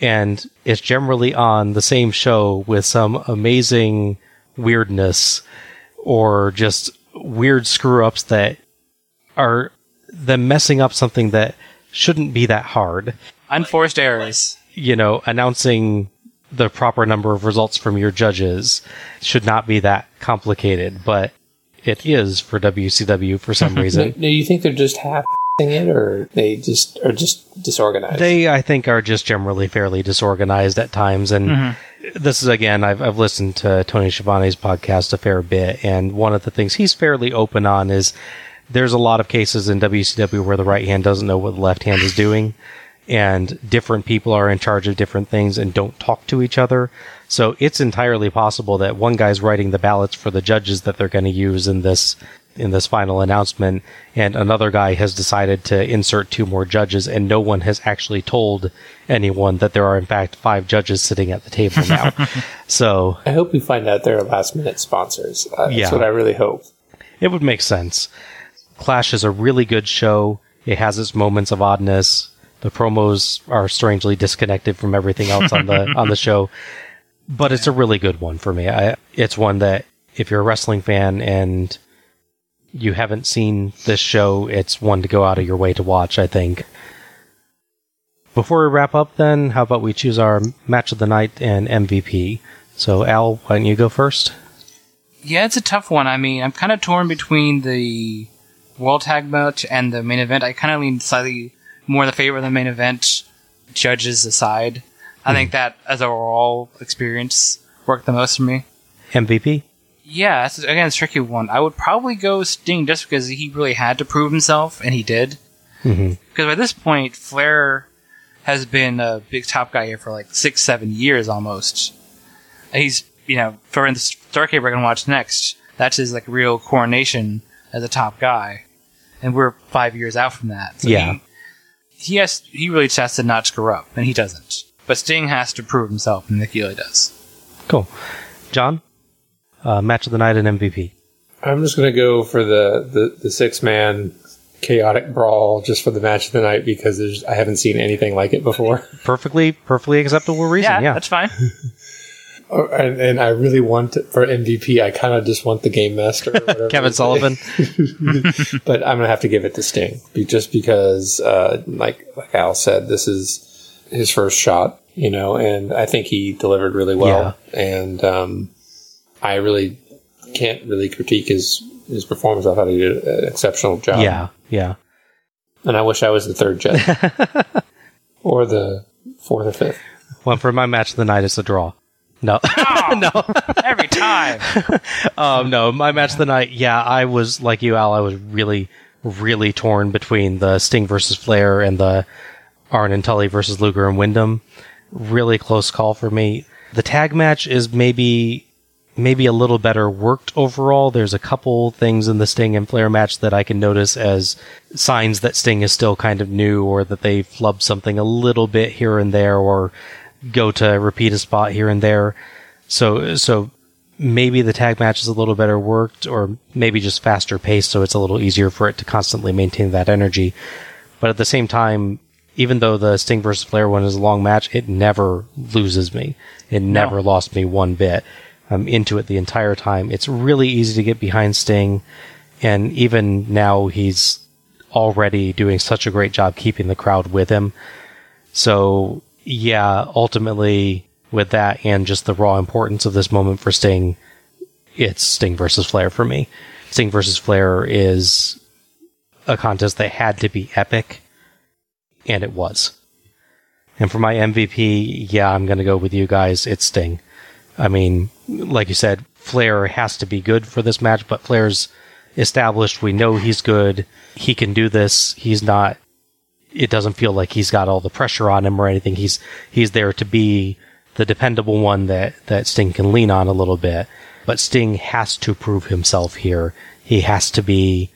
and it's generally on the same show with some amazing weirdness or just weird screw ups that are them messing up something that shouldn't be that hard. Unforced errors. You know, announcing the proper number of results from your judges should not be that complicated, but it is for WCW for some reason. Do you think they're just half it, or they just are just disorganized? They, I think, are just generally fairly disorganized at times. And Mhm. this is, again, I've, I've listened to Tony Schiavone's podcast a fair bit. And one of the things he's fairly open on is there's a lot of cases in WCW where the right hand doesn't know what the left hand is doing. And different people are in charge of different things and don't talk to each other. So it's entirely possible that one guy's writing the ballots for the judges that they're going to use in this in this final announcement, and another guy has decided to insert two more judges, and no one has actually told anyone that there are in fact five judges sitting at the table now. so I hope we find out they're last minute sponsors. Uh, that's Yeah. what I really hope. it would make sense. Clash is a really good show. It has its moments of oddness. The promos are strangely disconnected from everything else on the on the show, but it's a really good one for me. I, it's one that if you're a wrestling fan and you haven't seen this show, it's one to go out of your way to watch. I think. Before we wrap up, then, how about we choose our match of the night and MVP? So, Al, why don't you go first? Yeah, it's a tough one. I mean, I'm kind of torn between the World Tag match and the main event. I kind of lean slightly more in the favor of the main event, judges aside. I think that as a overall experience worked the most for me. MVP? Yeah, it's, again, it's a tricky one. I would probably go Sting just because he really had to prove himself, and he did. Mm-hmm. Because by this point, Flair has been a big top guy here for like six, seven years almost. And he's, you know, for in the Starcade we're going to watch next, that's his like real coronation as a top guy. And we're five years out from that. So Yeah. He, he has, he really just has to not screw up, and he doesn't. But Sting has to prove himself, and Nicky Healy does. Cool. John, uh, match of the night and MVP. I'm just going to go for the, the, the six man chaotic brawl just for the match of the night because there's, I haven't seen anything like it before. Perfectly, perfectly acceptable reason. Yeah, that's fine. Oh, and, and I really want to, for MVP. I kind of just want the game master, or Kevin. Sullivan. but I'm gonna have to give it to Sting be- just because, uh, like like Al said, this is his first shot, you know, and I think he delivered really well. And um, I really can't really critique his his performance. I thought he did an exceptional job. yeah, yeah. and I wish I was the third judge or the fourth or fifth. Well, for my match of the night, it's a draw. No, no. Every time. um, no, my match of the night. Yeah, I was like you, Al. I was really, really torn between the Sting versus Flair and the Arn and Tully versus Luger and Windham. Really close call for me. The tag match is maybe maybe a little better worked overall. There's a couple things in the Sting and Flair match that I can notice as signs that Sting is still kind of new or that they flub something a little bit here and there or go to repeat a spot here and there. So so maybe the tag match is a little better worked or maybe just faster paced so it's a little easier for it to constantly maintain that energy. But at the same time, even though the Sting versus Flair one is a long match, it never loses me. It never lost me one bit. I'm into it the entire time. It's really easy to get behind Sting, and even now he's already doing such a great job keeping the crowd with him. So yeah, ultimately with that and just the raw importance of this moment for Sting, it's Sting versus Flair for me. Sting versus Flair is a contest that had to be epic, and it was. And for my MVP, yeah, I'm going to go with you guys. It's Sting. I mean, like you said, Flair has to be good for this match, but Flair's established. We know he's good. He can do this. He's not. It doesn't feel like he's got all the pressure on him or anything. He's he's there to be the dependable one that that Sting can lean on a little bit. But Sting has to prove himself here. He has to be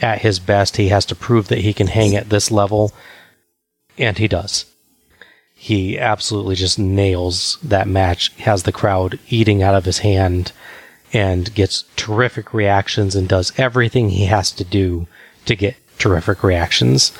at his best. He has to prove that he can hang at this level, and he does he absolutely just nails that match, has the crowd eating out of his hand, and gets terrific reactions and does everything he has to do to get terrific reactions.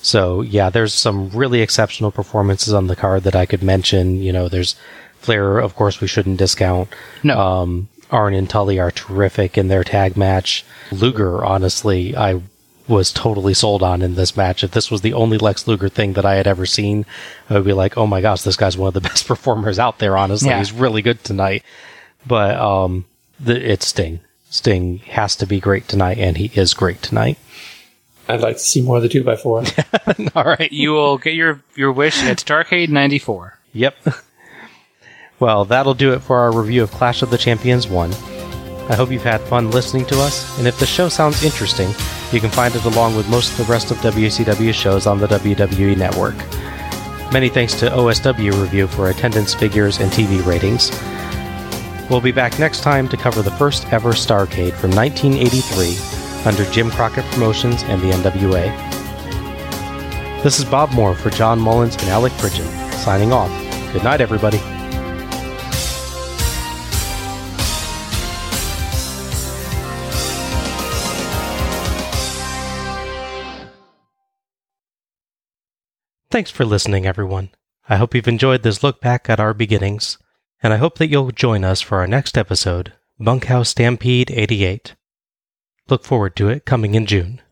So, yeah, there's some really exceptional performances on the card that I could mention. You know, there's Flair, of course, we shouldn't discount. No. Um, Arn and Tully are terrific in their tag match. Luger, honestly, I was totally sold on in this match. If this was the only Lex Luger thing that I had ever seen, I would be like, oh my gosh, this guy's one of the best performers out there, honestly. Yeah. He's really good tonight. But um, the, it's Sting. Sting has to be great tonight, and he is great tonight. I'd like to see more of the two by four. All right. You will get your, your wish at Starcade 94. Yep. Well, that'll do it for our review of Clash of the Champions 1. I hope you've had fun listening to us, and if the show sounds interesting, you can find it along with most of the rest of WCW shows on the WWE network. Many thanks to OSW Review for attendance figures and TV ratings. We'll be back next time to cover the first ever Starcade from 1983 under Jim Crockett Promotions and the NWA. This is Bob Moore for John Mullins and Alec Pridgeon, signing off. Good night, everybody. Thanks for listening, everyone. I hope you've enjoyed this look back at our beginnings, and I hope that you'll join us for our next episode, Bunkhouse Stampede 88. Look forward to it coming in June.